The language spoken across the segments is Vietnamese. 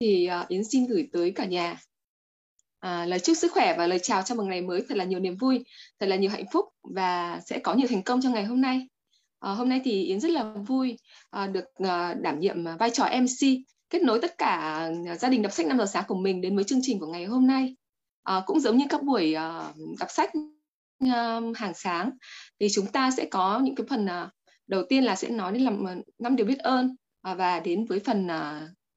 thì uh, Yến xin gửi tới cả nhà à, lời chúc sức khỏe và lời chào cho một ngày mới thật là nhiều niềm vui, thật là nhiều hạnh phúc và sẽ có nhiều thành công trong ngày hôm nay. À, hôm nay thì Yến rất là vui à, được à, đảm nhiệm vai trò MC kết nối tất cả gia đình đọc sách 5 giờ sáng của mình đến với chương trình của ngày hôm nay. À, cũng giống như các buổi à, đọc sách à, hàng sáng thì chúng ta sẽ có những cái phần à, đầu tiên là sẽ nói đến làm năm điều biết ơn và đến với phần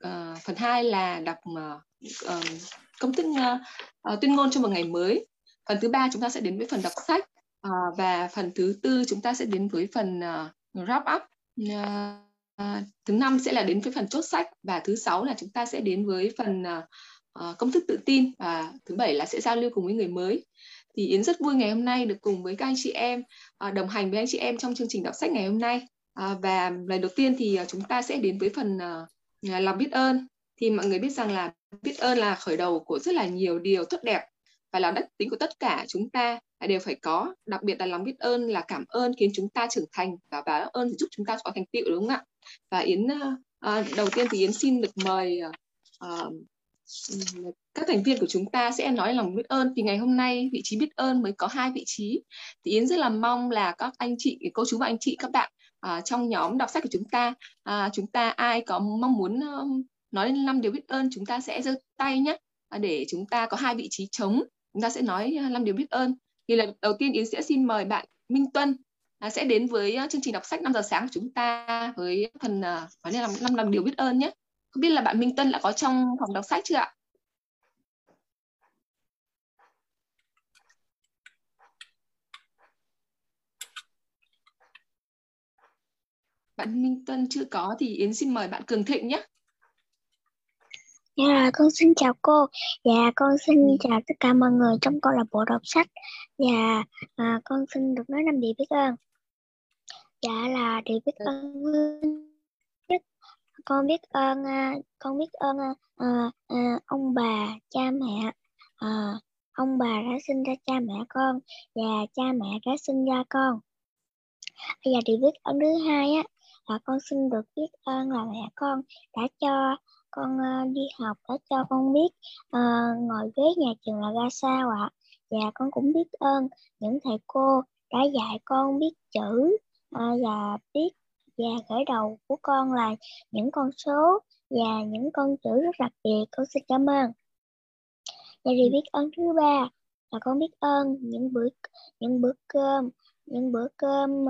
uh, phần hai là đọc uh, công thức uh, uh, tuyên ngôn cho một ngày mới. Phần thứ ba chúng ta sẽ đến với phần đọc sách uh, và phần thứ tư chúng ta sẽ đến với phần uh, wrap up. Uh, uh, thứ năm sẽ là đến với phần chốt sách và thứ sáu là chúng ta sẽ đến với phần uh, uh, công thức tự tin và thứ bảy là sẽ giao lưu cùng với người mới. Thì Yến rất vui ngày hôm nay được cùng với các anh chị em uh, đồng hành với anh chị em trong chương trình đọc sách ngày hôm nay. Uh, và lời đầu tiên thì uh, chúng ta sẽ đến với phần uh, lòng biết ơn. Thì mọi người biết rằng là biết ơn là khởi đầu của rất là nhiều điều tốt đẹp và là đất tính của tất cả chúng ta đều phải có. Đặc biệt là lòng biết ơn là cảm ơn khiến chúng ta trưởng thành và báo ơn thì giúp chúng ta có thành tựu đúng không ạ? Và yến uh, đầu tiên thì yến xin được mời uh, các thành viên của chúng ta sẽ nói lòng biết ơn. Thì ngày hôm nay vị trí biết ơn mới có hai vị trí. Thì yến rất là mong là các anh chị cô chú và anh chị các bạn uh, trong nhóm đọc sách của chúng ta. Uh, chúng ta ai có mong muốn uh, nói lên năm điều biết ơn chúng ta sẽ giơ tay nhé à, để chúng ta có hai vị trí trống chúng ta sẽ nói năm điều biết ơn. Thì là đầu tiên yến sẽ xin mời bạn minh tuân à, sẽ đến với chương trình đọc sách 5 giờ sáng của chúng ta với phần uh, nói năm năm năm điều biết ơn nhé không biết là bạn minh tuân đã có trong phòng đọc sách chưa ạ? Bạn Minh Tuân chưa có thì Yến xin mời bạn Cường Thịnh nhé. Dạ, con xin chào cô. Dạ, con xin ừ. chào tất cả mọi người trong câu lạc bộ đọc sách. Dạ, à, con xin được nói năm điều biết ơn. Dạ là điều biết ơn nhất. Con biết ơn, à, con biết ơn à, à, à, ông bà, cha mẹ. À, ông bà đã sinh ra cha mẹ con và cha mẹ đã sinh ra con. Bây giờ điều biết ơn thứ hai á là con xin được biết ơn là mẹ con đã cho con uh, đi học đã cho con biết uh, ngồi ghế nhà trường là ra sao ạ. Và con cũng biết ơn những thầy cô đã dạy con biết chữ uh, và biết và khởi đầu của con là những con số và những con chữ rất đặc biệt. Con xin cảm ơn. Và điều biết ơn thứ ba là con biết ơn những bữa những bữa cơm những bữa cơm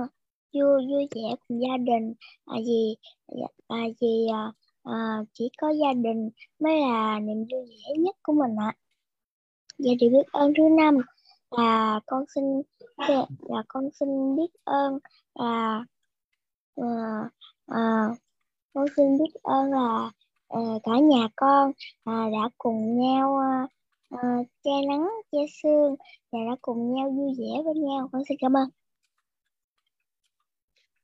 vui vui vẻ cùng gia đình. À, vì à, vì à, à, chỉ có gia đình mới là niềm vui vẻ nhất của mình ạ. Và điều biết ơn thứ năm. Là con xin dạ, dạ, là ờ, ờ, con xin biết ơn là à, à, con xin biết ơn là à, cả nhà con à, đã cùng nhau à, à, che nắng che sương và đã cùng nhau vui vẻ với nhau. Con xin cảm ơn.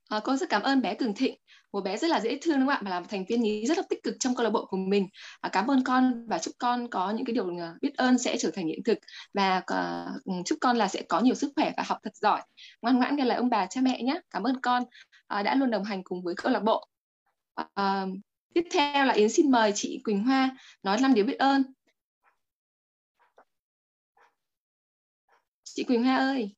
À, con rất cảm ơn bé Cường Thịnh, một bé rất là dễ thương đúng không ạ, và là một thành viên ý rất là tích cực trong câu lạc bộ của mình. À, cảm ơn con và chúc con có những cái điều ờ, biết ơn sẽ trở thành hiện thực và uh, chúc con là sẽ có nhiều sức khỏe và học thật giỏi. Ngoan ngoãn nghe lời ông bà cha mẹ nhé. Cảm ơn con uh, đã luôn đồng hành cùng với câu lạc bộ. Uh, tiếp theo là Yến xin mời chị Quỳnh Hoa nói năm điều biết ơn. Chị Quỳnh Hoa ơi.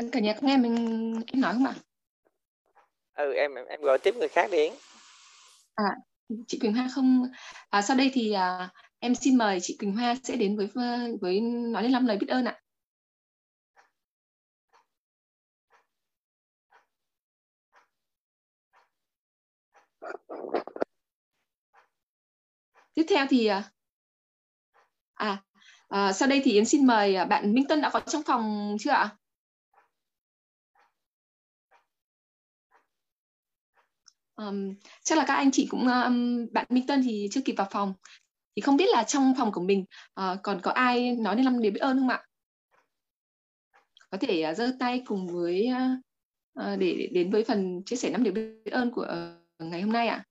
Anh cả nhà có nghe mình em nói không ạ? Ừ em em gọi tiếp người khác đi. À chị Quỳnh Hoa không à, sau đây thì à, em xin mời chị Quỳnh Hoa sẽ đến với với nói lên năm lời biết ơn ạ. Tiếp theo thì à, à, à sau đây thì Yến xin mời à, bạn Minh Tân đã có trong phòng chưa ạ? Um, chắc là các anh chị cũng um, bạn Minh Tân thì chưa kịp vào phòng. Thì không biết là trong phòng của mình uh, còn có ai nói đến năm điều biết ơn không ạ? Có thể uh, giơ tay cùng với uh, để, để đến với phần chia sẻ năm điều biết ơn của uh, ngày hôm nay ạ.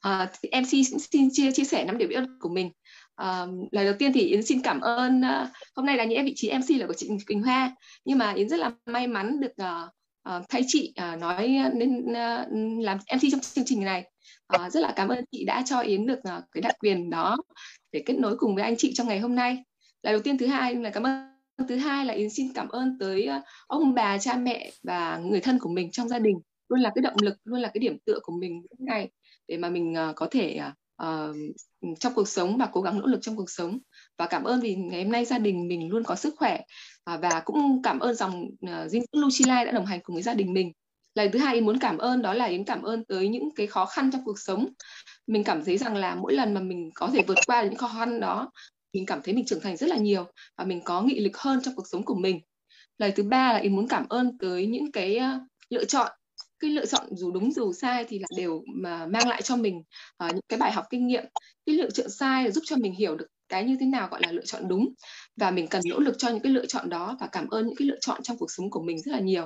À, MC xin, xin chia chia sẻ năm điều biết ơn của mình. Lời đầu tiên thì Yến xin cảm ơn uh, hôm nay là những vị trí MC là của chị Quỳnh Hoa nhưng mà Yến rất là may mắn được ờ, ờ, uh, uh, thay chị uh, nói nên uh, làm MC trong chương trình này. Uh, rất là cảm ơn chị đã cho Yến được uh, cái đặc quyền đó để kết nối cùng với anh chị trong ngày hôm nay. Lời đầu tiên thứ hai là cảm ơn thứ hai là Yến xin cảm ơn tới ông bà cha mẹ và người thân của mình trong gia đình luôn là cái động lực luôn là cái điểm tựa của mình mỗi ngày để mà mình có thể uh, trong cuộc sống và cố gắng nỗ lực trong cuộc sống. Và cảm ơn vì ngày hôm nay gia đình mình luôn có sức khỏe. Uh, và cũng cảm ơn dòng uh, dinh dưỡng Lucilai đã đồng hành cùng với gia đình mình. Lời thứ hai Yến muốn cảm ơn đó là Yến cảm ơn tới những cái khó khăn trong cuộc sống. Mình cảm thấy rằng là mỗi lần mà mình có thể vượt qua những khó khăn đó mình cảm thấy mình trưởng thành rất là nhiều và mình có nghị lực hơn trong cuộc sống của mình. Lời thứ ba là Yến muốn cảm ơn tới những cái ờ, lựa chọn cái lựa chọn dù đúng dù sai thì là đều mà mang lại cho mình uh, những cái bài học kinh nghiệm. Cái lựa chọn sai là giúp cho mình hiểu được cái như thế nào gọi là lựa chọn đúng và mình cần nỗ lực cho những cái lựa chọn đó và cảm ơn những cái lựa chọn trong cuộc sống của mình rất là nhiều.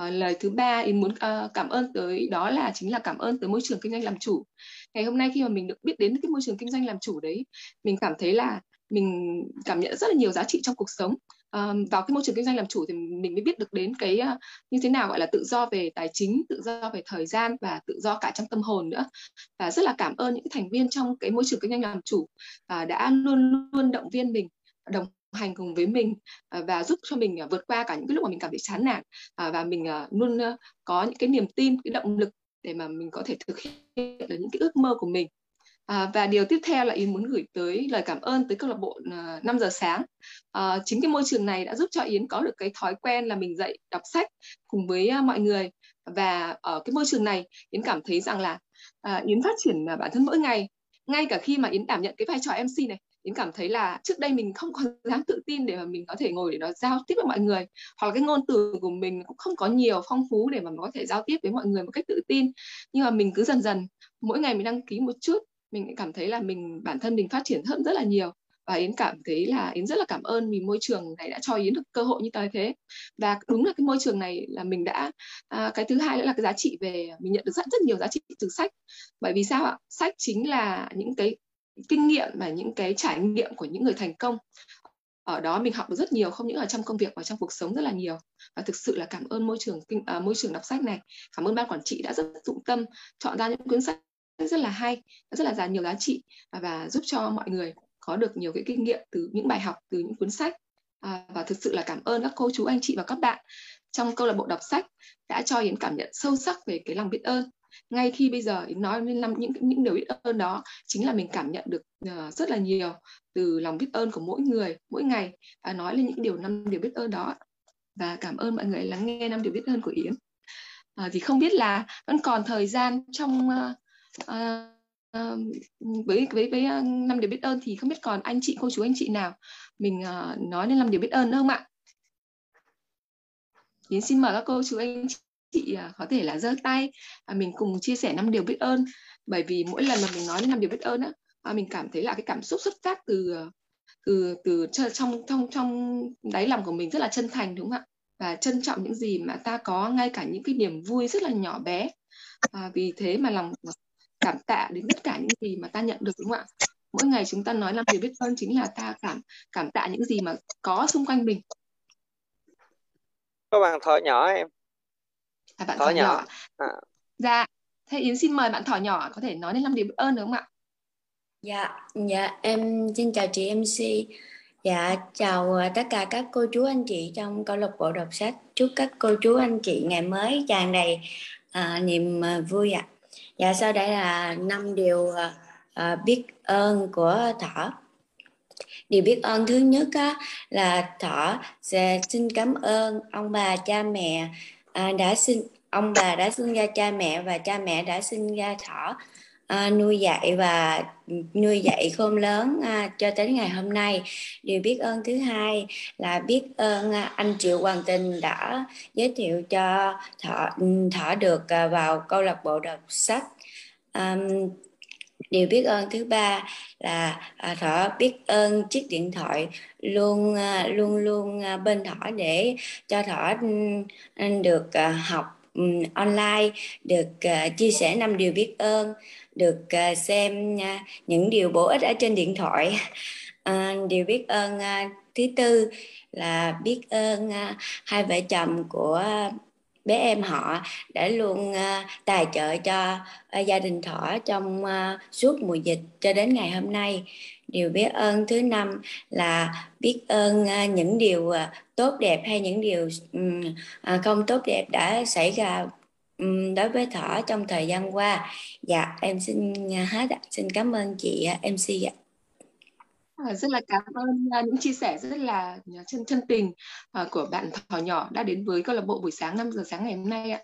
Uh, lời thứ ba ý muốn uh, cảm ơn tới đó là chính là cảm ơn tới môi trường kinh doanh làm chủ. Ngày hôm nay khi mà mình được biết đến cái môi trường kinh doanh làm chủ đấy mình cảm thấy là mình cảm nhận rất là nhiều giá trị trong cuộc sống um, vào cái môi trường kinh doanh làm chủ thì mình mới biết được đến cái uh, như thế nào gọi là tự do về tài chính tự do về thời gian và tự do cả trong tâm hồn nữa. Và rất là cảm ơn những thành viên trong cái môi trường kinh doanh làm chủ uh, đã luôn luôn động viên mình đồng hành cùng với mình à, và giúp cho mình à, vượt qua cả những cái lúc mà mình cảm thấy chán nản và mình luôn có những cái niềm tin cái động lực để mà mình có thể thực hiện được những cái ước mơ của mình. À, và điều tiếp theo là Yến muốn gửi tới lời cảm ơn tới câu lạc bộ à, uh, 5 giờ sáng. À, chính cái môi trường này đã giúp cho Yến có được cái thói quen là mình dậy đọc sách cùng với uh, mọi người và ở cái môi trường này Yến cảm thấy rằng là uh, Yến phát triển bản thân mỗi ngày. Ngay cả khi mà Yến đảm nhận cái vai trò MC này, Yến cảm thấy là trước đây mình không còn dám tự tin để mà mình có thể ngồi để nó giao tiếp với mọi người hoặc là cái ngôn từ của mình cũng không có nhiều phong phú để mà mình có thể giao tiếp với mọi người một cách tự tin nhưng mà mình cứ dần dần mỗi ngày mình đăng ký một chút mình cảm thấy là mình bản thân mình phát triển hơn rất là nhiều. Và yến cảm thấy là yến rất là cảm ơn vì môi trường này đã cho yến được cơ hội như thế. Và đúng là cái môi trường này là mình đã à, cái thứ hai nữa là cái giá trị về mình nhận được rất rất nhiều giá trị từ sách. Bởi vì sao ạ? Sách chính là những cái kinh nghiệm và những cái trải nghiệm của những người thành công. Ở đó mình học được rất nhiều không những ở trong công việc mà trong cuộc sống rất là nhiều. Và thực sự là cảm ơn môi trường kinh à, môi trường đọc sách này. Cảm ơn ban quản trị đã rất dụng tâm chọn ra những cuốn sách rất là hay rất là giá nhiều giá trị và giúp cho mọi người có được nhiều cái kinh nghiệm từ những bài học từ những cuốn sách. À, và thực sự là cảm ơn các cô chú anh chị và các bạn. Trong câu lạc bộ đọc sách đã cho Yến cảm nhận sâu sắc về cái lòng biết ơn. Ngay khi bây giờ Yến nói lên những những điều biết ơn đó chính là mình cảm nhận được uh, rất là nhiều từ lòng biết ơn của mỗi người mỗi ngày và nói lên những điều năm điều biết ơn đó. Và cảm ơn mọi người lắng nghe năm điều biết ơn của Yến. À, thì không biết là vẫn còn thời gian trong uh, à, à, với với với năm điều biết ơn thì không biết còn anh chị cô chú anh chị nào mình uh, nói đến năm điều biết ơn nữa không ạ? Yến xin mời các cô chú anh chị uh, có thể là giơ tay uh, mình cùng chia sẻ năm điều biết ơn. Bởi vì mỗi lần mà mình nói đến năm điều biết ơn á uh, mình cảm thấy là cái cảm xúc xuất phát từ từ từ trong trong trong đáy lòng của mình rất là chân thành đúng không ạ? Và trân trọng những gì mà ta có ngay cả những cái niềm vui rất là nhỏ bé. À, vì thế mà lòng cảm tạ đến tất cả những gì mà ta nhận được đúng không ạ? Mỗi ngày chúng ta nói làm điều biết ơn chính là ta cảm cảm tạ những gì mà có xung quanh mình. Có bạn thỏ nhỏ em. À, bạn thỏ, thỏ nhỏ, nhỏ. À. dạ thế yến xin mời bạn thỏ nhỏ có thể nói đến làm điều biết ơn được không ạ? Dạ dạ em xin chào chị mc dạ chào à, tất cả các cô chú anh chị trong câu lạc bộ đọc sách. Chúc các cô chú anh chị ngày mới tràn đầy à, niềm à, vui ạ. à. Dạ sau đây là năm điều uh, biết ơn của thỏ. Điều biết ơn thứ nhất á, là thỏ sẽ xin cảm ơn ông bà cha mẹ à, đã sinh ông bà đã sinh ra cha mẹ và cha mẹ đã sinh ra thỏ à, nuôi dạy và nuôi dạy khôn lớn à, cho đến ngày hôm nay. Điều biết ơn thứ hai là biết ơn à, anh triệu hoàng tình đã giới thiệu cho thọ thọ được à, vào câu lạc bộ đọc sách. À, điều biết ơn thứ ba là à, thọ biết ơn chiếc điện thoại luôn à, luôn luôn à, bên thọ để cho thọ được à, học um, online được uh, chia sẻ năm điều biết ơn được uh, xem uh, những điều bổ ích ở trên điện thoại. Uh, điều biết ơn uh, thứ tư là biết ơn uh, hai vợ chồng của bé em họ đã luôn uh, tài trợ cho uh, gia đình thỏ trong uh, suốt mùa dịch cho đến ngày hôm nay điều biết ơn thứ năm là biết ơn à, những điều à, tốt đẹp hay những điều à, không tốt đẹp đã xảy ra đối với thỏ trong thời gian qua. Dạ em xin hết ạ. Xin cảm ơn chị mc ạ. Rất là cảm ơn những chia sẻ rất là chân chân tình của bạn thỏ nhỏ đã đến với câu lạc bộ buổi sáng 5 giờ sáng ngày hôm nay ạ.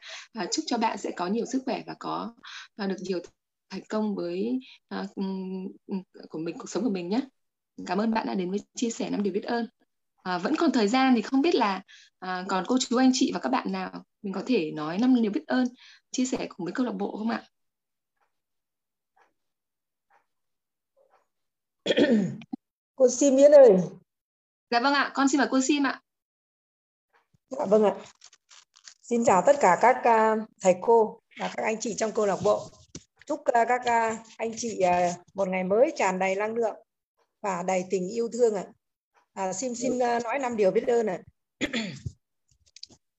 Chúc cho bạn sẽ có nhiều sức khỏe và có được nhiều thành công với uh, của mình cuộc sống của mình nhé. Cảm ơn bạn đã đến với chia sẻ năm điều biết ơn. À, vẫn còn thời gian thì không biết là à, còn cô chú anh chị và các bạn nào mình có thể nói năm điều biết ơn chia sẻ cùng với câu lạc bộ không ạ? cô Sim Yến ơi dạ vâng ạ con xin mời cô Sim ạ dạ vâng ạ xin chào tất cả các uh, thầy cô và các anh chị trong câu lạc bộ chúc ờ, các ờ, anh chị ờ, một ngày mới tràn đầy năng lượng và đầy tình yêu thương ạ. À, Sim xin nói năm điều biết ơn ạ.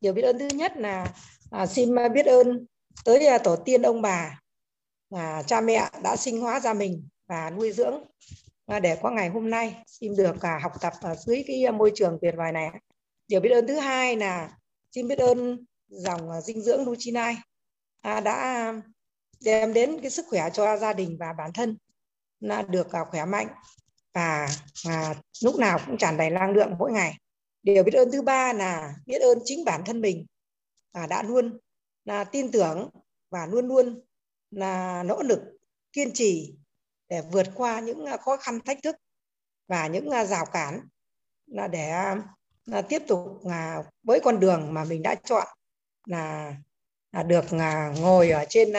Điều biết ơn thứ nhất là à, xin biết ơn tới tổ tiên ông bà và cha mẹ đã sinh hóa ra mình và nuôi dưỡng. Để có ngày hôm nay xin được cả học tập ở dưới cái môi trường tuyệt vời này. Điều biết ơn thứ hai là xin biết ơn dòng dinh dưỡng Luchinai à, đã đem đến cái sức khỏe cho gia đình và bản thân là được à, khỏe mạnh và và lúc nào cũng tràn đầy năng lượng mỗi ngày. Điều biết ơn thứ ba là biết ơn chính bản thân mình à, đã luôn là tin tưởng và luôn luôn là nỗ lực kiên trì để vượt qua những à, khó khăn thách thức và những à, rào cản là để là tiếp tục là với con đường mà mình đã chọn là, là được là ngồi ở trên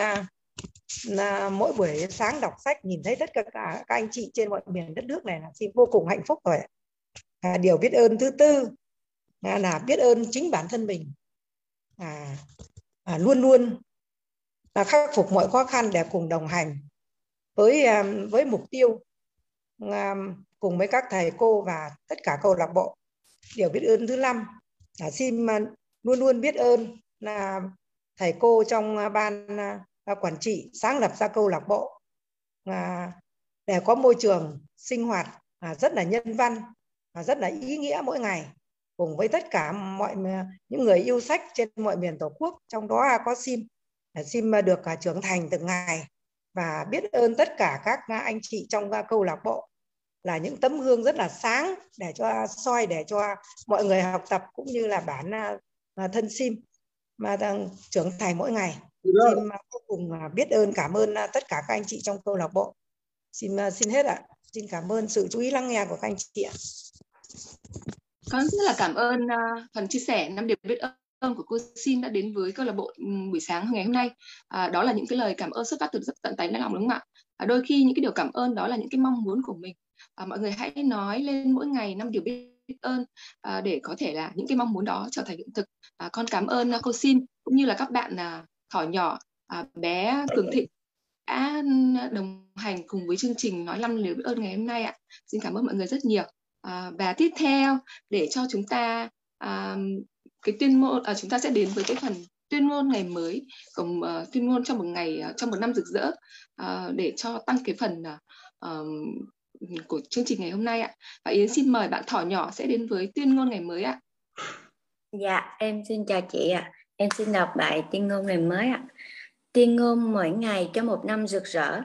là mỗi buổi sáng đọc sách nhìn thấy tất cả các anh chị trên mọi miền đất nước này là xin vô cùng hạnh phúc rồi à, điều biết ơn thứ tư là, là biết ơn chính bản thân mình. À, à, luôn luôn là khắc phục mọi khó khăn để cùng đồng hành với à, với mục tiêu à, cùng với các thầy cô và tất cả câu lạc bộ. Điều biết ơn thứ năm là xin à, luôn luôn biết ơn là thầy cô trong ban à, quản trị sáng lập ra câu lạc bộ. Để có môi trường sinh hoạt à, rất là nhân văn và rất là ý nghĩa mỗi ngày cùng với tất cả mọi à, những người yêu sách trên mọi miền tổ quốc trong đó có sim à, sim được trưởng thành từng ngày. Và biết ơn tất cả các anh chị trong câu lạc bộ là những tấm gương rất là sáng để cho soi để cho mọi người học tập cũng như là bản à, thân sim mà đang trưởng thành mỗi ngày xin vô cùng biết ơn cảm ơn tất cả các anh chị trong câu lạc bộ xin xin hết ạ xin cảm ơn sự chú ý lắng nghe của các anh chị ạ con rất là cảm ơn uh, phần chia sẻ năm điều biết ơn ơn của cô Sim đã đến với câu lạc bộ buổi sáng ngày hôm nay. À, đó là những cái lời cảm ơn xuất phát từ rất tận đáy lòng đúng không ạ? À, đôi khi những cái điều cảm ơn đó là những cái mong muốn của mình. À, mọi người hãy nói lên mỗi ngày năm điều biết ơn à, để có thể là những cái mong muốn đó trở thành hiện thực. À, con cảm ơn cô Sim cũng như là các bạn à, thỏ nhỏ, à, bé Cường Thịnh đã đồng hành cùng với chương trình nói năm lời biết ơn ngày hôm nay ạ. Xin cảm ơn mọi người rất nhiều. À, và tiếp theo để cho chúng ta à, cái tuyên ngôn à, chúng ta sẽ đến với cái phần tuyên ngôn ngày mới cùng uh, ờ, tuyên ngôn trong một ngày ờ, uh, trong một năm rực rỡ uh, để cho tăng cái phần uh, của chương trình ngày hôm nay ạ và yến xin mời bạn thỏ nhỏ sẽ đến với tuyên ngôn ngày mới ạ dạ em xin chào chị ạ em xin đọc bài tiên ngôn ngày mới ạ tiên ngôn mỗi ngày cho một năm rực rỡ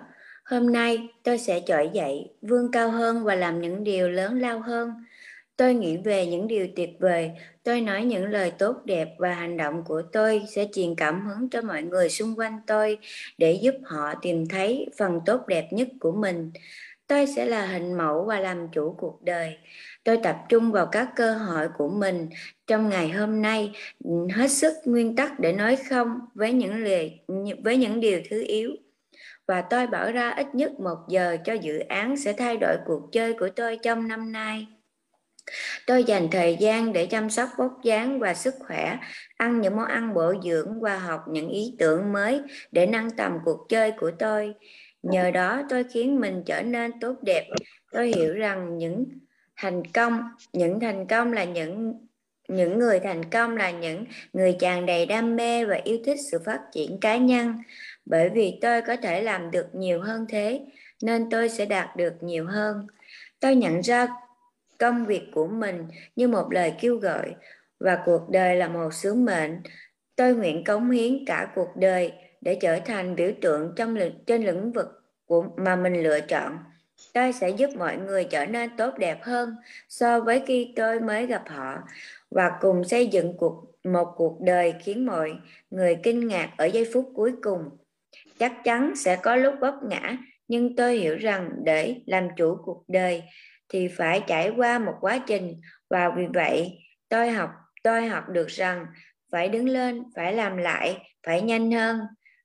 hôm nay tôi sẽ trỗi dậy vươn cao hơn và làm những điều lớn lao hơn Tôi nghĩ về những điều tuyệt vời, tôi nói những lời tốt đẹp và hành động của tôi sẽ truyền cảm hứng cho mọi người xung quanh tôi để giúp họ tìm thấy phần tốt đẹp nhất của mình. Tôi sẽ là hình mẫu và làm chủ cuộc đời. Tôi tập trung vào các cơ hội của mình trong ngày hôm nay, hết sức nguyên tắc để nói không với những lề với những điều thứ yếu và tôi bỏ ra ít nhất một giờ cho dự án sẽ thay đổi cuộc chơi của tôi trong năm nay. Tôi dành thời gian để chăm sóc vóc dáng và sức khỏe, ăn những món ăn bổ dưỡng và học những ý tưởng mới để nâng tầm cuộc chơi của tôi. Nhờ đó tôi khiến mình trở nên tốt đẹp. Tôi hiểu rằng những thành công, những thành công là những những người thành công là những người tràn đầy đam mê và yêu thích sự phát triển cá nhân. Bởi vì tôi có thể làm được nhiều hơn thế nên tôi sẽ đạt được nhiều hơn. Tôi nhận ra công việc của mình như một lời kêu gọi và cuộc đời là một sứ mệnh. Tôi nguyện cống hiến cả cuộc đời để trở thành biểu tượng trong trên lĩnh vực của mà mình lựa chọn tôi sẽ giúp mọi người trở nên tốt đẹp hơn so với khi tôi mới gặp họ và cùng xây dựng cuộc, một cuộc đời khiến mọi người kinh ngạc ở giây phút cuối cùng. Chắc chắn sẽ có lúc vấp ngã, nhưng tôi hiểu rằng để làm chủ cuộc đời thì phải trải qua một quá trình và vì vậy tôi học tôi học được rằng phải đứng lên, phải làm lại, phải nhanh hơn,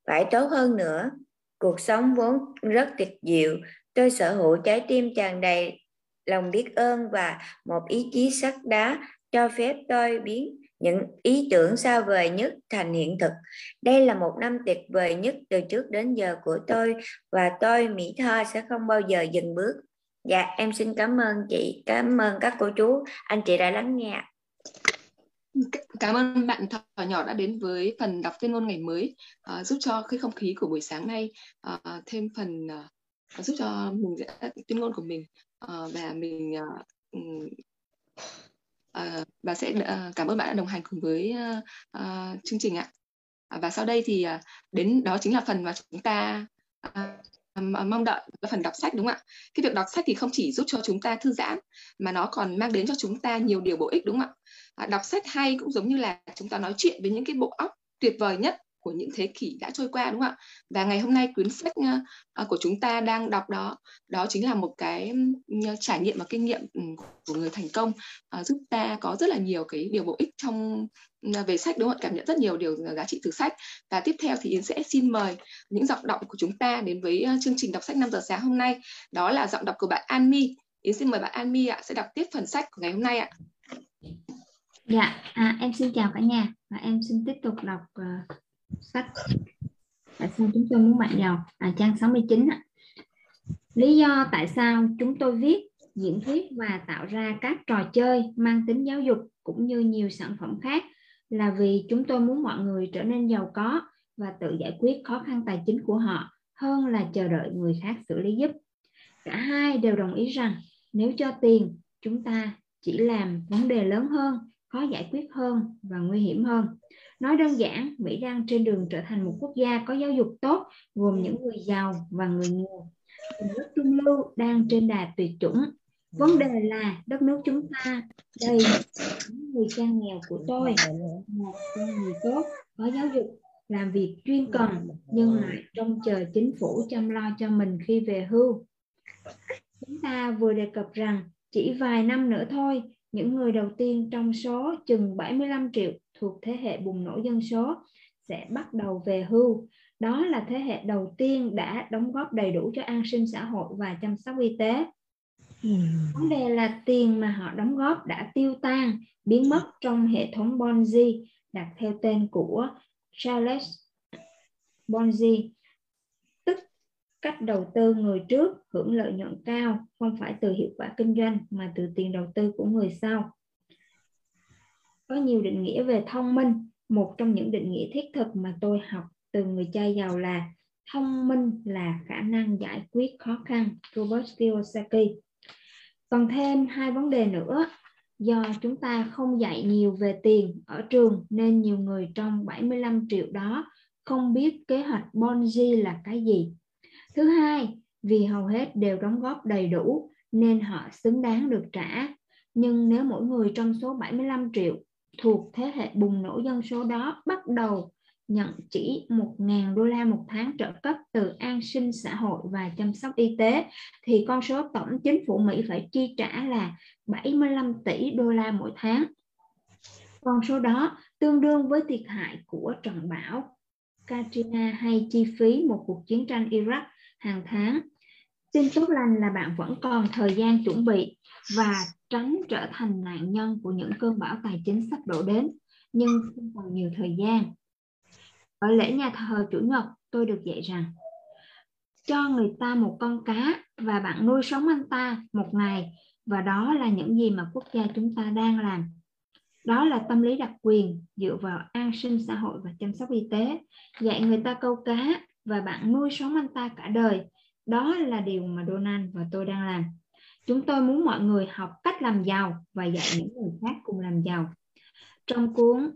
phải tốt hơn nữa. Cuộc sống vốn rất tuyệt diệu tôi sở hữu trái tim tràn đầy lòng biết ơn và một ý chí sắt đá cho phép tôi biến những ý tưởng xa vời nhất thành hiện thực. Đây là một năm tuyệt vời nhất từ trước đến giờ của tôi và tôi Mỹ Tho sẽ không bao giờ dừng bước. Dạ, em xin cảm ơn chị, cảm ơn các cô chú, anh chị đã lắng nghe. Cảm ơn bạn thỏ nhỏ đã đến với phần đọc tuyên ngôn ngày mới, uh, giúp cho cái không khí của buổi sáng nay uh, thêm phần uh, giúp cho mình tuyên ngôn của mình. Uh, và mình uh, uh, và sẽ uh, cảm ơn bạn đã đồng hành cùng với uh, uh, chương trình ạ. Và sau đây thì uh, đến đó chính là phần mà chúng ta uh, mong đợi là phần đọc sách đúng không ạ? Cái việc đọc sách thì không chỉ giúp cho chúng ta thư giãn mà nó còn mang đến cho chúng ta nhiều điều bổ ích đúng không ạ? À, đọc sách hay cũng giống như là chúng ta nói chuyện với những cái bộ óc tuyệt vời nhất của những thế kỷ đã trôi qua đúng không ạ? Và ngày hôm nay quyển sách ờ, ờ, của chúng ta đang đọc đó đó chính là một cái ừ, trải nghiệm và kinh nghiệm ừ, của người thành công ờ, giúp ta có rất là nhiều cái điều bổ ích trong ừ, về sách đúng không ạ? Cảm nhận rất nhiều điều giá trị từ sách. Và tiếp theo thì yến sẽ xin mời những giọng đọc của chúng ta đến với chương trình đọc sách 5 giờ sáng hôm nay. Đó là giọng đọc của bạn An Mi yến xin mời bạn An Mi ạ sẽ đọc tiếp phần sách của ngày hôm nay ạ. Dạ, à, em xin chào cả nhà và em xin tiếp tục đọc uh, sách. Tại sao chúng tôi muốn bạn giàu à, trang 69 ạ. lý do tại sao chúng tôi viết diễn thuyết và tạo ra các trò chơi mang tính giáo dục cũng như nhiều sản phẩm khác là vì chúng tôi muốn mọi người trở nên giàu có và tự giải quyết khó khăn tài chính của họ hơn là chờ đợi người khác xử lý giúp. Cả hai đều đồng ý rằng nếu cho tiền chúng ta chỉ làm vấn đề lớn hơn khó giải quyết hơn và nguy hiểm hơn. Nói đơn giản, Mỹ đang trên đường trở thành một quốc gia có giáo dục tốt, gồm những người giàu và người nghèo. Nước trung lưu đang trên đà tuyệt chủng. Vấn đề là đất nước chúng ta đây những người cha nghèo của tôi một con người tốt có giáo dục làm việc chuyên cần nhưng lại trông chờ chính phủ chăm lo cho mình khi về hưu chúng ta vừa đề cập rằng chỉ vài năm nữa thôi những người đầu tiên trong số chừng 75 triệu thuộc thế hệ bùng nổ dân số sẽ bắt đầu về hưu. Đó là thế hệ đầu tiên đã đóng góp đầy đủ cho an sinh xã hội và chăm sóc y tế. Vấn đề là tiền mà họ đóng góp đã tiêu tan, biến mất trong hệ thống Ponzi đặt theo tên của Charles Ponzi, tức cách đầu tư người trước hưởng lợi nhuận cao không phải từ hiệu quả kinh doanh mà từ tiền đầu tư của người sau có nhiều định nghĩa về thông minh. Một trong những định nghĩa thiết thực mà tôi học từ người cha giàu là thông minh là khả năng giải quyết khó khăn Robert Kiyosaki. Còn thêm hai vấn đề nữa. Do chúng ta không dạy nhiều về tiền ở trường nên nhiều người trong 75 triệu đó không biết kế hoạch Ponzi là cái gì. Thứ hai, vì hầu hết đều đóng góp đầy đủ nên họ xứng đáng được trả. Nhưng nếu mỗi người trong số 75 triệu thuộc thế hệ bùng nổ dân số đó bắt đầu nhận chỉ 1.000 đô la một tháng trợ cấp từ an sinh xã hội và chăm sóc y tế, thì con số tổng chính phủ Mỹ phải chi trả là 75 tỷ đô la mỗi tháng. Con số đó tương đương với thiệt hại của trận bão Katrina hay chi phí một cuộc chiến tranh Iraq hàng tháng. Tin tốt lành là bạn vẫn còn thời gian chuẩn bị và tránh trở thành nạn nhân của những cơn bão tài chính sắp đổ đến, nhưng không còn nhiều thời gian. Ở lễ nhà thờ Chủ nhật, tôi được dạy rằng cho người ta một con cá và bạn nuôi sống anh ta một ngày và đó là những gì mà quốc gia chúng ta đang làm. Đó là tâm lý đặc quyền dựa vào an sinh xã hội và chăm sóc y tế. Dạy người ta câu cá và bạn nuôi sống anh ta cả đời. Đó là điều mà Donald và tôi đang làm. Chúng tôi muốn mọi người học cách làm giàu và dạy những người khác cùng làm giàu. Trong cuốn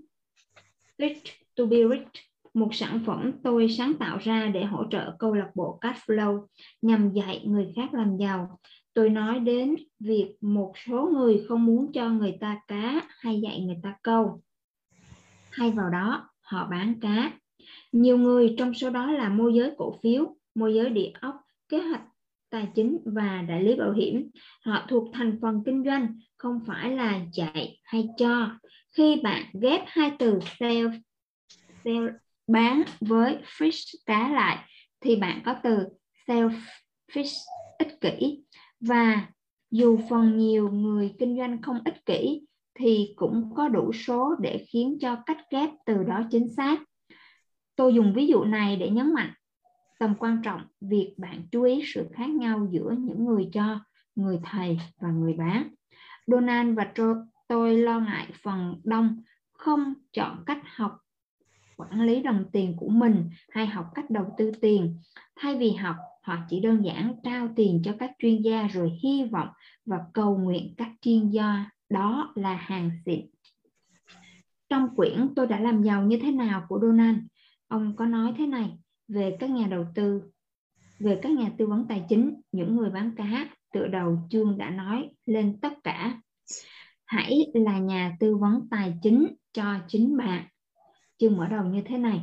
Rich to be Rich một sản phẩm tôi sáng tạo ra để hỗ trợ câu lạc bộ Cashflow nhằm dạy người khác làm giàu. Tôi nói đến việc một số người không muốn cho người ta cá hay dạy người ta câu. Hay vào đó, họ bán cá. Nhiều người trong số đó là môi giới cổ phiếu, môi giới địa ốc, kế hoạch tài chính và đại lý bảo hiểm. Họ thuộc thành phần kinh doanh, không phải là dạy hay cho. Khi bạn ghép hai từ sell, sell bán với fish cá lại thì bạn có từ selfish ích kỷ và dù phần nhiều người kinh doanh không ích kỷ thì cũng có đủ số để khiến cho cách ghép từ đó chính xác. Tôi dùng ví dụ này để nhấn mạnh tầm quan trọng việc bạn chú ý sự khác nhau giữa những người cho, người thầy và người bán. Donald và tôi lo ngại phần đông không chọn cách học quản lý đồng tiền của mình hay học cách đầu tư tiền. Thay vì học, họ chỉ đơn giản trao tiền cho các chuyên gia rồi hy vọng và cầu nguyện các chuyên gia đó là hàng xịn. Trong quyển tôi đã làm giàu như thế nào của Donald, ông có nói thế này về các nhà đầu tư, về các nhà tư vấn tài chính, những người bán cá, tựa đầu chương đã nói lên tất cả. Hãy là nhà tư vấn tài chính cho chính bạn chương mở đầu như thế này.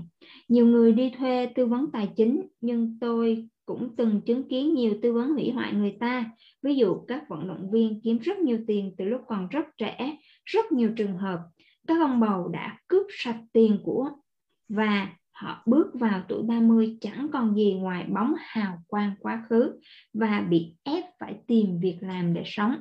Nhiều người đi thuê tư vấn tài chính nhưng tôi cũng từng chứng kiến nhiều tư vấn hủy hoại người ta. Ví dụ các vận động viên kiếm rất nhiều tiền từ lúc còn rất trẻ, rất nhiều trường hợp các ông bầu đã cướp sạch tiền của và họ bước vào tuổi 30 chẳng còn gì ngoài bóng hào quang quá khứ và bị ép phải tìm việc làm để sống.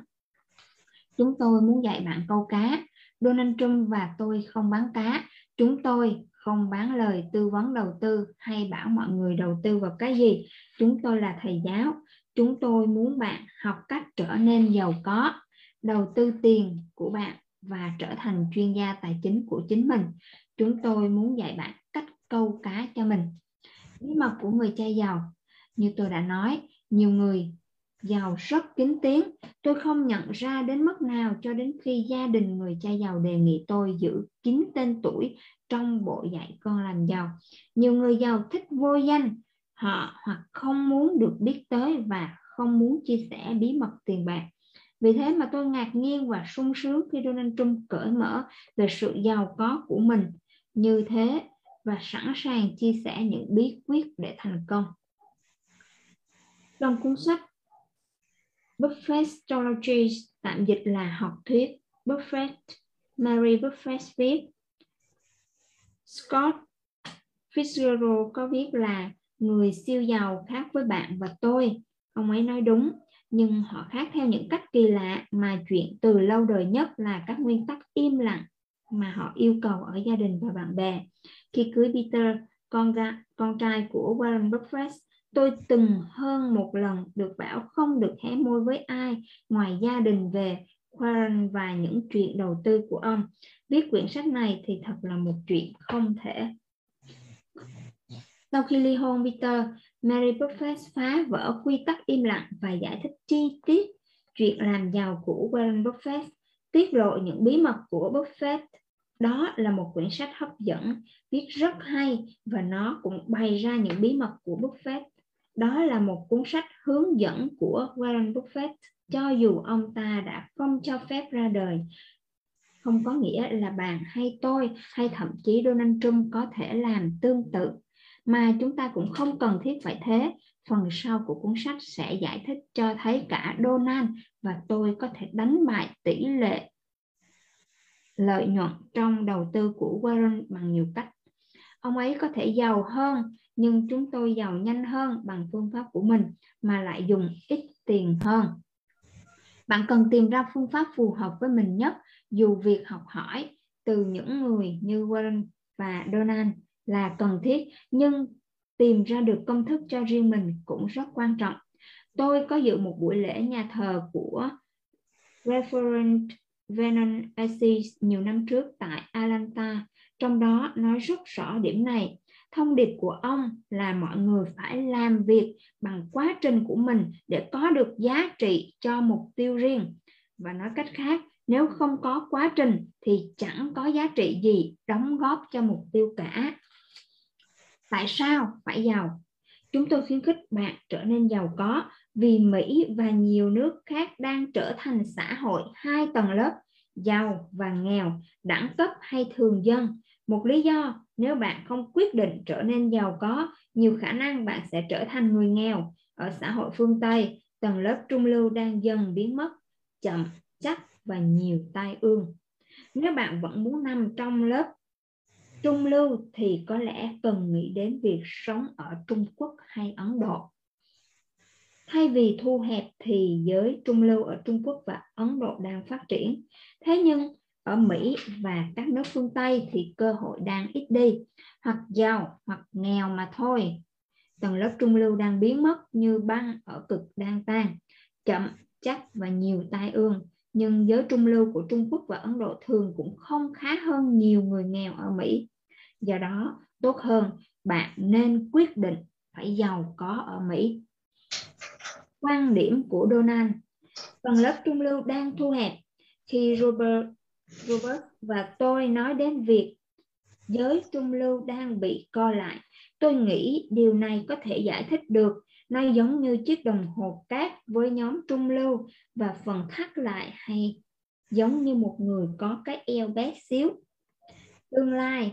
Chúng tôi muốn dạy bạn câu cá. Donald Trump và tôi không bán cá, Chúng tôi không bán lời tư vấn đầu tư hay bảo mọi người đầu tư vào cái gì. Chúng tôi là thầy giáo. Chúng tôi muốn bạn học cách trở nên giàu có, đầu tư tiền của bạn và trở thành chuyên gia tài chính của chính mình. Chúng tôi muốn dạy bạn câu cá cho mình. Bí mật của người cha giàu, như tôi đã nói, nhiều người giàu rất kín tiếng. Tôi không nhận ra đến mức nào cho đến khi gia đình người cha giàu đề nghị tôi giữ kín tên tuổi trong bộ dạy con làm giàu. Nhiều người giàu thích vô danh, họ hoặc không muốn được biết tới và không muốn chia sẻ bí mật tiền bạc. Vì thế mà tôi ngạc nhiên và sung sướng khi Donald Trump cởi mở về sự giàu có của mình như thế và sẵn sàng chia sẻ những bí quyết để thành công. Trong cuốn sách Buffett Strategy tạm dịch là học thuyết Buffett, Mary Buffett viết Scott Fitzgerald có viết là người siêu giàu khác với bạn và tôi. Ông ấy nói đúng, nhưng họ khác theo những cách kỳ lạ mà chuyện từ lâu đời nhất là các nguyên tắc im lặng mà họ yêu cầu ở gia đình và bạn bè. Khi cưới Peter, con, ra, con trai của Warren Buffett, tôi từng hơn một lần được bảo không được hé môi với ai ngoài gia đình về Warren và những chuyện đầu tư của ông. Viết quyển sách này thì thật là một chuyện không thể. Sau khi ly hôn Peter, Mary Buffett phá vỡ quy tắc im lặng và giải thích chi tiết chuyện làm giàu của Warren Buffett, tiết lộ những bí mật của Buffett. Đó là một quyển sách hấp dẫn, viết rất hay và nó cũng bày ra những bí mật của Buffett. Đó là một cuốn sách hướng dẫn của Warren Buffett cho dù ông ta đã không cho phép ra đời. Không có nghĩa là bạn hay tôi hay thậm chí Donald Trump có thể làm tương tự mà chúng ta cũng không cần thiết phải thế. Phần sau của cuốn sách sẽ giải thích cho thấy cả Donald và tôi có thể đánh bại tỷ lệ lợi nhuận trong đầu tư của Warren bằng nhiều cách. Ông ấy có thể giàu hơn, nhưng chúng tôi giàu nhanh hơn bằng phương pháp của mình mà lại dùng ít tiền hơn. Bạn cần tìm ra phương pháp phù hợp với mình nhất dù việc học hỏi từ những người như Warren và Donald là cần thiết nhưng tìm ra được công thức cho riêng mình cũng rất quan trọng. Tôi có dự một buổi lễ nhà thờ của Reverend Vernon Assis nhiều năm trước tại Atlanta, trong đó nói rất rõ điểm này. Thông điệp của ông là mọi người phải làm việc bằng quá trình của mình để có được giá trị cho mục tiêu riêng. Và nói cách khác, nếu không có quá trình thì chẳng có giá trị gì đóng góp cho mục tiêu cả. Tại sao phải giàu? Chúng tôi khuyến khích bạn trở nên giàu có vì Mỹ và nhiều nước khác đang trở thành xã hội hai tầng lớp, giàu và nghèo, đẳng cấp hay thường dân. Một lý do nếu bạn không quyết định trở nên giàu có, nhiều khả năng bạn sẽ trở thành người nghèo. Ở xã hội phương Tây, tầng lớp trung lưu đang dần biến mất, chậm, chắc và nhiều tai ương. Nếu bạn vẫn muốn nằm trong lớp trung lưu thì có lẽ cần nghĩ đến việc sống ở Trung Quốc hay Ấn Độ. Thay vì thu hẹp thì giới trung lưu ở Trung Quốc và Ấn Độ đang phát triển. Thế nhưng ở Mỹ và các nước phương Tây thì cơ hội đang ít đi, hoặc giàu hoặc nghèo mà thôi. Tầng lớp trung lưu đang biến mất như băng ở cực đang tan, chậm, chắc và nhiều tai ương. Nhưng giới trung lưu của Trung Quốc và Ấn Độ thường cũng không khá hơn nhiều người nghèo ở Mỹ. Do đó, tốt hơn bạn nên quyết định phải giàu có ở Mỹ. Quan điểm của Donald phần lớp trung lưu đang thu hẹp khi Robert, Robert và tôi nói đến việc giới trung lưu đang bị co lại. Tôi nghĩ điều này có thể giải thích được. Nó giống như chiếc đồng hồ cát với nhóm trung lưu và phần thắt lại hay giống như một người có cái eo bé xíu. Tương lai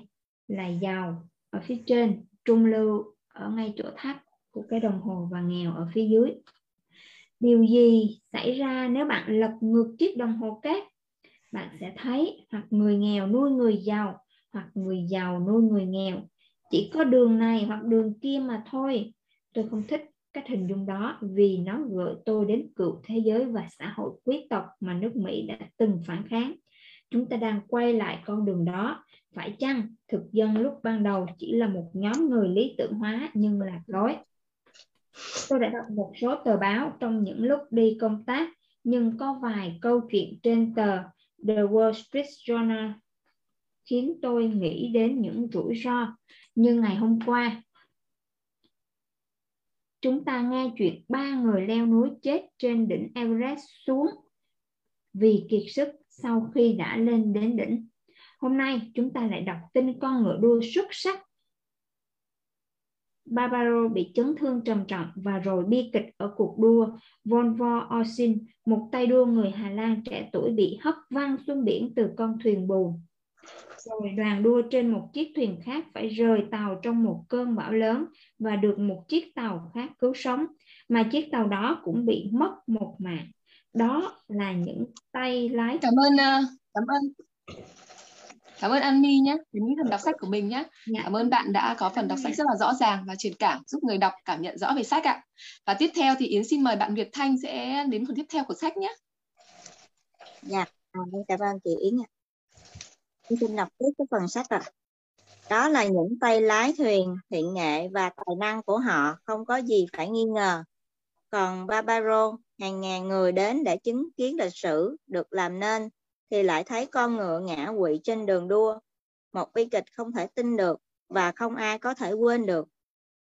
là giàu ở phía trên trung lưu ở ngay chỗ thắt của cái đồng hồ và nghèo ở phía dưới điều gì xảy ra nếu bạn lật ngược chiếc đồng hồ cát bạn sẽ thấy hoặc người nghèo nuôi người giàu, hoặc người giàu nuôi người nghèo chỉ có đường này hoặc đường kia mà thôi tôi không thích cách hình dung đó vì nó gợi tôi đến cựu thế giới và xã hội quý tộc mà nước Mỹ đã từng phản kháng. Chúng ta đang quay lại con đường đó phải chăng thực dân lúc ban đầu chỉ là một nhóm người lý tưởng hóa nhưng lạc lối? Tôi đã đọc một số tờ báo trong những lúc đi công tác, nhưng có vài câu chuyện trên tờ The Wall Street Journal khiến tôi nghĩ đến những rủi ro như ngày hôm qua. Chúng ta nghe chuyện ba người leo núi chết trên đỉnh Everest xuống vì kiệt sức sau khi đã lên đến đỉnh. Hôm nay chúng ta lại đọc tin con ngựa đua xuất sắc. Barbaro bị chấn thương trầm trọng và rồi bi kịch ở cuộc đua Volvo Oisin, một tay đua người Hà Lan trẻ tuổi bị hất văng xuống biển từ con thuyền buồm. Rồi đoàn đua trên một chiếc thuyền khác phải rời tàu trong một cơn bão lớn và được một chiếc tàu khác cứu sống, mà chiếc tàu đó cũng bị mất một mạng. Đó là những tay lái. Cảm ơn, ờ, cảm ơn Cảm ơn An My nhé, đến những phần đọc sách của mình nhé. Dạ. Cảm ơn bạn đã có phần đọc sách rất là rõ ràng và truyền cảm, giúp người đọc cảm nhận rõ về sách ạ. Và tiếp theo thì Yến xin mời bạn Việt Thanh sẽ đến phần tiếp theo của sách nhé. Dạ, à, cảm ơn chị Yến ạ. Em xin đọc tiếp cái phần sách ạ. Đó là những tay lái thuyền, thiện nghệ và tài năng của họ không có gì phải nghi ngờ. Còn Barbaro, hàng ngàn người đến để chứng kiến lịch sử được làm nên thì lại thấy con ngựa ngã quỵ trên đường đua. Một bi kịch không thể tin được và không ai có thể quên được.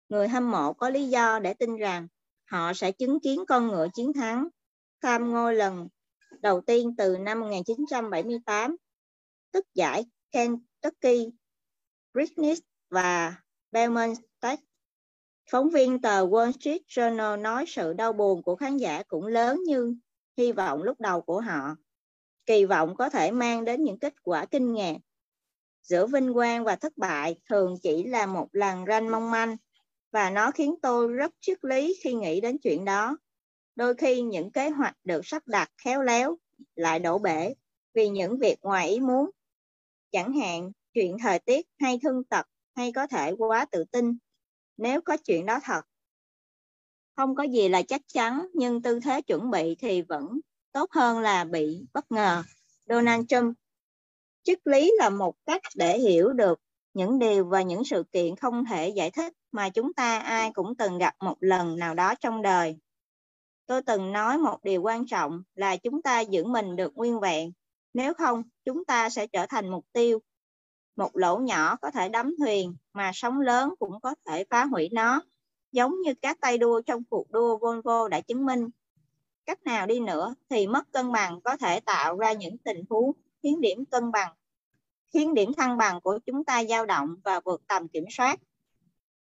Người hâm mộ có lý do để tin rằng họ sẽ chứng kiến con ngựa chiến thắng, tham ngôi lần đầu tiên từ năm 1978, tức giải Kentucky, British và Belmont Stakes. Phóng viên tờ Wall Street Journal nói sự đau buồn của khán giả cũng lớn như hy vọng lúc đầu của họ. Kỳ vọng có thể mang đến những kết quả kinh ngạc. Giữa vinh quang và thất bại thường chỉ là một làn ranh mong manh, và nó khiến tôi rất triết lý khi nghĩ đến chuyện đó. Đôi khi những kế hoạch được sắp đặt khéo léo lại đổ bể vì những việc ngoài ý muốn. Chẳng hạn, chuyện thời tiết hay thương tật hay có thể quá tự tin, nếu có chuyện đó thật. Không có gì là chắc chắn, nhưng tư thế chuẩn bị thì vẫn tốt hơn là bị bất ngờ. Donald Trump triết lý là một cách để hiểu được những điều và những sự kiện không thể giải thích mà chúng ta ai cũng từng gặp một lần nào đó trong đời. Tôi từng nói một điều quan trọng là chúng ta giữ mình được nguyên vẹn, nếu không chúng ta sẽ trở thành mục tiêu. Một lỗ nhỏ có thể đắm thuyền mà sóng lớn cũng có thể phá hủy nó, giống như các tay đua trong cuộc đua Volvo đã chứng minh. Cách nào đi nữa thì mất cân bằng có thể tạo ra những tình huống khiến điểm cân bằng, khiến điểm thăng bằng của chúng ta dao động và vượt tầm kiểm soát.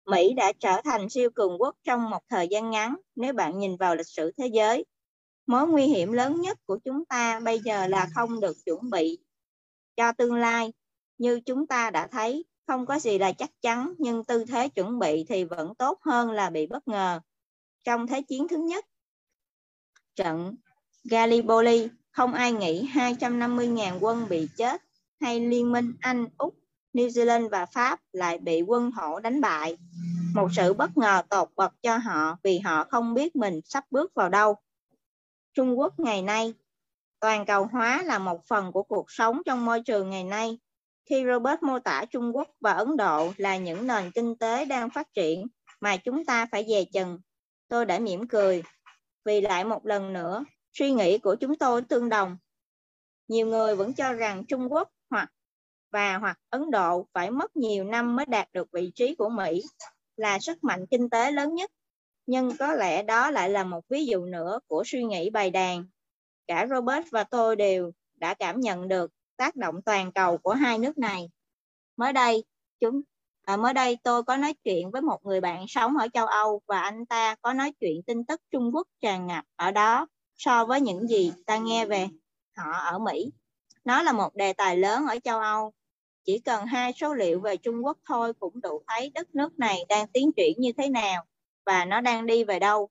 Mỹ đã trở thành siêu cường quốc trong một thời gian ngắn nếu bạn nhìn vào lịch sử thế giới. Mối nguy hiểm lớn nhất của chúng ta bây giờ là không được chuẩn bị cho tương lai. Như chúng ta đã thấy, không có gì là chắc chắn, nhưng tư thế chuẩn bị thì vẫn tốt hơn là bị bất ngờ. Trong Thế chiến thứ nhất, trận Gallipoli, không ai nghĩ 250.000 quân bị chết hay liên minh Anh, Úc New Zealand và Pháp lại bị quân thổ đánh bại. Một sự bất ngờ tột bậc cho họ vì họ không biết mình sắp bước vào đâu. Trung Quốc ngày nay, toàn cầu hóa là một phần của cuộc sống trong môi trường ngày nay. Khi Robert mô tả Trung Quốc và Ấn Độ là những nền kinh tế đang phát triển mà chúng ta phải dè chừng, tôi đã mỉm cười. Vì lại một lần nữa, suy nghĩ của chúng tôi tương đồng. Nhiều người vẫn cho rằng Trung Quốc hoặc và hoặc Ấn Độ phải mất nhiều năm mới đạt được vị trí của Mỹ là sức mạnh kinh tế lớn nhất. Nhưng có lẽ đó lại là một ví dụ nữa của suy nghĩ bày đàn. Cả Robert và tôi đều đã cảm nhận được tác động toàn cầu của hai nước này. Mới đây, chúng à, mới đây tôi có nói chuyện với một người bạn sống ở châu Âu và anh ta có nói chuyện tin tức Trung Quốc tràn ngập ở đó so với những gì ta nghe về họ ở Mỹ. Nó là một đề tài lớn ở châu Âu chỉ cần hai số liệu về Trung Quốc thôi cũng đủ thấy đất nước này đang tiến triển như thế nào và nó đang đi về đâu.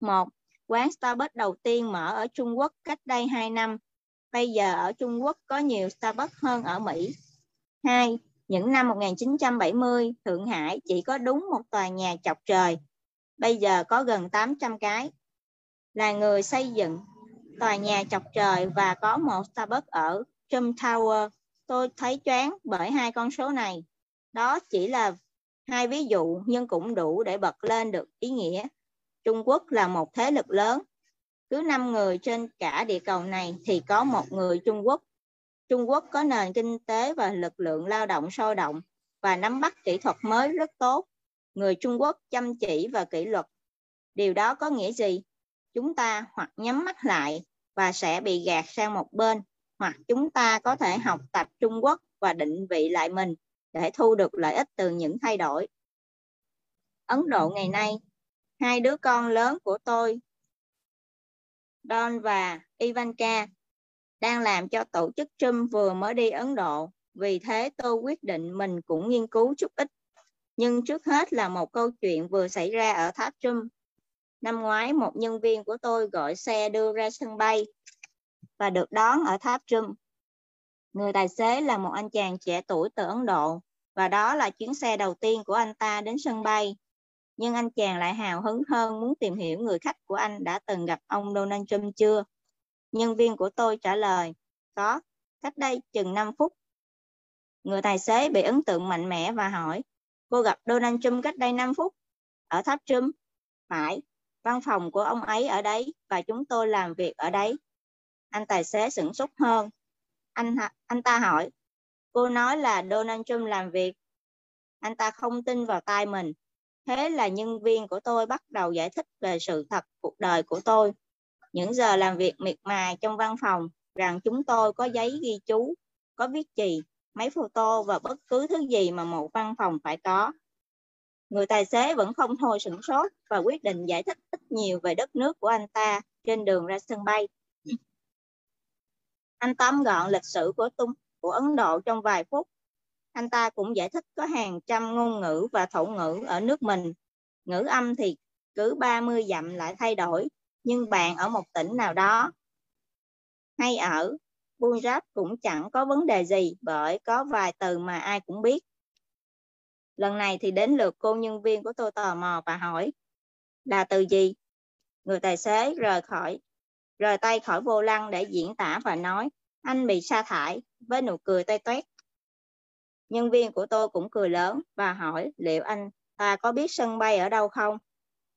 Một, quán Starbucks đầu tiên mở ở Trung Quốc cách đây 2 năm. Bây giờ ở Trung Quốc có nhiều Starbucks hơn ở Mỹ. Hai, những năm 1970, Thượng Hải chỉ có đúng một tòa nhà chọc trời. Bây giờ có gần 800 cái. Là người xây dựng tòa nhà chọc trời và có một Starbucks ở Trump Tower Tôi thấy choáng bởi hai con số này. Đó chỉ là hai ví dụ nhưng cũng đủ để bật lên được ý nghĩa. Trung Quốc là một thế lực lớn. Cứ 5 người trên cả địa cầu này thì có một người Trung Quốc. Trung Quốc có nền kinh tế và lực lượng lao động sôi động và nắm bắt kỹ thuật mới rất tốt. Người Trung Quốc chăm chỉ và kỷ luật. Điều đó có nghĩa gì? Chúng ta hoặc nhắm mắt lại và sẽ bị gạt sang một bên hoặc chúng ta có thể học tập Trung Quốc và định vị lại mình để thu được lợi ích từ những thay đổi. Ấn Độ ngày nay, hai đứa con lớn của tôi, Don và Ivanka, đang làm cho tổ chức Trump vừa mới đi Ấn Độ. Vì thế tôi quyết định mình cũng nghiên cứu chút ít. Nhưng trước hết là một câu chuyện vừa xảy ra ở tháp Trump. Năm ngoái, một nhân viên của tôi gọi xe đưa ra sân bay và được đón ở tháp Trump. Người tài xế là một anh chàng trẻ tuổi từ Ấn Độ và đó là chuyến xe đầu tiên của anh ta đến sân bay. Nhưng anh chàng lại hào hứng hơn muốn tìm hiểu người khách của anh đã từng gặp ông Donald Trump chưa. Nhân viên của tôi trả lời, có, cách đây chừng 5 phút. Người tài xế bị ấn tượng mạnh mẽ và hỏi, cô gặp Donald Trump cách đây 5 phút? Ở tháp Trump? Phải, văn phòng của ông ấy ở đấy và chúng tôi làm việc ở đấy. Anh tài xế sửng sốt hơn. Anh anh ta hỏi, cô nói là Donald Trump làm việc. Anh ta không tin vào tai mình. Thế là nhân viên của tôi bắt đầu giải thích về sự thật cuộc đời của tôi. Những giờ làm việc miệt mài trong văn phòng rằng chúng tôi có giấy ghi chú, có viết chì, máy photo và bất cứ thứ gì mà một văn phòng phải có. Người tài xế vẫn không thôi sửng sốt và quyết định giải thích ít nhiều về đất nước của anh ta trên đường ra sân bay. Anh tóm gọn lịch sử của tung của Ấn Độ trong vài phút. Anh ta cũng giải thích có hàng trăm ngôn ngữ và thổ ngữ ở nước mình. Ngữ âm thì cứ 30 dặm lại thay đổi, nhưng bạn ở một tỉnh nào đó, hay ở Punjab cũng chẳng có vấn đề gì bởi có vài từ mà ai cũng biết. Lần này thì đến lượt cô nhân viên của tôi tò mò và hỏi, là từ gì? Người tài xế rời khỏi, rời tay khỏi vô lăng để diễn tả và nói, anh bị sa thải, với nụ cười tay toét. Nhân viên của tôi cũng cười lớn và hỏi, liệu anh, ta có biết sân bay ở đâu không?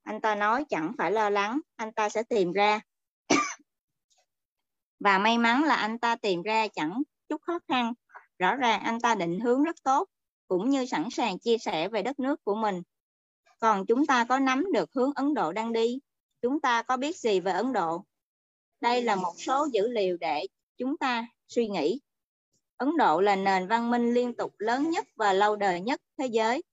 Anh ta nói chẳng phải lo lắng, anh ta sẽ tìm ra. và may mắn là anh ta tìm ra chẳng chút khó khăn. Rõ ràng anh ta định hướng rất tốt, cũng như sẵn sàng chia sẻ về đất nước của mình. Còn chúng ta có nắm được hướng Ấn Độ đang đi? Chúng ta có biết gì về Ấn Độ? Đây là một số dữ liệu để chúng ta suy nghĩ. Ấn Độ là nền văn minh liên tục lớn nhất và lâu đời nhất thế giới.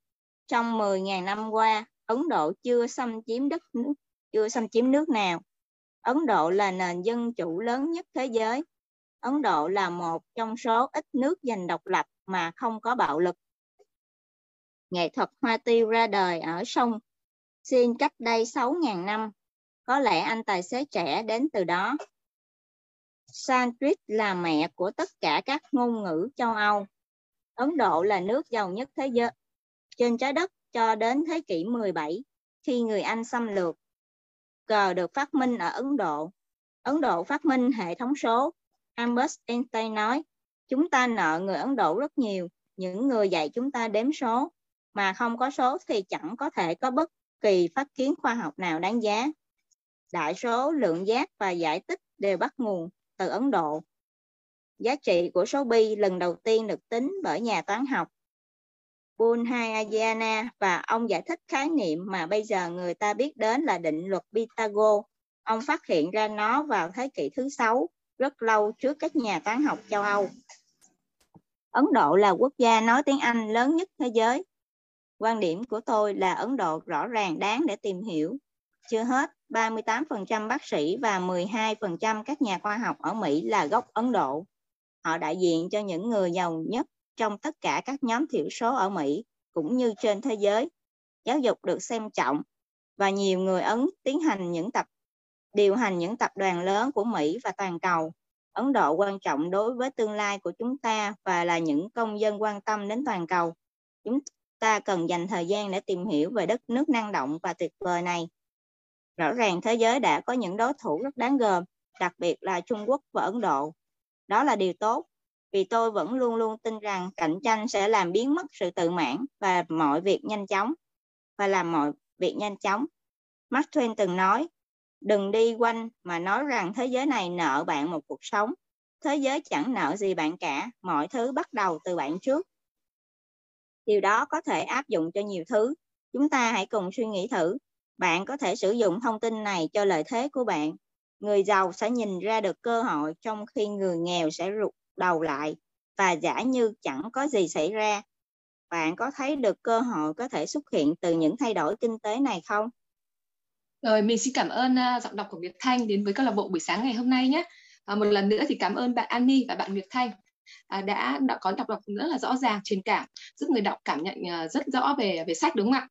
Trong 10.000 năm qua, Ấn Độ chưa xâm chiếm đất nước, chưa xâm chiếm nước nào. Ấn Độ là nền dân chủ lớn nhất thế giới. Ấn Độ là một trong số ít nước giành độc lập mà không có bạo lực. Nghệ thuật hoa tiêu ra đời ở sông Xin cách đây 6.000 năm. Có lẽ anh tài xế trẻ đến từ đó. Sanskrit là mẹ của tất cả các ngôn ngữ châu Âu. Ấn Độ là nước giàu nhất thế giới trên trái đất cho đến thế kỷ 17 khi người Anh xâm lược. Cờ được phát minh ở Ấn Độ. Ấn Độ phát minh hệ thống số. Albert Einstein nói, chúng ta nợ người Ấn Độ rất nhiều, những người dạy chúng ta đếm số, mà không có số thì chẳng có thể có bất kỳ phát kiến khoa học nào đáng giá. Đại số, lượng giác và giải tích đều bắt nguồn từ Ấn Độ. Giá trị của số pi lần đầu tiên được tính bởi nhà toán học Bunhayana và ông giải thích khái niệm mà bây giờ người ta biết đến là định luật Pythagore. Ông phát hiện ra nó vào thế kỷ thứ sáu, rất lâu trước các nhà toán học châu Âu. Ấn Độ là quốc gia nói tiếng Anh lớn nhất thế giới. Quan điểm của tôi là Ấn Độ rõ ràng đáng để tìm hiểu. Chưa hết, 38% bác sĩ và 12% các nhà khoa học ở Mỹ là gốc Ấn Độ. Họ đại diện cho những người giàu nhất trong tất cả các nhóm thiểu số ở Mỹ cũng như trên thế giới. Giáo dục được xem trọng và nhiều người Ấn tiến hành những tập điều hành những tập đoàn lớn của Mỹ và toàn cầu. Ấn Độ quan trọng đối với tương lai của chúng ta và là những công dân quan tâm đến toàn cầu. Chúng ta cần dành thời gian để tìm hiểu về đất nước năng động và tuyệt vời này. Rõ ràng thế giới đã có những đối thủ rất đáng gờm, đặc biệt là Trung Quốc và Ấn Độ. Đó là điều tốt vì tôi vẫn luôn luôn tin rằng cạnh tranh sẽ làm biến mất sự tự mãn và mọi việc nhanh chóng và làm mọi việc nhanh chóng. Mark Twain từng nói, đừng đi quanh mà nói rằng thế giới này nợ bạn một cuộc sống. Thế giới chẳng nợ gì bạn cả, mọi thứ bắt đầu từ bạn trước. Điều đó có thể áp dụng cho nhiều thứ. Chúng ta hãy cùng suy nghĩ thử. Bạn có thể sử dụng thông tin này cho lợi thế của bạn. Người giàu sẽ nhìn ra được cơ hội trong khi người nghèo sẽ rụt đầu lại và giả như chẳng có gì xảy ra. Bạn có thấy được cơ hội có thể xuất hiện từ những thay đổi kinh tế này không? Rồi, mình xin cảm ơn uh, giọng đọc của Việt Thanh đến với câu lạc bộ buổi sáng ngày hôm nay nhé. À, một lần nữa thì cảm ơn bạn Annie và bạn Việt Thanh à, đã đã có đọc đọc rất là rõ ràng, truyền cảm, giúp người đọc cảm nhận uh, rất rõ về về sách đúng không ạ?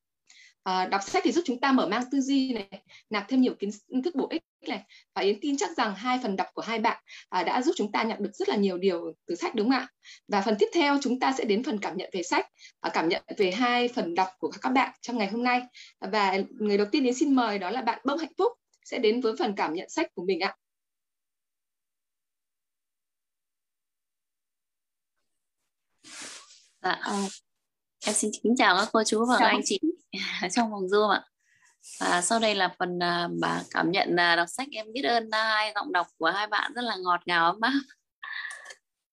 À, đọc sách thì giúp chúng ta mở mang tư duy này, nạp thêm nhiều kiến thức bổ ích này và Yến tin chắc rằng hai phần đọc của hai bạn à, đã giúp chúng ta nhận được rất là nhiều điều từ sách đúng không ạ? Và phần tiếp theo chúng ta sẽ đến phần cảm nhận về sách, à, cảm nhận về hai phần đọc của các bạn trong ngày hôm nay. Và người đầu tiên Yến xin mời đó là bạn Bông Hạnh Phúc sẽ đến với phần cảm nhận sách của mình ạ. Dạ, em xin kính chào các cô chú và các anh chị trong vòng Zoom ạ. Và sau đây là phần à, bà cảm nhận à, đọc sách em biết ơn à, hai giọng đọc của hai bạn rất là ngọt ngào ấm áp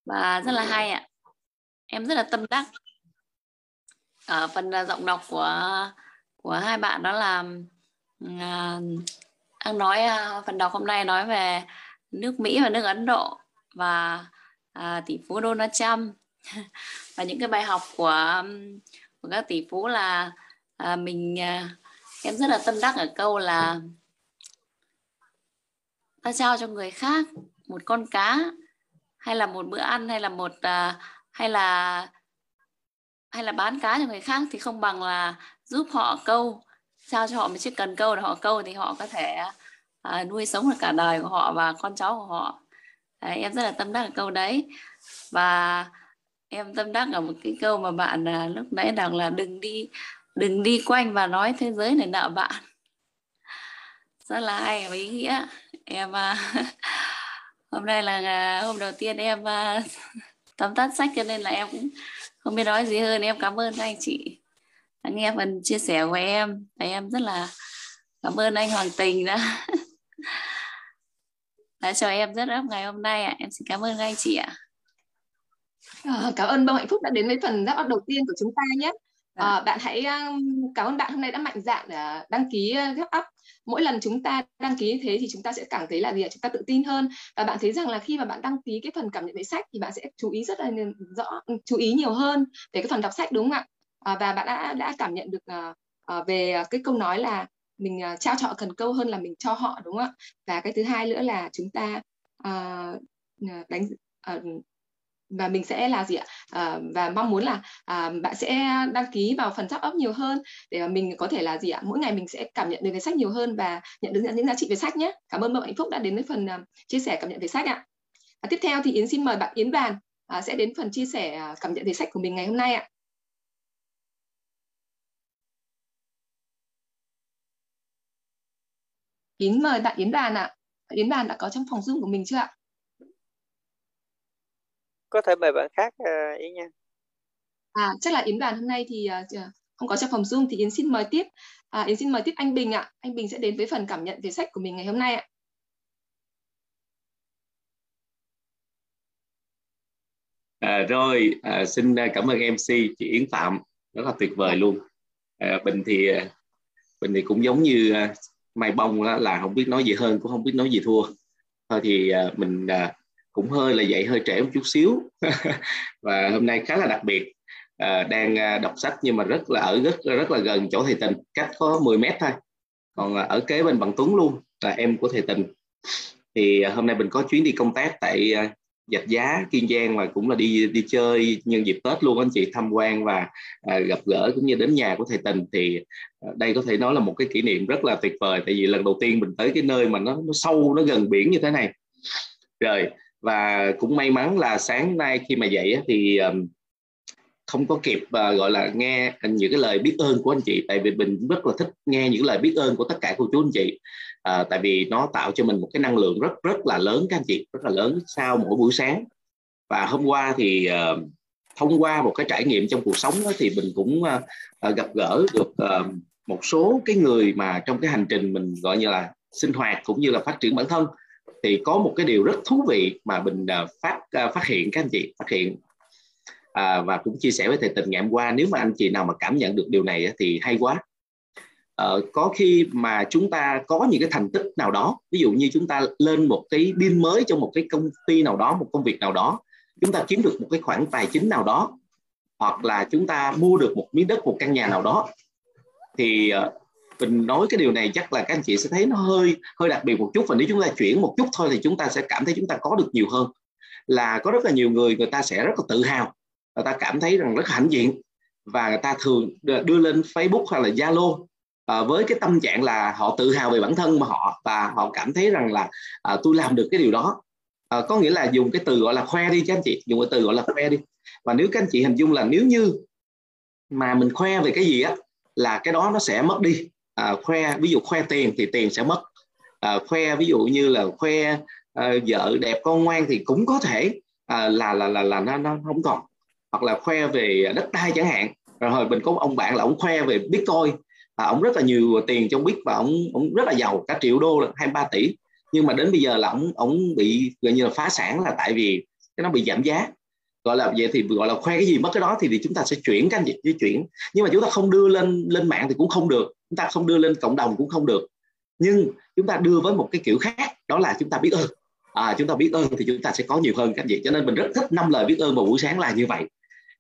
và rất là hay ạ. Em rất là tâm đắc. Ở phần giọng đọc của của hai bạn đó là đang nói phần đọc hôm nay nói về nước Mỹ và nước Ấn Độ và à, tỷ phú Donald Trump và những cái bài học của của các tỷ phú là à, mình à, em rất là tâm đắc ở câu là ta trao cho người khác một con cá hay là một bữa ăn hay là một à, hay là hay là bán cá cho người khác thì không bằng là giúp họ câu trao cho họ một chiếc cần câu để họ câu thì họ có thể à, nuôi sống được cả đời của họ và con cháu của họ. Đấy, em rất là tâm đắc ở câu đấy. Và em tâm đắc ở một cái câu mà bạn à, lúc nãy đọc là đừng đi đừng đi quanh và nói thế giới này nợ bạn. Rất là hay và ý nghĩa. Em à, hôm nay là à, hôm đầu tiên em à, tóm tắt sách cho nên là em cũng không biết nói gì hơn. Em cảm ơn anh chị đã nghe phần chia sẻ của em. Và em rất là cảm ơn anh Hoàng Tình đã đã cho em rất ấp ngày hôm nay ạ. Em xin cảm ơn anh chị ạ. À, cảm ơn bông hạnh phúc đã đến với phần đáp đầu tiên của chúng ta nhé à, bạn hãy cảm ơn bạn hôm nay đã mạnh dạn để đăng ký ờ, ghép up. Mỗi lần chúng ta đăng ký như thế thì chúng ta sẽ cảm thấy là gì chúng ta tự tin hơn. Và bạn thấy rằng là khi mà bạn đăng ký cái phần cảm nhận về sách thì bạn sẽ chú ý rất là rõ ừ, chú ý nhiều hơn về cái phần đọc sách đúng không ạ? À, và bạn đã đã cảm nhận được à, về cái câu nói là mình trao cho họ cần câu hơn là mình cho họ đúng không ạ? Và cái thứ hai nữa là chúng ta à, đánh à, và mình sẽ là gì ạ? À, và mong muốn là à, bạn sẽ đăng ký vào phần top up nhiều hơn để mà mình có thể là gì ạ? Mỗi ngày mình sẽ cảm nhận được về sách nhiều hơn và nhận được những giá trị về sách nhé. Cảm ơn bạn hạnh phúc đã đến với phần uh, chia sẻ cảm nhận về sách ạ. À, tiếp theo thì yến xin mời bạn yến bàn uh, à, sẽ đến phần chia sẻ uh, cảm nhận về sách của mình ngày hôm nay ạ. Yến mời bạn Yến Bàn ạ. Yến Bàn đã có trong phòng Zoom của mình chưa ạ? Có thể mời bạn khác uh, Yến nha. À chắc là Yến đoàn hôm nay thì uh, không có trong phòng Zoom thì Yến xin mời tiếp. À, Yến xin mời tiếp anh Bình ạ. Anh Bình sẽ đến với phần cảm nhận về sách của mình ngày hôm nay ạ. À, rồi à, xin cảm ơn MC chị Yến Phạm. Rất là tuyệt vời luôn. À, Bình thì Bình thì cũng giống như uh, Mai Bông đó, là không biết nói gì hơn cũng không biết nói gì thua. Thôi thì uh, mình uh, cũng hơi là dậy hơi trễ một chút xíu. Và hôm nay khá là đặc biệt. À, đang à, đọc sách nhưng mà rất là ở rất rất là gần chỗ thầy tình cách có 10 mét thôi. Còn à, ở kế bên bằng Tuấn luôn là em của thầy tình. Thì à, hôm nay mình có chuyến đi công tác tại Dạch Giá Kiên Giang và cũng là đi đi chơi nhân dịp Tết luôn. Anh chị tham quan và à, gặp gỡ cũng như đến nhà của thầy Tình thì à, đây có thể nói là một cái kỷ niệm rất là tuyệt vời. Tại vì lần đầu tiên mình tới cái nơi mà nó nó sâu nó gần biển như thế này. Rồi và cũng may mắn là sáng nay khi mà dậy thì không có kịp ờ, gọi là nghe những cái lời biết ơn của anh chị. Tại vì mình rất là thích nghe những lời biết ơn của tất cả cô chú anh chị. À, tại vì nó tạo cho mình một cái năng lượng rất rất là lớn các anh chị rất là lớn sau mỗi buổi sáng. Và hôm qua thì uh, thông qua một cái trải nghiệm trong cuộc sống đó, thì mình cũng uh, gặp gỡ được uh, một số cái người mà trong cái hành trình mình gọi như là sinh hoạt cũng như là phát triển bản thân thì có một cái điều rất thú vị mà mình à, phát à, phát hiện các anh chị phát hiện à, và cũng chia sẻ với thầy tình ngày hôm qua. Nếu mà anh chị nào mà cảm nhận được điều này thì hay quá. À, có khi mà chúng ta có những cái thành tích nào đó ví dụ như chúng ta lên một cái biên mới trong một cái công ty nào đó một công việc nào đó chúng ta kiếm được một cái khoản tài chính nào đó hoặc là chúng ta mua được một miếng đất một căn nhà nào đó thì ờ, mình nói cái điều này chắc là các anh chị sẽ thấy nó hơi hơi đặc biệt một chút. Và nếu chúng ta chuyển một chút thôi thì chúng ta sẽ cảm thấy chúng ta có được nhiều hơn. Là có rất là nhiều người người ta sẽ rất là tự hào. Người ta cảm thấy rằng rất hãnh diện. Và người ta thường đưa lên Facebook hay là Zalo à, với cái tâm trạng là họ tự hào về bản thân mà họ và họ cảm thấy rằng là à, tôi làm được cái điều đó. À, có nghĩa là dùng cái từ gọi là khoe đi các anh chị. Dùng cái từ gọi là khoe đi. Và nếu các anh chị hình dung là nếu như mà mình khoe về cái gì á là cái đó nó sẽ mất đi à, khoe ví dụ khoe tiền thì tiền sẽ mất. À, khoe ví dụ như là khoe à, vợ đẹp con ngoan thì cũng có thể à, là là là là nó, nó không còn. Hoặc là khoe về đất đai chẳng hạn. Rồi hồi mình có ông bạn là ông khoe về bitcoin. À, ông rất là nhiều tiền trong bit và ông ông rất là giàu cả triệu đô hai ba tỷ. Nhưng mà đến bây giờ là ông ông bị gần như là phá sản là tại vì cái nó bị giảm giá. Gọi là vậy thì gọi là khoe cái gì mất cái đó thì, thì chúng ta sẽ chuyển cái gì di chuyển. Nhưng mà chúng ta không đưa lên lên mạng thì cũng không được chúng ta không đưa lên cộng đồng cũng không được. Nhưng chúng ta đưa với một cái kiểu khác đó là chúng ta biết ơn. À, chúng ta biết ơn thì chúng ta sẽ có nhiều hơn các vị cho nên mình rất thích năm lời biết ơn vào buổi sáng là như vậy.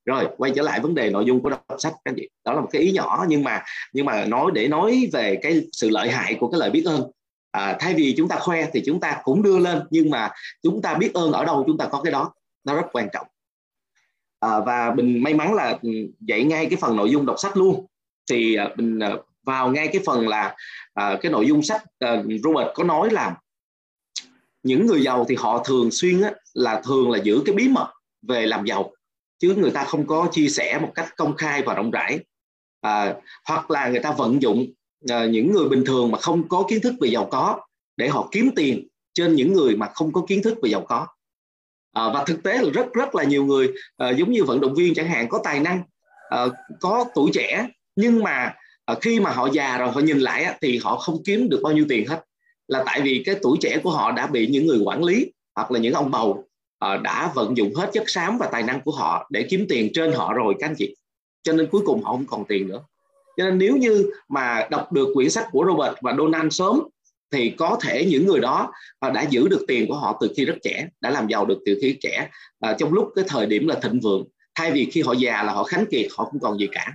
Rồi quay trở lại vấn đề nội dung của đọc sách các anh chị. Đó là một cái ý nhỏ nhưng mà nhưng mà nói để nói về cái sự lợi hại của cái lời biết ơn. À, thay vì chúng ta khoe thì chúng ta cũng đưa lên nhưng mà chúng ta biết ơn ở đâu chúng ta có cái đó. Nó rất quan trọng. À, và mình may mắn là ừ, dạy ngay cái phần nội dung đọc sách luôn. Thì à, mình à, vào ngay cái phần là à, cái nội dung sách à, Robert có nói là những người giàu thì họ thường xuyên á, là thường là giữ cái bí mật về làm giàu chứ người ta không có chia sẻ một cách công khai và rộng rãi. À, hoặc là người ta vận dụng à, những người bình thường mà không có kiến thức về giàu có để họ kiếm tiền trên những người mà không có kiến thức về giàu có. À, và thực tế là rất rất là nhiều người à, giống như vận động viên chẳng hạn có tài năng à, có tuổi trẻ nhưng mà à, khi mà họ già rồi họ nhìn lại á, thì họ không kiếm được bao nhiêu tiền hết. Là tại vì cái tuổi trẻ của họ đã bị những người quản lý hoặc là những ông bầu ờ, đã vận dụng hết chất xám và tài năng của họ để kiếm tiền trên họ rồi các anh chị. Cho nên cuối cùng họ không còn tiền nữa. Cho nên nếu như mà đọc được quyển sách của Robert và Donald sớm thì có thể những người đó ờ, đã giữ được tiền của họ từ khi rất trẻ đã làm giàu được từ khi trẻ. Uh, trong lúc cái thời điểm là thịnh vượng thay vì khi họ già là họ khánh kiệt họ không còn gì cả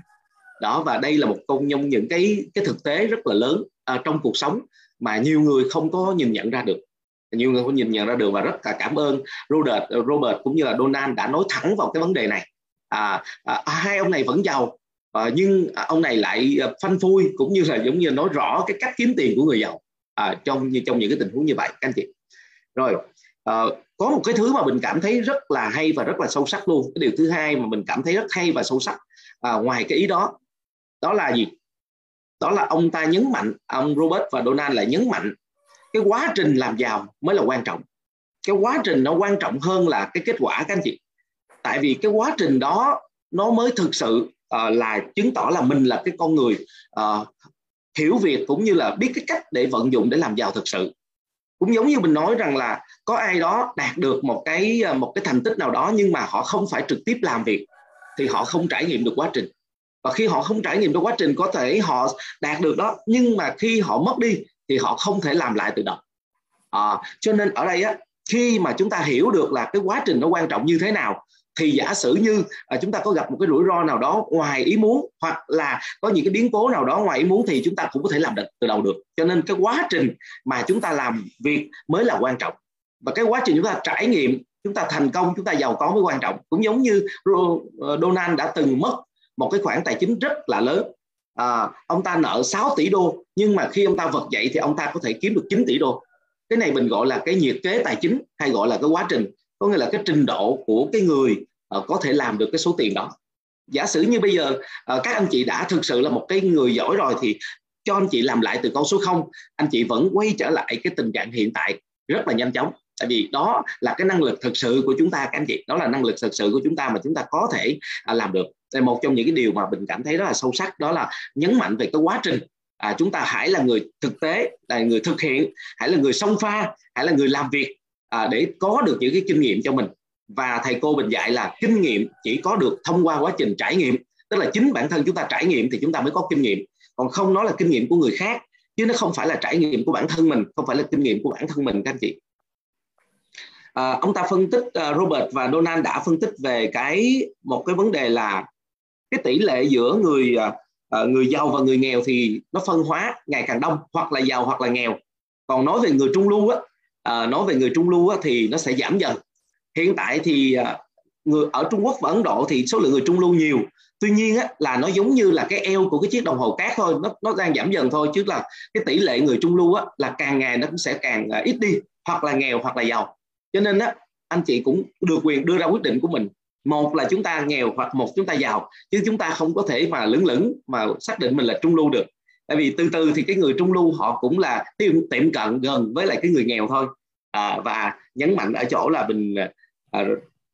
đó và đây là một công nhông những cái cái thực tế rất là lớn à, trong cuộc sống mà nhiều người không có nhìn nhận ra được. Nhiều người không nhìn nhận ra được và rất là cảm ơn Robert ờ, Robert cũng như là Donald đã nói thẳng vào cái vấn đề này. À, à, à hai ông này vẫn giàu ờ, à, nhưng ông này lại ờ, phanh phui cũng như là giống như nói rõ cái cách kiếm tiền của người giàu. À, trong như trong những cái tình huống như vậy các anh chị. Rồi à, có một cái thứ mà mình cảm thấy rất là hay và rất là sâu sắc luôn. Cái điều thứ hai mà mình cảm thấy rất hay và sâu sắc à, ngoài cái ý đó đó là gì? Đó là ông ta nhấn mạnh ông Robert và Donald lại nhấn mạnh cái quá trình làm giàu mới là quan trọng. Cái quá trình nó quan trọng hơn là cái kết quả các anh chị. Tại vì cái quá trình đó nó mới thực sự uh, là chứng tỏ là mình là cái con người uh, hiểu việc cũng như là biết cái cách để vận dụng để làm giàu thực sự. Cũng giống như mình nói rằng là có ai đó đạt được một cái ờ, một cái thành tích nào đó nhưng mà họ không phải trực tiếp làm việc thì họ không trải nghiệm được quá trình và khi họ không trải nghiệm trong quá trình có thể họ đạt được đó nhưng mà khi họ mất đi thì họ không thể làm lại từ đầu à, cho nên ở đây á khi mà chúng ta hiểu được là cái quá trình nó quan trọng như thế nào thì giả sử như à, chúng ta có gặp một cái rủi ro nào đó ngoài ý muốn hoặc là có những cái biến cố nào đó ngoài ý muốn thì chúng ta cũng có thể làm được từ đầu được. Cho nên cái quá trình mà chúng ta làm việc mới là quan trọng. Và cái quá trình chúng ta trải nghiệm chúng ta thành công chúng ta giàu có mới quan trọng. Cũng giống như ờ, Donald đã từng mất một cái khoản tài chính rất là lớn. À, ông ta nợ 6 tỷ đô nhưng mà khi ông ta vật dậy thì ông ta có thể kiếm được 9 tỷ đô. Cái này mình gọi là cái nhiệt kế tài chính hay gọi là cái quá trình. Có nghĩa là cái trình độ của cái người uh, có thể làm được cái số tiền đó. Giả sử như bây giờ uh, các anh chị đã thực sự là một cái người giỏi rồi thì cho anh chị làm lại từ con số 0 anh chị vẫn quay trở lại cái tình trạng hiện tại rất là nhanh chóng tại vì đó là cái năng lực thực sự của chúng ta các anh chị. Đó là năng lực thực sự của chúng ta mà chúng ta có thể à, làm được. Đây một trong những cái điều mà mình cảm thấy rất là sâu sắc đó là nhấn mạnh về cái quá trình à, chúng ta hãy là người thực tế là người thực hiện hãy là người song pha hãy là người làm việc à, để có được những cái kinh nghiệm cho mình. Và thầy cô mình dạy là kinh nghiệm chỉ có được thông qua quá trình trải nghiệm. Tức là chính bản thân chúng ta trải nghiệm thì chúng ta mới có kinh nghiệm. Còn không nó là kinh nghiệm của người khác chứ nó không phải là trải nghiệm của bản thân mình không phải là kinh nghiệm của bản thân mình các anh chị à, ông ta phân tích uh, Robert và Donald đã phân tích về cái một cái vấn đề là cái tỷ lệ giữa người uh, người giàu và người nghèo thì nó phân hóa ngày càng đông hoặc là giàu hoặc là nghèo. Còn nói về người trung lưu á uh, nói về người trung lưu á, thì nó sẽ giảm dần. Hiện tại thì uh, người ở Trung Quốc và Ấn Độ thì số lượng người trung lưu nhiều. Tuy nhiên á, là nó giống như là cái eo của cái chiếc đồng hồ cát thôi nó nó đang giảm dần thôi chứ là cái tỷ lệ người trung lưu á, là càng ngày nó cũng sẽ càng uh, ít đi hoặc là nghèo hoặc là giàu cho nên á anh chị cũng được quyền đưa ra quyết định của mình. Một là chúng ta nghèo hoặc một chúng ta giàu chứ chúng ta không có thể mà lững lững mà xác định mình là trung lưu được. Tại vì từ từ thì cái người trung lưu họ cũng là tiệm, tiệm cận gần với lại cái người nghèo thôi. À, và nhấn mạnh ở chỗ là mình à,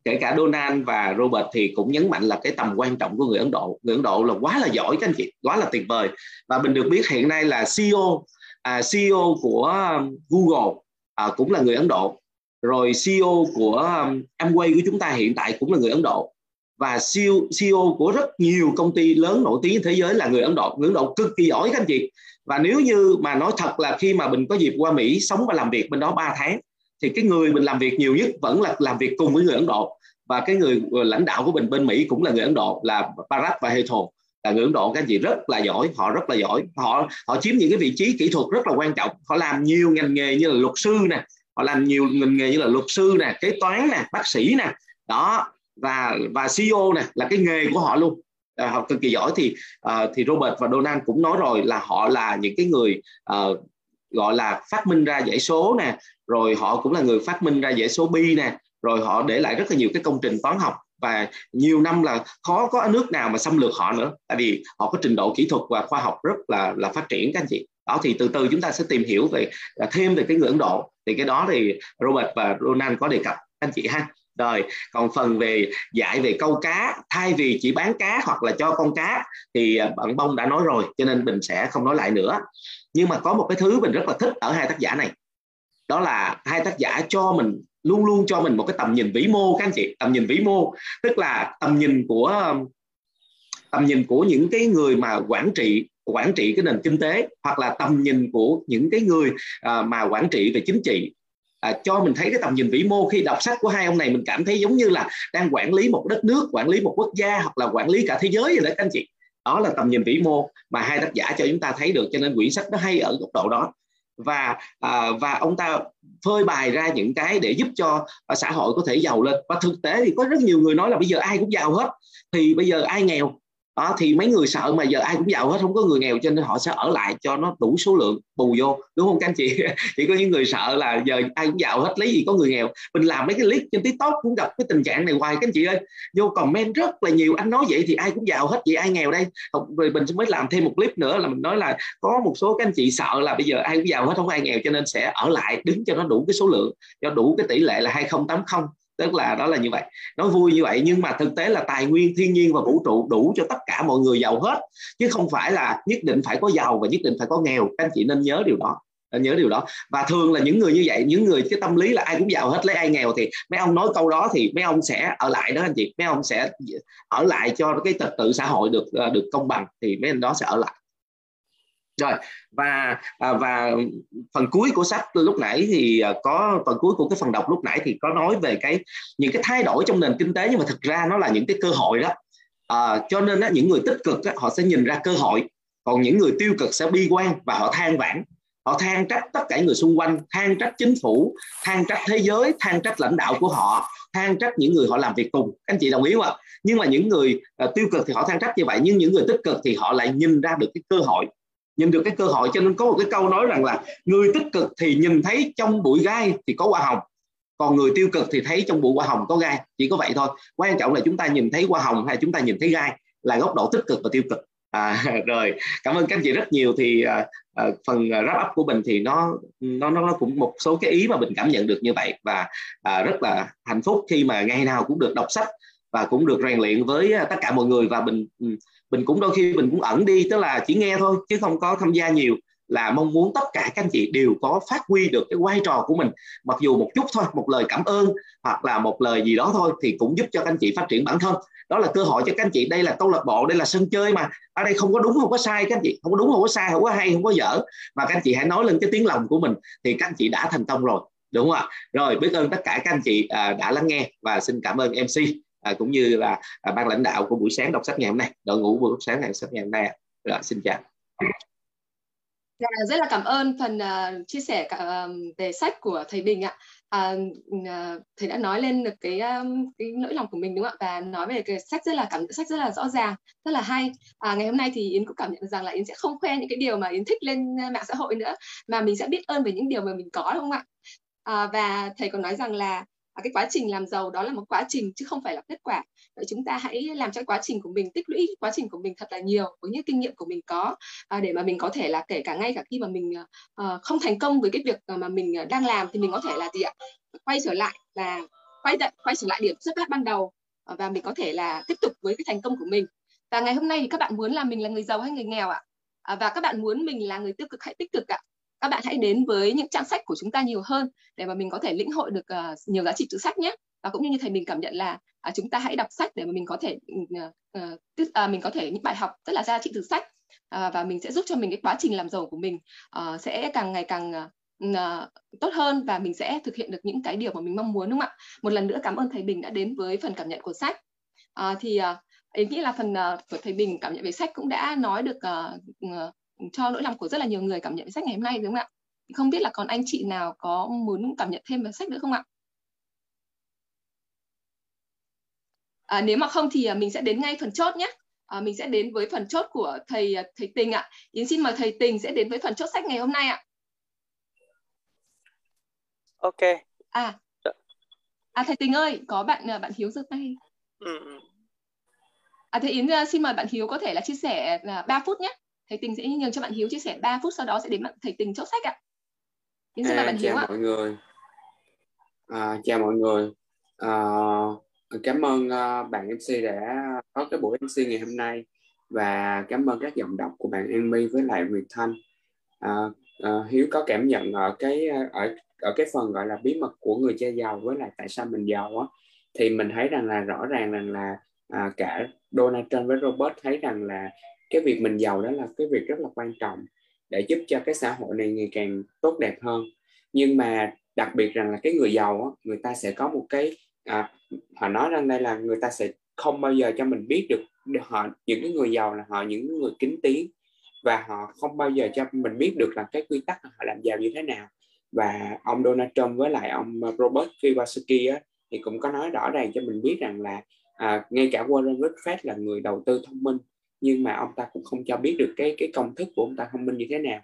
kể cả Donald và Robert thì cũng nhấn mạnh là cái tầm quan trọng của người Ấn Độ. Người Ấn Độ là quá là giỏi các anh chị quá là tuyệt vời. Và mình được biết hiện nay là CEO à, CEO của um, Google à, cũng là người Ấn Độ rồi CEO của um, Amway của chúng ta hiện tại cũng là người Ấn Độ. Và CEO, CEO của rất nhiều công ty lớn nổi tiếng thế giới là người Ấn Độ. Người Ấn Độ cực kỳ giỏi các anh chị. Và nếu như mà nói thật là khi mà mình có dịp qua Mỹ sống và làm việc bên đó 3 tháng thì cái người mình làm việc nhiều nhất vẫn là làm việc cùng với người Ấn Độ. Và cái người lãnh đạo của mình bên Mỹ cũng là người Ấn Độ là Barack và Hethel là người Ấn Độ các anh chị rất là giỏi họ rất là giỏi. Họ họ chiếm những cái vị trí kỹ thuật rất là quan trọng. Họ làm nhiều ngành nghề như là luật sư nè họ làm nhiều ngành nghề như là luật sư nè kế toán nè bác sĩ nè. Đó và và CEO nè là cái nghề của họ luôn. À, học cực kỳ giỏi thì uh, thì Robert và Donald cũng nói rồi là họ là những cái người uh, gọi là phát minh ra dãy số nè. Rồi họ cũng là người phát minh ra dãy số bi nè. Rồi họ để lại rất là nhiều cái công trình toán học và nhiều năm là khó có nước nào mà xâm lược họ nữa. Tại vì họ có trình độ kỹ thuật và khoa học rất là là phát triển các anh chị. Đó thì từ từ chúng ta sẽ tìm hiểu về à, thêm về cái người Ấn Độ thì cái đó thì Robert và Ronan có đề cập anh chị ha. Rồi, còn phần về dạy về câu cá, thay vì chỉ bán cá hoặc là cho con cá, thì à, bạn bông đã nói rồi, cho nên mình sẽ không nói lại nữa. Nhưng mà có một cái thứ mình rất là thích ở hai tác giả này. Đó là hai tác giả cho mình, luôn luôn cho mình một cái tầm nhìn vĩ mô, các anh chị. Tầm nhìn vĩ mô, tức là tầm nhìn của, tầm nhìn của những cái người mà quản trị quản trị cái nền kinh tế hoặc là tầm nhìn của những cái người à, mà quản trị về chính trị. À, cho mình thấy cái tầm nhìn vĩ mô khi đọc sách của hai ông này mình cảm thấy giống như là đang quản lý một đất nước quản lý một quốc gia hoặc là quản lý cả thế giới vậy đó các anh chị. Đó là tầm nhìn vĩ mô mà hai tác giả cho chúng ta thấy được cho nên quyển sách nó hay ở góc độ đó. Và à, và ông ta phơi bày ra những cái để giúp cho à, xã hội có thể giàu lên. Và thực tế thì có rất nhiều người nói là bây giờ ai cũng giàu hết. Thì bây giờ ai nghèo? Đó, thì mấy người sợ mà giờ ai cũng giàu hết, không có người nghèo cho nên họ sẽ ở lại cho nó đủ số lượng bù vô, đúng không các anh chị? Chỉ có những người sợ là giờ ai cũng giàu hết, lấy gì có người nghèo. Mình làm mấy cái clip trên tiktok cũng gặp cái tình trạng này hoài các anh chị ơi. Vô comment rất là nhiều, anh nói vậy thì ai cũng giàu hết, vậy ai nghèo đây? Rồi mình mới làm thêm một clip nữa là mình nói là có một số các anh chị sợ là bây giờ ai cũng giàu hết, không ai nghèo cho nên sẽ ở lại, đứng cho nó đủ cái số lượng, cho đủ cái tỷ lệ là 2080 tức là đó là như vậy. Nó vui như vậy nhưng mà thực tế là tài nguyên, thiên nhiên và vũ trụ đủ cho tất cả mọi người giàu hết. Chứ không phải là nhất định phải có giàu và nhất định phải có nghèo. Các anh chị nên nhớ điều đó nhớ điều đó. Và thường là những người như vậy, những người cái tâm lý là ai cũng giàu hết, lấy ai nghèo thì mấy ông nói câu đó thì mấy ông sẽ ở lại đó anh chị. Mấy ông sẽ ở lại cho cái trật tự xã hội được ờ, được công bằng thì mấy anh đó sẽ ở lại rồi và à, và phần cuối của sách lúc nãy thì à, có phần cuối của cái phần đọc lúc nãy thì có nói về cái những cái thay đổi trong nền kinh tế nhưng mà thực ra nó là những cái cơ hội đó. À, cho nên á, những người tích cực á, họ sẽ nhìn ra cơ hội còn những người tiêu cực sẽ bi quan và họ than vãn. Họ than trách tất cả người xung quanh than trách chính phủ than trách thế giới than trách lãnh đạo của họ than trách những người họ làm việc cùng. Các anh chị đồng ý không ạ? Nhưng mà những người uh, tiêu cực thì họ than trách như vậy nhưng những người tích cực thì họ lại nhìn ra được cái cơ hội nhìn được cái cơ hội cho nên có một cái câu nói rằng là người tích cực thì nhìn thấy trong bụi gai thì có hoa hồng còn người tiêu cực thì thấy trong bụi hoa hồng có gai chỉ có vậy thôi. Quan trọng là chúng ta nhìn thấy hoa hồng hay chúng ta nhìn thấy gai là góc độ tích cực và tiêu cực. À, rồi cảm ơn các anh chị rất nhiều thì à, à, phần wrap up của mình thì nó nó nó cũng một số cái ý mà mình cảm nhận được như vậy và à, rất là hạnh phúc khi mà ngày nào cũng được đọc sách và cũng được rèn luyện với à, tất cả mọi người và mình ừ, mình cũng đôi khi mình cũng ẩn đi, tức là chỉ nghe thôi, chứ không có tham gia nhiều. Là mong muốn tất cả các anh chị đều có phát huy được cái vai trò của mình. Mặc dù một chút thôi, một lời cảm ơn, hoặc là một lời gì đó thôi, thì cũng giúp cho các anh chị phát triển bản thân. Đó là cơ hội cho các anh chị, đây là câu lạc bộ, đây là sân chơi mà. Ở đây không có đúng, không có sai các anh chị. Không có đúng, không có sai, không có hay, không có dở. Mà các anh chị hãy nói lên cái tiếng lòng của mình, thì các anh chị đã thành công rồi. Đúng không ạ? Rồi, biết ơn tất cả các anh chị à, đã lắng nghe và xin cảm ơn mc à, cũng như là à, ban lãnh đạo của buổi sáng đọc sách ngày hôm nay đội ngũ buổi sáng ngày sách ngày hôm nay rồi, xin chào. Dạ, rất là cảm ơn phần uh, chia sẻ cả, um, về sách của thầy Bình ạ. À, uh, thầy đã nói lên được cái um, cái nỗi lòng của mình đúng không ạ? Và nói về cái sách rất là cảm sách rất là rõ ràng rất là hay. À, ngày hôm nay thì yến cũng cảm nhận rằng là yến sẽ không khoe những cái điều mà yến thích lên mạng xã hội nữa mà mình sẽ biết ơn về những điều mà mình có đúng không ạ? À, và thầy còn nói rằng là à, cái quá trình làm giàu đó là một quá trình chứ không phải là kết quả. Vậy chúng ta hãy làm cho quá trình của mình tích lũy quá trình của mình thật là nhiều với những kinh nghiệm của mình có à, để mà mình có thể là kể cả ngay cả khi mà mình à, không thành công với cái việc mà mình ờ, đang làm thì mình có thể là gì ạ? Quay trở lại là quay lại quay trở lại điểm xuất phát ban đầu ờ, và mình có thể là tiếp tục với cái thành công của mình. Và ngày hôm nay thì các bạn muốn là mình là người giàu hay người nghèo ạ? À, và các bạn muốn mình là người tiêu cực hay tích cực ạ? Các bạn hãy đến với những trang sách của chúng ta nhiều hơn để mà mình có thể lĩnh hội được uh, nhiều giá trị từ sách nhé. Và cũng như như thầy mình cảm nhận là uh, chúng ta hãy đọc sách để mà mình có thể uh, uh, mình có thể những bài học rất là giá trị từ sách uh, và mình sẽ giúp cho mình cái quá trình làm giàu của mình uh, sẽ càng ngày càng ừ, tốt hơn và mình sẽ thực hiện được những cái điều mà mình mong muốn đúng không ạ? Một lần nữa cảm ơn thầy Bình đã đến với phần cảm nhận của sách. À, thì ý nghĩ là phần của thầy Bình cảm nhận về sách cũng đã nói được uh, cho nỗi lòng của rất là nhiều người cảm nhận về sách ngày hôm nay đúng không ạ? Không biết là còn anh chị nào có muốn cảm nhận thêm về sách nữa không ạ? À, nếu mà không thì mình sẽ đến ngay phần chốt nhé. À, mình sẽ đến với phần chốt của thầy thầy Tình ạ. Yến xin mời thầy Tình sẽ đến với phần chốt sách ngày hôm nay ạ. Ok. À. À thầy Tình ơi có bạn bạn Hiếu giơ tay. Ừ. ừ. à thầy Yến xin mời bạn Hiếu có thể là chia sẻ là 3 phút nhé thầy Tình sẽ nhường cho bạn Hiếu chia sẻ 3 phút sau đó sẽ đến bạn thầy Tình chốt sách ạ. Yến xin à, bạn Hiếu ạ. mọi người. À, chào mọi người. À, cảm ơn uh, bạn MC đã có cái buổi MC ngày hôm nay và cảm ơn các giọng đọc của bạn An My với lại Nguyệt Thanh. À, à, Hiếu có cảm nhận ở cái ở ở cái phần gọi là bí mật của người cha giàu với lại tại sao mình giàu á thì mình thấy rằng là rõ ràng rằng là à, cả Donald Trump với Robert thấy rằng là cái việc mình giàu đó là cái việc rất là quan trọng để giúp cho cái xã hội này ngày càng tốt đẹp hơn. Nhưng mà đặc biệt rằng là cái người giàu á, người ta sẽ có một cái à, họ nói rằng đây là người ta sẽ không bao giờ cho mình biết được họ những cái người giàu là họ những người kính tiếng và họ không bao giờ cho mình biết được là cái quy tắc họ làm giàu như thế nào. Và ông Donald Trump với lại ông Robert Kiyosaki á, thì cũng có nói rõ ràng cho mình biết rằng là à, ngay cả Warren Buffett là người đầu tư thông minh nhưng mà ông ta cũng không cho biết được cái cái công thức của ông ta thông minh như thế nào.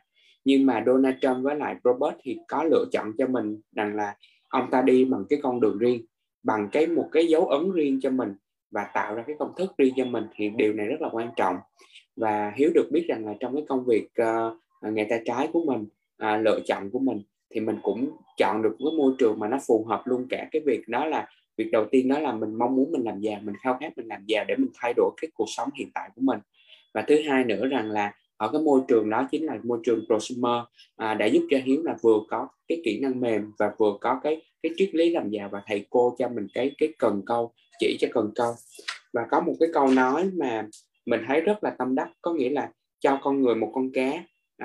Nhưng mà Donald Trump với lại Robert thì có lựa chọn cho mình rằng là ông ta đi bằng cái con đường riêng bằng cái một cái dấu ấn riêng cho mình và tạo ra cái công thức riêng cho mình thì điều này rất là quan trọng. Và hiếu được biết rằng là trong cái công việc uh, nghề tay trái của mình uh, lựa chọn của mình thì mình cũng chọn được cái môi trường mà nó phù hợp luôn cả. Cái việc đó là việc đầu tiên đó là mình mong muốn mình làm giàu mình khao khát mình làm giàu để mình thay đổi cái cuộc sống hiện tại của mình. Và thứ hai nữa rằng là ở cái môi trường đó chính là môi trường prosumer à, đã giúp cho hiếu là vừa có cái kỹ năng mềm và vừa có cái cái triết lý làm giàu và thầy cô cho mình cái cái cần câu chỉ cho cần câu. Và có một cái câu nói mà mình thấy rất là tâm đắc có nghĩa là cho con người một con cá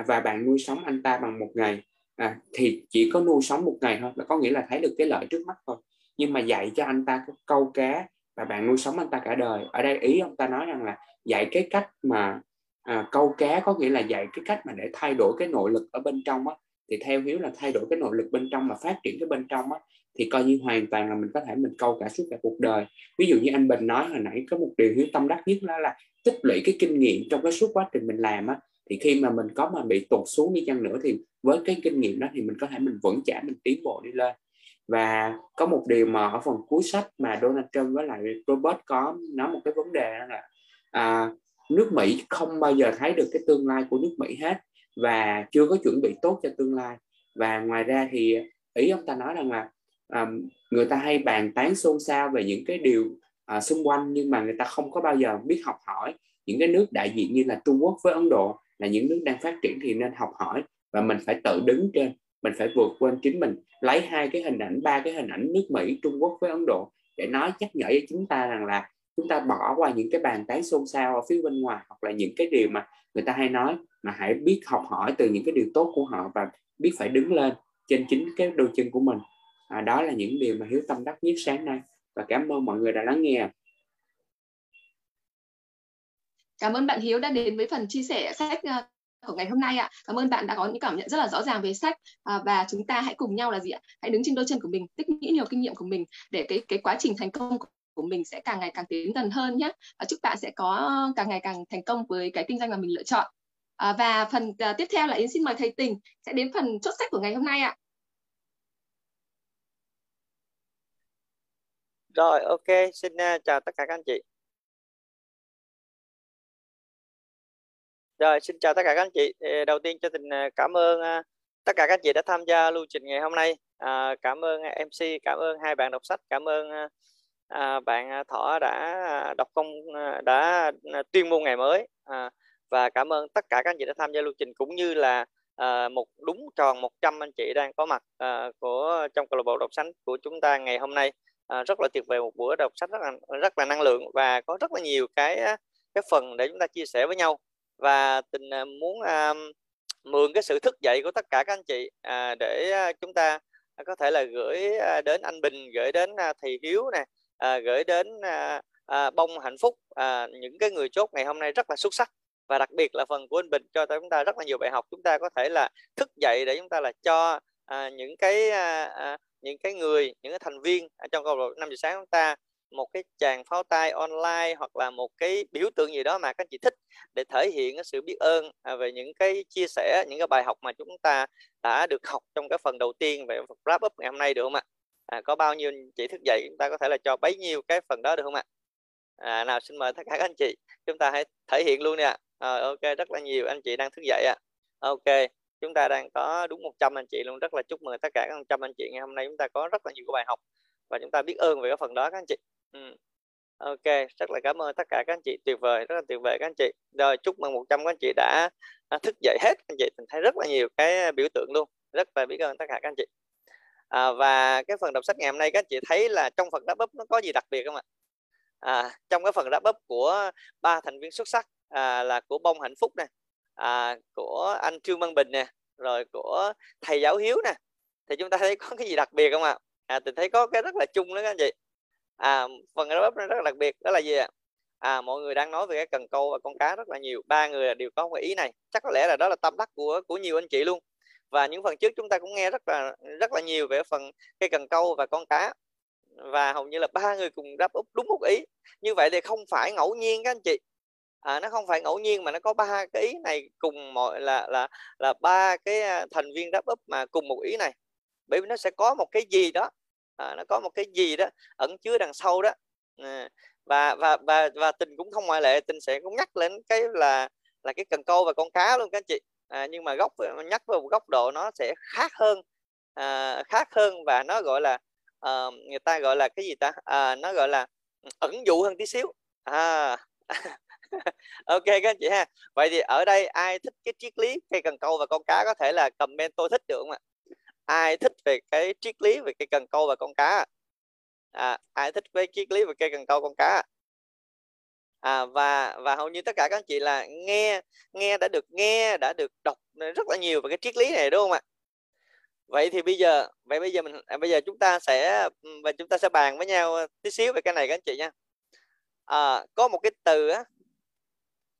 và bạn nuôi sống anh ta bằng một ngày. À, thì chỉ có nuôi sống một ngày thôi là có nghĩa là thấy được cái lợi trước mắt thôi nhưng mà dạy cho anh ta cái câu cá và bạn nuôi sống anh ta cả đời. Ở đây ý ông ta nói rằng là dạy cái cách mà à, câu cá có nghĩa là dạy cái cách mà để thay đổi cái nội lực ở bên trong á. Thì theo hiếu là thay đổi cái nội lực bên trong mà phát triển cái bên trong á. Thì coi như hoàn toàn là mình có thể mình câu cả suốt cả cuộc đời. Ví dụ như anh bình nói hồi nãy có một điều hiếu tâm đắc nhất đó là tích lũy cái kinh nghiệm trong cái suốt quá trình mình làm á. Thì khi mà mình có mà bị tụt xuống đi chăng nữa thì với cái kinh nghiệm đó thì mình có thể mình vững chãi mình tiến bộ đi lên và có một điều mà ở phần cuối sách mà Donald Trump với lại Robert có nói một cái vấn đề đó là à, nước Mỹ không bao giờ thấy được cái tương lai của nước Mỹ hết và chưa có chuẩn bị tốt cho tương lai. Và ngoài ra thì ý ông ta nói rằng là à, người ta hay bàn tán xôn xao về những cái điều à, xung quanh nhưng mà người ta không có bao giờ biết học hỏi. Những cái nước đại diện như là Trung Quốc với Ấn Độ là những nước đang phát triển thì nên học hỏi và mình phải tự đứng trên mình phải vượt qua chính mình. Lấy hai cái hình ảnh ba cái hình ảnh nước Mỹ Trung Quốc với Ấn Độ để nói nhắc nhở cho chúng ta rằng là chúng ta bỏ qua những cái bàn tán xôn xao ở phía bên ngoài hoặc là những cái điều mà người ta hay nói mà hãy biết học hỏi từ những cái điều tốt của họ và biết phải đứng lên trên chính cái đôi chân của mình. À, đó là những điều mà hiếu tâm đắc nhất sáng nay. Và cảm ơn mọi người đã lắng nghe. Cảm ơn bạn hiếu đã đến với phần chia sẻ sách à, của ngày hôm nay ạ. Cảm ơn bạn đã có những cảm nhận rất là rõ ràng về sách à, và chúng ta hãy cùng nhau là gì ạ? Hãy đứng trên đôi chân của mình, tích lũy nhiều kinh nghiệm của mình để cái cái quá trình thành công của mình sẽ càng ngày càng tiến gần hơn nhé. Và chúc bạn sẽ có càng ngày càng thành công với cái kinh doanh mà mình lựa chọn. À, và phần à, tiếp theo là Yến xin mời thầy Tình sẽ đến phần chốt sách của ngày hôm nay ạ. Rồi, ok, xin uh, chào tất cả các anh chị. Rồi, xin chào tất cả các anh chị. Đầu tiên cho tình à, cảm ơn à, tất cả các anh chị đã tham gia lưu trình ngày hôm nay. À, cảm ơn à, MC, cảm ơn hai bạn đọc sách, cảm ơn à, bạn thỏ đã đọc công đã tuyên môn ngày mới. À, và cảm ơn tất cả các anh chị đã tham gia lưu trình cũng như là à, một đúng tròn 100 anh chị đang có mặt à, của trong câu lạc bộ đọc sách của chúng ta ngày hôm nay à, rất là tuyệt vời một buổi đọc sách rất là rất là năng lượng và có rất là nhiều cái cái phần để chúng ta chia sẻ với nhau và tình à, muốn à, mượn cái sự thức dậy của tất cả các anh chị à, để à, chúng ta có thể là gửi à, đến anh Bình gửi đến thầy Hiếu nè à, gửi đến à, à, bông hạnh phúc à, những cái người chốt ngày hôm nay rất là xuất sắc. Và đặc biệt là phần của anh Bình cho chúng ta rất là nhiều bài học chúng ta có thể là thức dậy để chúng ta là cho à, những cái à, à, những cái người những cái thành viên trong câu lạc bộ năm giờ sáng chúng ta một cái chàng pháo tay online hoặc là một cái biểu tượng gì đó mà các anh chị thích để thể hiện cái sự biết ơn à, về những cái chia sẻ những cái bài học mà chúng ta đã được học trong cái phần đầu tiên về phần wrap up ngày hôm nay được không ạ? À, có bao nhiêu chị thức dậy chúng ta có thể là cho bấy nhiêu cái phần đó được không ạ? À, nào xin mời tất cả các anh chị chúng ta hãy thể hiện luôn nè à, ờ, ok rất là nhiều anh chị đang thức dậy ạ. À. ok chúng ta đang có đúng 100 anh chị luôn rất là chúc mừng tất cả các 100 anh chị ngày hôm nay chúng ta có rất là nhiều cái bài học và chúng ta biết ơn về cái phần đó các anh chị ừ. ok rất là cảm ơn tất cả các anh chị. Tuyệt vời rất là tuyệt vời các anh chị. Rồi chúc mừng 100 các anh chị đã à, thức dậy hết. Anh chị mình thấy rất là nhiều cái à, biểu tượng luôn. Rất là biết ơn tất cả các anh chị. À, và cái phần đọc sách ngày hôm nay các anh chị thấy là trong phần wrap up nó có gì đặc biệt không ạ? À, trong cái phần wrap up của ba thành viên xuất sắc à, là của bông hạnh phúc nè à, của anh trương văn bình nè rồi của thầy giáo hiếu nè. Thì chúng ta thấy có cái gì đặc biệt không ạ? À, tình thấy có cái rất là chung đó các anh chị à phần đáp úp nó rất là đặc biệt đó là gì ạ? À mọi người đang nói về cái cần câu và con cá rất là nhiều ba người đều có một ý này. Chắc có lẽ là đó là tâm đắc của của nhiều anh chị luôn. Và những phần trước chúng ta cũng nghe rất là rất là nhiều về phần cây cần câu và con cá. Và hầu như là ba người cùng đáp úp đúng một ý. Như vậy thì không phải ngẫu nhiên các anh chị. À, nó không phải ngẫu nhiên mà nó có ba cái ý này cùng mọi là là là ba cái à, thành viên đáp úp mà cùng một ý này. Bởi vì nó sẽ có một cái gì đó à, nó có một cái gì đó ẩn chứa đằng sau đó. À, và và và và tình cũng không ngoại lệ tình sẽ cũng nhắc lên cái là là cái cần câu và con cá luôn các anh chị. À, nhưng mà góc nhắc vào một góc độ nó sẽ khác hơn à, khác hơn và nó gọi là à, người ta gọi là cái gì ta? À, nó gọi là ẩn dụ hơn tí xíu. À. Ok các anh chị ha. Vậy thì ở đây ai thích cái triết lý cây cần câu và con cá có thể là comment tôi thích được không ạ? Ai thích về cái triết lý về cây cần câu và con cá? À, ai thích về triết lý về cây cần câu con cá? À, và và hầu như tất cả các anh chị là nghe nghe đã được nghe đã được đọc rất là nhiều về cái triết lý này đúng không ạ? Vậy thì bây giờ vậy bây giờ mình à, bây giờ chúng ta sẽ và chúng ta sẽ bàn với nhau tí xíu về cái này các anh chị nha. À, có một cái từ á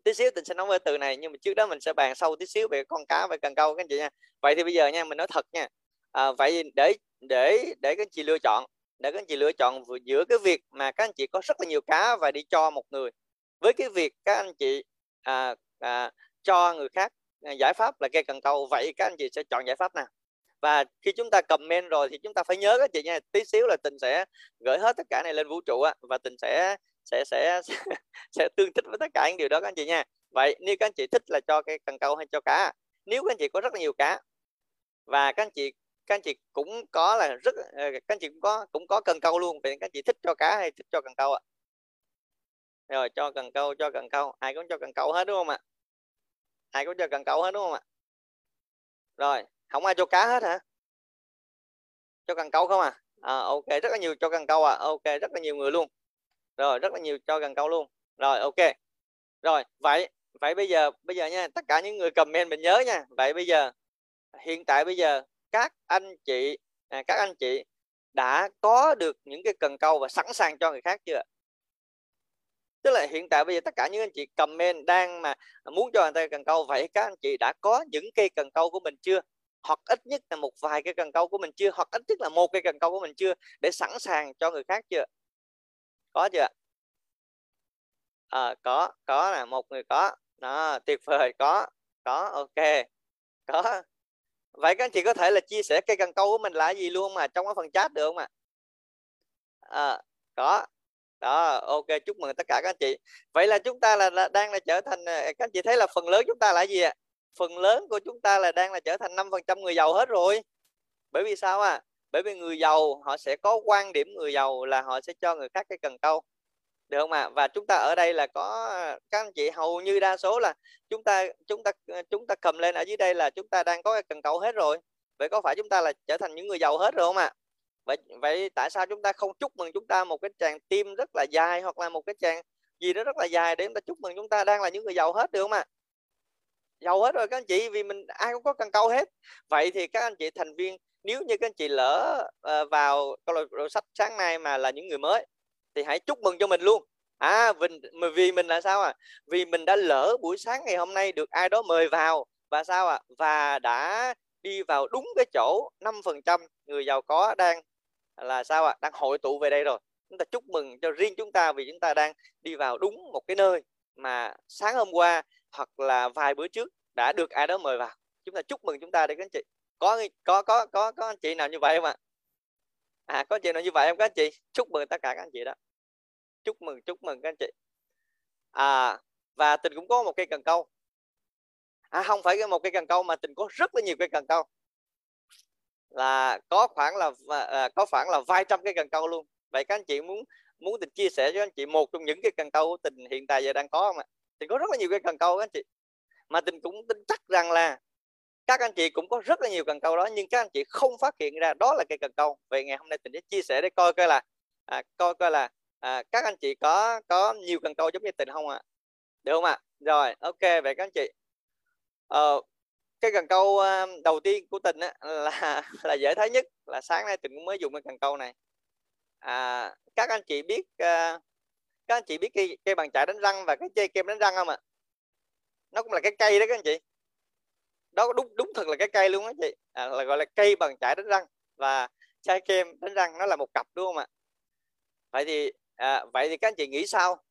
tí xíu tình sẽ nói về từ này nhưng mà trước đó mình sẽ bàn sâu tí xíu về con cá và cần câu các anh chị nha. Vậy thì bây giờ nha mình nói thật nha à, vậy để để để các anh chị lựa chọn để các anh chị lựa chọn giữa cái việc mà các anh chị có rất là nhiều cá và đi cho một người với cái việc các anh chị à, à, cho người khác giải pháp là cây cần câu vậy các anh chị sẽ chọn giải pháp nào và khi chúng ta comment rồi thì chúng ta phải nhớ các chị nha tí xíu là tình sẽ gửi hết tất cả này lên vũ trụ á và tình sẽ sẽ sẽ sẽ, sẽ tương thích với tất cả những điều đó các anh chị nha vậy nếu các anh chị thích là cho cái cần câu hay cho cá nếu các anh chị có rất là nhiều cá và các anh chị các anh chị cũng có là rất ờ, các anh chị cũng có cũng có cần câu luôn vậy các anh chị thích cho cá hay thích cho cần câu ạ? Rồi, cho cần câu, cho cần câu, ai cũng cho cần câu hết, đúng không ạ? Ai cũng cho cần câu hết, đúng không ạ? Rồi, không ai cho cá hết hả? Cho cần câu không à? à ok, rất là nhiều cho cần câu à ok, rất là nhiều người luôn. Rồi, rất là nhiều cho cần câu luôn. Rồi, ok. Rồi, vậy vậy bây giờ bây giờ nha, tất cả những người comment mình nhớ nha. Vậy bây giờ, hiện tại bây giờ các anh chị à, các anh chị đã có được những cái cần câu và sẵn sàng cho người khác chưa tức là hiện tại bây giờ tất cả những anh chị comment đang mà muốn cho người ta cần câu vậy các anh chị đã có những cây cần câu của mình chưa? Hoặc ít nhất là một vài cây cần câu của mình chưa? Hoặc ít nhất là một cây cần câu của mình chưa? Để sẵn sàng cho người khác chưa? Có chưa à, có có là một người có. Đó tuyệt vời có có ok. Có vậy các anh chị có thể là chia sẻ cây cần câu của mình là gì luôn mà trong cái phần chat được không ạ? À, có đó ok chúc mừng tất cả các anh chị. Vậy là chúng ta là, là đang là trở thành à, các anh chị thấy là phần lớn chúng ta là gì ạ? Phần lớn của chúng ta là đang là trở thành năm phần trăm người giàu hết rồi. Bởi vì sao à bởi vì người giàu họ sẽ có quan điểm người giàu là họ sẽ cho người khác cái cần câu được không ạ à? và chúng ta ở đây là có các anh chị hầu như đa số là chúng ta chúng ta ờ, chúng ta cầm lên ở dưới đây là chúng ta đang có cái cần câu hết rồi vậy có phải chúng ta là trở thành những người giàu hết rồi không ạ à? vậy vậy tại sao chúng ta không chúc mừng chúng ta một cái tràng tim rất là dài hoặc là một cái tràng gì đó rất là dài để chúng ta chúc mừng chúng ta đang là những người giàu hết được không ạ giàu hết rồi các anh chị vì mình ai cũng có cần câu hết vậy thì các anh chị thành viên nếu như các anh chị lỡ uh, vào câu lạc bộ sách sáng nay mà là những người mới thì hãy chúc mừng cho mình luôn. À vì, vì mình là sao à? Vì mình đã lỡ buổi sáng ngày hôm nay được ai đó mời vào. Và sao à và đã đi vào đúng cái chỗ 5% người giàu có đang là sao ạ? À? đang hội tụ về đây rồi. Chúng ta chúc mừng cho riêng chúng ta vì chúng ta đang đi vào đúng một cái nơi mà sáng hôm qua hoặc là vài bữa trước đã được ai đó mời vào. Chúng ta chúc mừng chúng ta đi các anh chị. Có có có có có anh chị nào như vậy không ạ? À có chị nào như vậy không các anh chị? Chúc mừng tất cả các anh chị đó chúc mừng chúc mừng các anh chị. À và tình cũng có một cây cần câu. À không phải một cây cần câu mà tình có rất là nhiều cây cần câu. Là có khoảng là à, à có khoảng là vài trăm cây cần câu luôn. Vậy các anh chị muốn muốn tình chia sẻ cho anh chị một trong những cái cần câu của tình hiện tại giờ đang có không ạ? Tình có rất là nhiều cái cần câu các anh chị. Mà tình cũng tin chắc rằng là các anh chị cũng có rất là nhiều cần câu đó nhưng các anh chị không phát hiện ra đó là cây cần câu. Vậy ngày hôm nay tình sẽ chia sẻ để coi coi là à, coi coi là à, các anh chị có có nhiều cần câu giống như tình không ạ? Được không ạ? Rồi ok vậy các anh chị. Ờ, cái cần câu ờ, đầu tiên của tình á, là là dễ thấy nhất là sáng nay tình cũng mới dùng cái cần câu này. À, các anh chị biết à, các anh chị biết cây cây bàn chải đánh răng và cái dây kem đánh răng không ạ? Nó cũng là cái cây đó các anh chị. Đó đúng đúng thật là cái cây luôn á chị. À, là gọi là cây bàn chải đánh răng và chai kem đánh răng nó là một cặp đúng không ạ? Vậy thì à, vậy thì các anh chị nghĩ sao?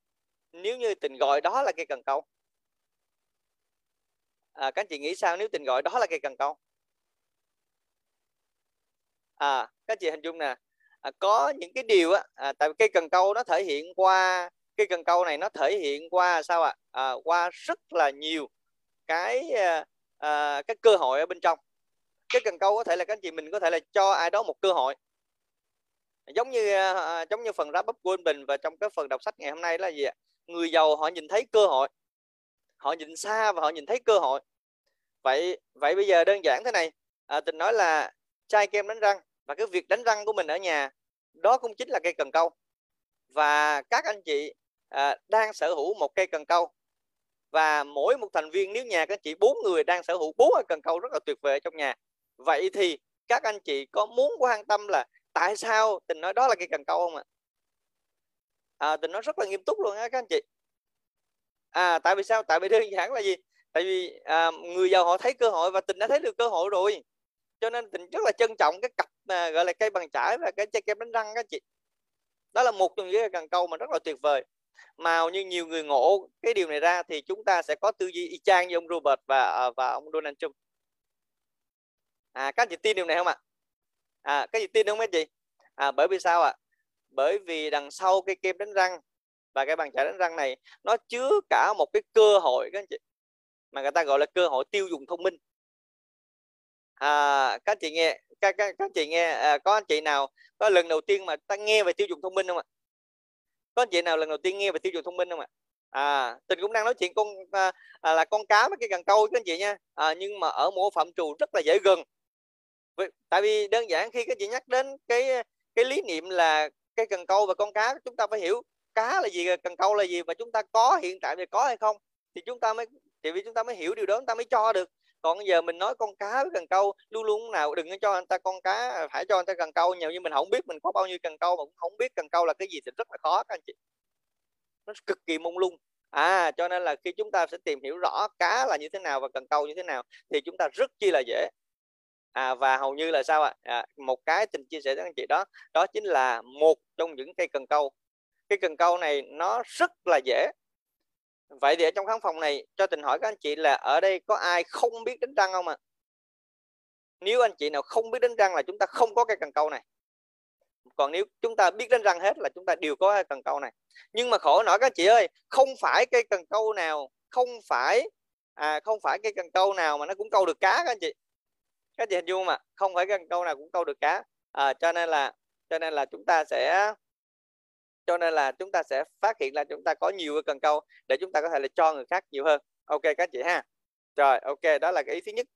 Nếu như tình gọi đó là cây cần câu. À, các anh chị nghĩ sao nếu tình gọi đó là cây cần câu? À các anh chị hình dung nè. À, có những cái điều á à, tại vì cây cần câu nó thể hiện qua cây cần câu này nó thể hiện qua sao ạ? À? à, qua rất là nhiều cái à, à, cái cơ hội ở bên trong. Cái cần câu có thể là các anh chị mình có thể là cho ai đó một cơ hội giống như à, à, giống như phần wrap up của anh Bình và trong cái phần đọc sách ngày hôm nay là gì ạ? Người giàu họ nhìn thấy cơ hội. Họ nhìn xa và họ nhìn thấy cơ hội. Vậy vậy bây giờ đơn giản thế này. À, tình nói là chai kem đánh răng và cái việc đánh răng của mình ở nhà đó cũng chính là cây cần câu. Và các anh chị à, đang sở hữu một cây cần câu. Và mỗi một thành viên nếu nhà các anh chị bốn người đang sở hữu bốn cây cần câu rất là tuyệt vời trong nhà. Vậy thì các anh chị có muốn quan tâm là tại sao? Tình nói đó là cây cần câu không ạ? À, tình nói rất là nghiêm túc luôn á các anh chị. À tại vì sao? Tại vì đơn giản là gì? Tại vì à, người giàu họ thấy cơ hội và tình đã thấy được cơ hội rồi. Cho nên tình rất là trân trọng cái cặp mà gọi là cây bằng chải và cái chai kem đánh răng các chị. Đó là một trong những cái cần câu mà rất là tuyệt vời. Mà như nhiều người ngộ cái điều này ra thì chúng ta sẽ có tư duy y chang như ông Robert và à, và ông Donald Trump. À các chị tin điều này không ạ? À các chị tin không mấy chị à bởi vì sao ạ? Bởi vì đằng sau cái kem đánh răng và cái bàn chải đánh răng này nó chứa cả một cái cơ hội các anh chị mà người ta gọi là cơ hội tiêu dùng thông minh. À, các chị nghe các các, các chị nghe à, có anh chị nào có lần đầu tiên mà ta nghe về tiêu dùng thông minh không ạ? Có anh chị nào lần đầu tiên nghe về tiêu dùng thông minh không ạ? À tình cũng đang nói chuyện con à, à là con cá với cái cần câu các anh chị nha. À, nhưng mà ở một phạm trù rất là dễ gần tại vì đơn giản khi các chị nhắc đến cái cái lý niệm là cái cần câu và con cá, chúng ta phải hiểu cá là gì, cần câu là gì và chúng ta có hiện tại thì có hay không, thì chúng ta mới, thì vì chúng ta mới hiểu điều đó, chúng ta mới cho được. Còn giờ mình nói con cá với cần câu, luôn luôn nào đừng có cho anh ta con cá, phải cho anh ta cần câu, nhiều như mình không biết mình có bao nhiêu cần câu mà cũng không biết cần câu là cái gì thì rất là khó các anh chị. Nó cực kỳ mông lung. À cho nên là khi chúng ta sẽ tìm hiểu rõ cá là như thế nào và cần câu như thế nào thì chúng ta rất chi là dễ à và hầu như là sao ạ? À, một cái tình chia sẻ với anh chị đó đó chính là một trong những cây cần câu. Cái cần câu này nó rất là dễ. Vậy thì ở trong khán phòng này cho tình hỏi các anh chị là ở đây có ai không biết đánh răng không ạ? À? nếu anh chị nào không biết đánh răng là chúng ta không có cây cần câu này. Còn nếu chúng ta biết đánh răng hết là chúng ta đều có cần câu này. Nhưng mà khổ nổi các anh chị ơi không phải cây cần câu nào không phải à không phải cây cần câu nào mà nó cũng câu được cá các anh chị các chị hình dung mà không phải gần cần câu nào cũng câu được cá à, cho nên là cho nên là chúng ta sẽ cho nên là chúng ta sẽ phát hiện là chúng ta có nhiều cái cần câu để chúng ta có thể là cho người khác nhiều hơn. Ok các chị ha. Rồi ok đó là cái ý thứ nhất.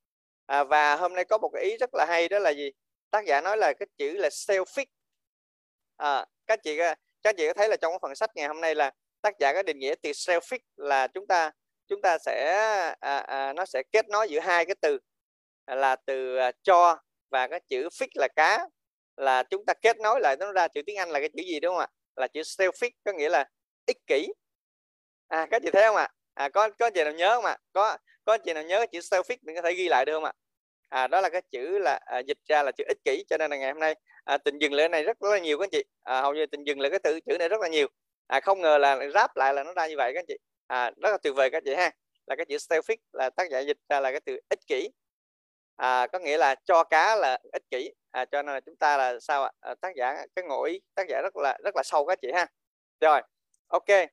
À, và hôm nay có một cái ý rất là hay đó là gì? Tác giả nói là cái chữ là selfish. À, các chị các chị có thấy là trong cái phần sách ngày hôm nay là tác giả có định nghĩa từ selfish là chúng ta chúng ta sẽ à, à, nó sẽ kết nối giữa hai cái từ là từ à, cho và cái chữ fix là cá là chúng ta kết nối lại nó ra chữ tiếng Anh là cái chữ gì đúng không ạ? Là chữ selfish có nghĩa là ích kỷ. À các chị thấy không ạ? À, có có chị nào nhớ không ạ? Có có chị nào nhớ cái chữ selfish mình có thể ghi lại được không ạ? À, đó là cái chữ là à, dịch ra là chữ ích kỷ cho nên là ngày hôm nay à, tình dừng lại này rất, rất là nhiều các anh chị. À, hầu như tình dừng lại cái từ chữ này rất là nhiều. À, không ngờ là ráp lại là nó ra như vậy các anh chị. À, rất là tuyệt vời các chị ha. Là cái chữ selfish là tác giả dịch ra là cái từ ích kỷ à, có nghĩa là cho cá là ích kỷ. À, cho nên là chúng ta là sao ạ? À, tác giả cái ngụ ý tác giả rất là rất là sâu các chị ha. Rồi ok.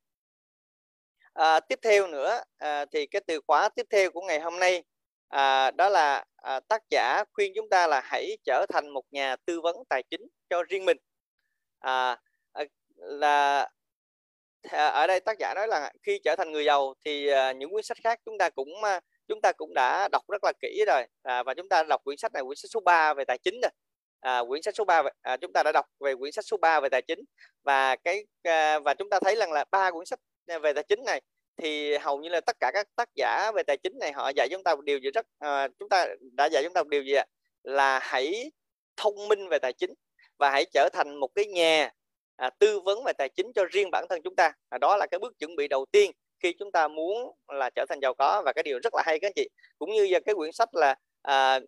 À, tiếp theo nữa à, thì cái từ khóa tiếp theo của ngày hôm nay à, đó là à, tác giả khuyên chúng ta là hãy trở thành một nhà tư vấn tài chính cho riêng mình. À, à là à, ở đây tác giả nói là khi trở thành người giàu thì à, những cuốn sách khác chúng ta cũng à, chúng ta cũng đã đọc rất là kỹ rồi. À, và chúng ta đọc quyển sách này quyển sách số 3 về tài chính rồi à, quyển sách số 3 à, chúng ta đã đọc về quyển sách số 3 về tài chính. Và cái à, và chúng ta thấy rằng là ba quyển sách về tài chính này thì hầu như là tất cả các tác giả về tài chính này họ dạy chúng ta một điều gì rất à, chúng ta đã dạy chúng ta một điều gì ạ? Là hãy thông minh về tài chính và hãy trở thành một cái nhà à, tư vấn về tài chính cho riêng bản thân chúng ta. À, đó là cái bước chuẩn bị đầu tiên khi chúng ta muốn là trở thành giàu có và cái điều rất là hay các anh chị. Cũng như cái quyển sách là à,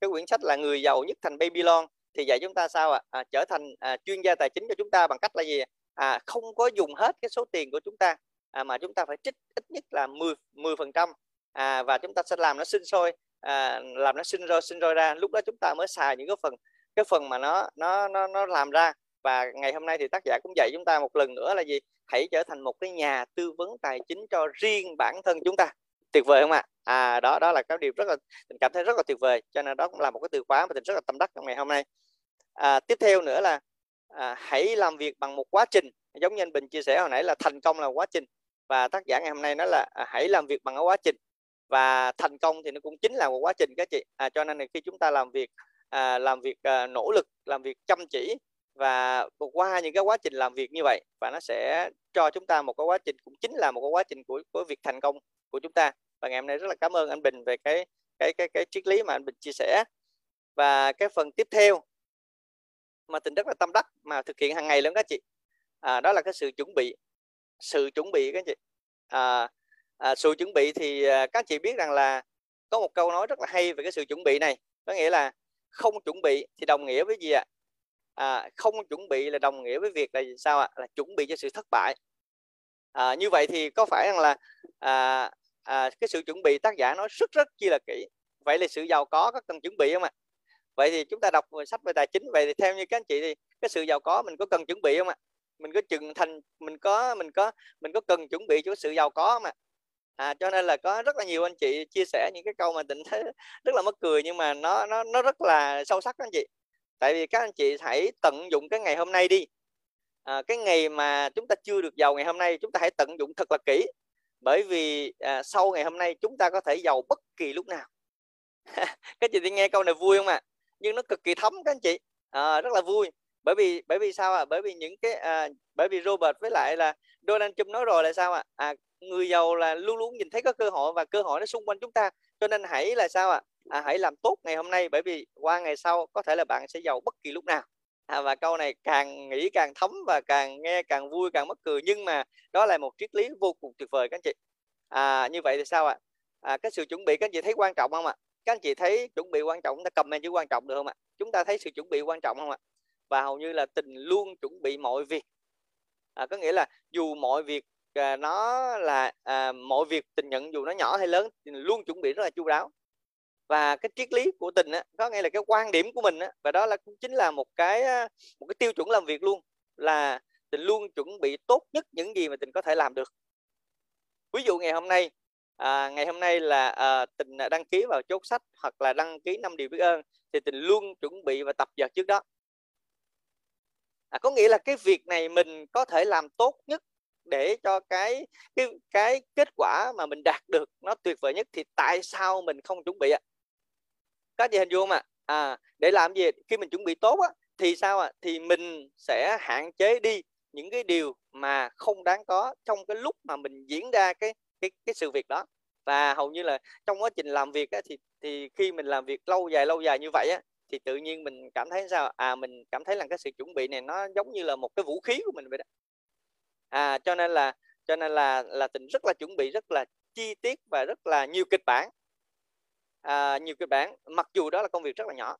cái quyển sách là người giàu nhất thành Babylon thì dạy chúng ta sao ạ? À? à, trở thành à, chuyên gia tài chính cho chúng ta bằng cách là gì à, không có dùng hết cái số tiền của chúng ta à, mà chúng ta phải trích ít nhất là 10 10 phần trăm. À, và chúng ta sẽ làm nó sinh sôi à, làm nó sinh rồi sinh rồi ra. Lúc đó chúng ta mới xài những cái phần cái phần mà nó nó nó nó làm ra. Và ngày hôm nay thì tác giả cũng dạy chúng ta một lần nữa là gì? Hãy trở thành một cái nhà tư vấn tài chính cho riêng bản thân chúng ta. Tuyệt vời không ạ? À? đó đó là cái điều rất là mình cảm thấy rất là tuyệt vời cho nên đó cũng là một cái từ khóa mà mình rất là tâm đắc trong ngày hôm nay. À, tiếp theo nữa là à, hãy làm việc bằng một quá trình. Giống như anh Bình chia sẻ hồi nãy là thành công là quá trình và tác giả ngày hôm nay nói là à, hãy làm việc bằng cái quá trình. Và thành công thì nó cũng chính là một quá trình các chị. À, cho nên là khi chúng ta làm việc à, làm việc à, nỗ lực làm việc chăm chỉ và qua những cái quá trình làm việc như vậy và nó sẽ cho chúng ta một cái quá trình cũng chính là một cái quá trình của của việc thành công của chúng ta. Và ngày hôm nay rất là cảm ơn anh Bình về cái cái cái cái triết lý mà anh Bình chia sẻ. Và cái phần tiếp theo mà tình rất là tâm đắc mà thực hiện hàng ngày luôn các chị. À, đó là cái sự chuẩn bị sự chuẩn bị các chị. À, à, sự chuẩn bị thì à, các chị biết rằng là có một câu nói rất là hay về cái sự chuẩn bị này. Có nghĩa là không chuẩn bị thì đồng nghĩa với gì ạ? à, À, không chuẩn bị là đồng nghĩa với việc là sao ạ? Là chuẩn bị cho sự thất bại. À, như vậy thì có phải rằng là à, à, cái sự chuẩn bị tác giả nói rất rất chi là kỹ. Vậy là sự giàu có có cần chuẩn bị không ạ? Vậy thì chúng ta đọc sách về tài chính. Vậy thì theo như các anh chị thì cái sự giàu có mình có cần chuẩn bị không ạ? Mình có chừng thành mình có mình có mình có cần chuẩn bị cho sự giàu có mà à, cho nên là có rất là nhiều anh chị chia sẻ những cái câu mà tình thấy rất là mất cười nhưng mà nó nó nó rất là sâu sắc đó anh chị tại vì các anh chị hãy tận dụng cái ngày hôm nay đi à, cái ngày mà chúng ta chưa được giàu ngày hôm nay chúng ta hãy tận dụng thật là kỹ bởi vì à, sau ngày hôm nay chúng ta có thể giàu bất kỳ lúc nào các chị đi nghe câu này vui không ạ à? nhưng nó cực kỳ thấm các anh chị à, rất là vui bởi vì bởi vì sao ạ à? bởi vì những cái à, bởi vì Robert với lại là Donald Trump nói rồi là sao ạ à? à, người giàu là luôn luôn nhìn thấy có cơ hội và cơ hội nó xung quanh chúng ta cho nên hãy là sao ạ à? À, hãy làm tốt ngày hôm nay bởi vì qua ngày sau có thể là bạn sẽ giàu bất kỳ lúc nào. À, và câu này càng nghĩ càng thấm và càng nghe càng vui càng mất cười nhưng mà đó là một triết lý vô cùng tuyệt vời các anh chị. À, như vậy thì sao ạ? À? à, cái sự chuẩn bị các anh chị thấy quan trọng không ạ? Các anh chị thấy chuẩn bị quan trọng chúng ta comment chữ quan trọng được không ạ? Chúng ta thấy sự chuẩn bị quan trọng không ạ? Và hầu như là tình luôn chuẩn bị mọi việc. À, có nghĩa là dù mọi việc à, nó là à, mọi việc tình nhận dù nó nhỏ hay lớn tình luôn chuẩn bị rất là chu đáo và cái triết lý của tình á, có nghĩa là cái quan điểm của mình á, và đó là cũng chính là một cái một cái tiêu chuẩn làm việc luôn là tình luôn chuẩn bị tốt nhất những gì mà tình có thể làm được. Ví dụ ngày hôm nay à, ngày hôm nay là à, tình đăng ký vào chốt sách hoặc là đăng ký năm điều biết ơn thì tình luôn chuẩn bị và tập dượt trước đó. À, có nghĩa là cái việc này mình có thể làm tốt nhất để cho cái cái cái kết quả mà mình đạt được nó tuyệt vời nhất thì tại sao mình không chuẩn bị ạ? Các chị hình dung ạ, à? à để làm gì? Khi mình chuẩn bị tốt á thì sao ạ? Thì mình sẽ hạn chế đi những cái điều mà không đáng có trong cái lúc mà mình diễn ra cái cái cái sự việc đó. Và hầu như là trong quá trình làm việc á, thì thì khi mình làm việc lâu dài lâu dài như vậy á, thì tự nhiên mình cảm thấy sao à mình cảm thấy là cái sự chuẩn bị này nó giống như là một cái vũ khí của mình vậy đó. À cho nên là cho nên là là tình rất là chuẩn bị rất là chi tiết và rất là nhiều kịch bản à, nhiều kịch bản mặc dù đó là công việc rất là nhỏ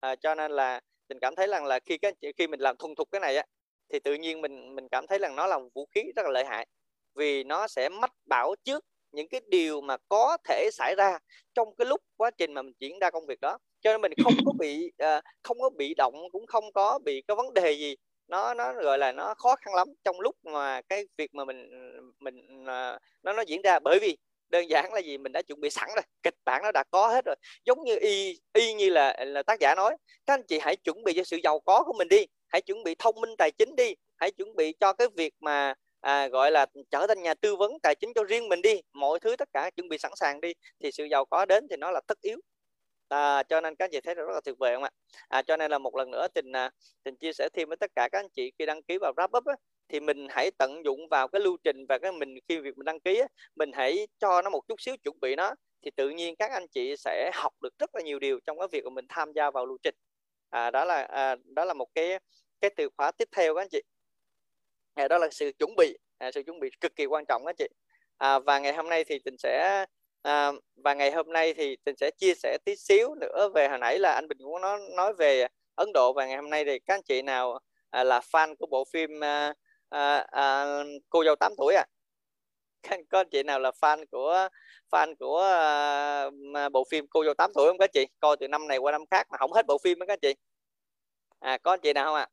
à, cho nên là mình cảm thấy rằng là khi cái khi mình làm thuần thục cái này á thì tự nhiên mình mình cảm thấy rằng nó là một vũ khí rất là lợi hại vì nó sẽ mách bảo trước những cái điều mà có thể xảy ra trong cái lúc quá trình mà mình diễn ra công việc đó. Cho nên mình không có bị uh, không có bị động cũng không có bị cái vấn đề gì nó nó gọi là nó khó khăn lắm trong lúc mà cái việc mà mình mình uh, nó nó diễn ra. Bởi vì đơn giản là gì? Mình đã chuẩn bị sẵn rồi kịch bản nó đã có hết rồi. Giống như y y như là là tác giả nói các anh chị hãy chuẩn bị cho sự giàu có của mình đi hãy chuẩn bị thông minh tài chính đi hãy chuẩn bị cho cái việc mà à, gọi là trở thành nhà tư vấn tài chính cho riêng mình đi. Mọi thứ tất cả chuẩn bị sẵn sàng đi thì sự giàu có đến thì nó là tất yếu. À, cho nên các anh chị thấy rất là tuyệt vời không ạ? À, cho nên là một lần nữa tình à, tình chia sẻ thêm với tất cả các anh chị khi đăng ký vào wrap up á, thì mình hãy tận dụng vào cái lưu trình và cái mình khi việc mình đăng ký á, mình hãy cho nó một chút xíu chuẩn bị nó thì tự nhiên các anh chị sẽ học được rất là nhiều điều trong cái việc của mình tham gia vào lưu trình. À, đó là à, đó là một cái cái từ khóa tiếp theo các anh chị. À, đó là sự chuẩn bị à, sự chuẩn bị cực kỳ quan trọng các anh chị. À, và ngày hôm nay thì tình sẽ à, và ngày hôm nay thì tình sẽ chia sẻ tí xíu nữa về hồi nãy là anh Bình cũng nói nói về Ấn Độ và ngày hôm nay thì các anh chị nào à, là fan của bộ phim à, à, à, cô dâu 8 tuổi à. Có anh chị nào là fan của fan của à, bộ phim cô dâu 8 tuổi không các chị? Coi từ năm này qua năm khác mà không hết bộ phim đó các chị. À có anh chị nào không ạ?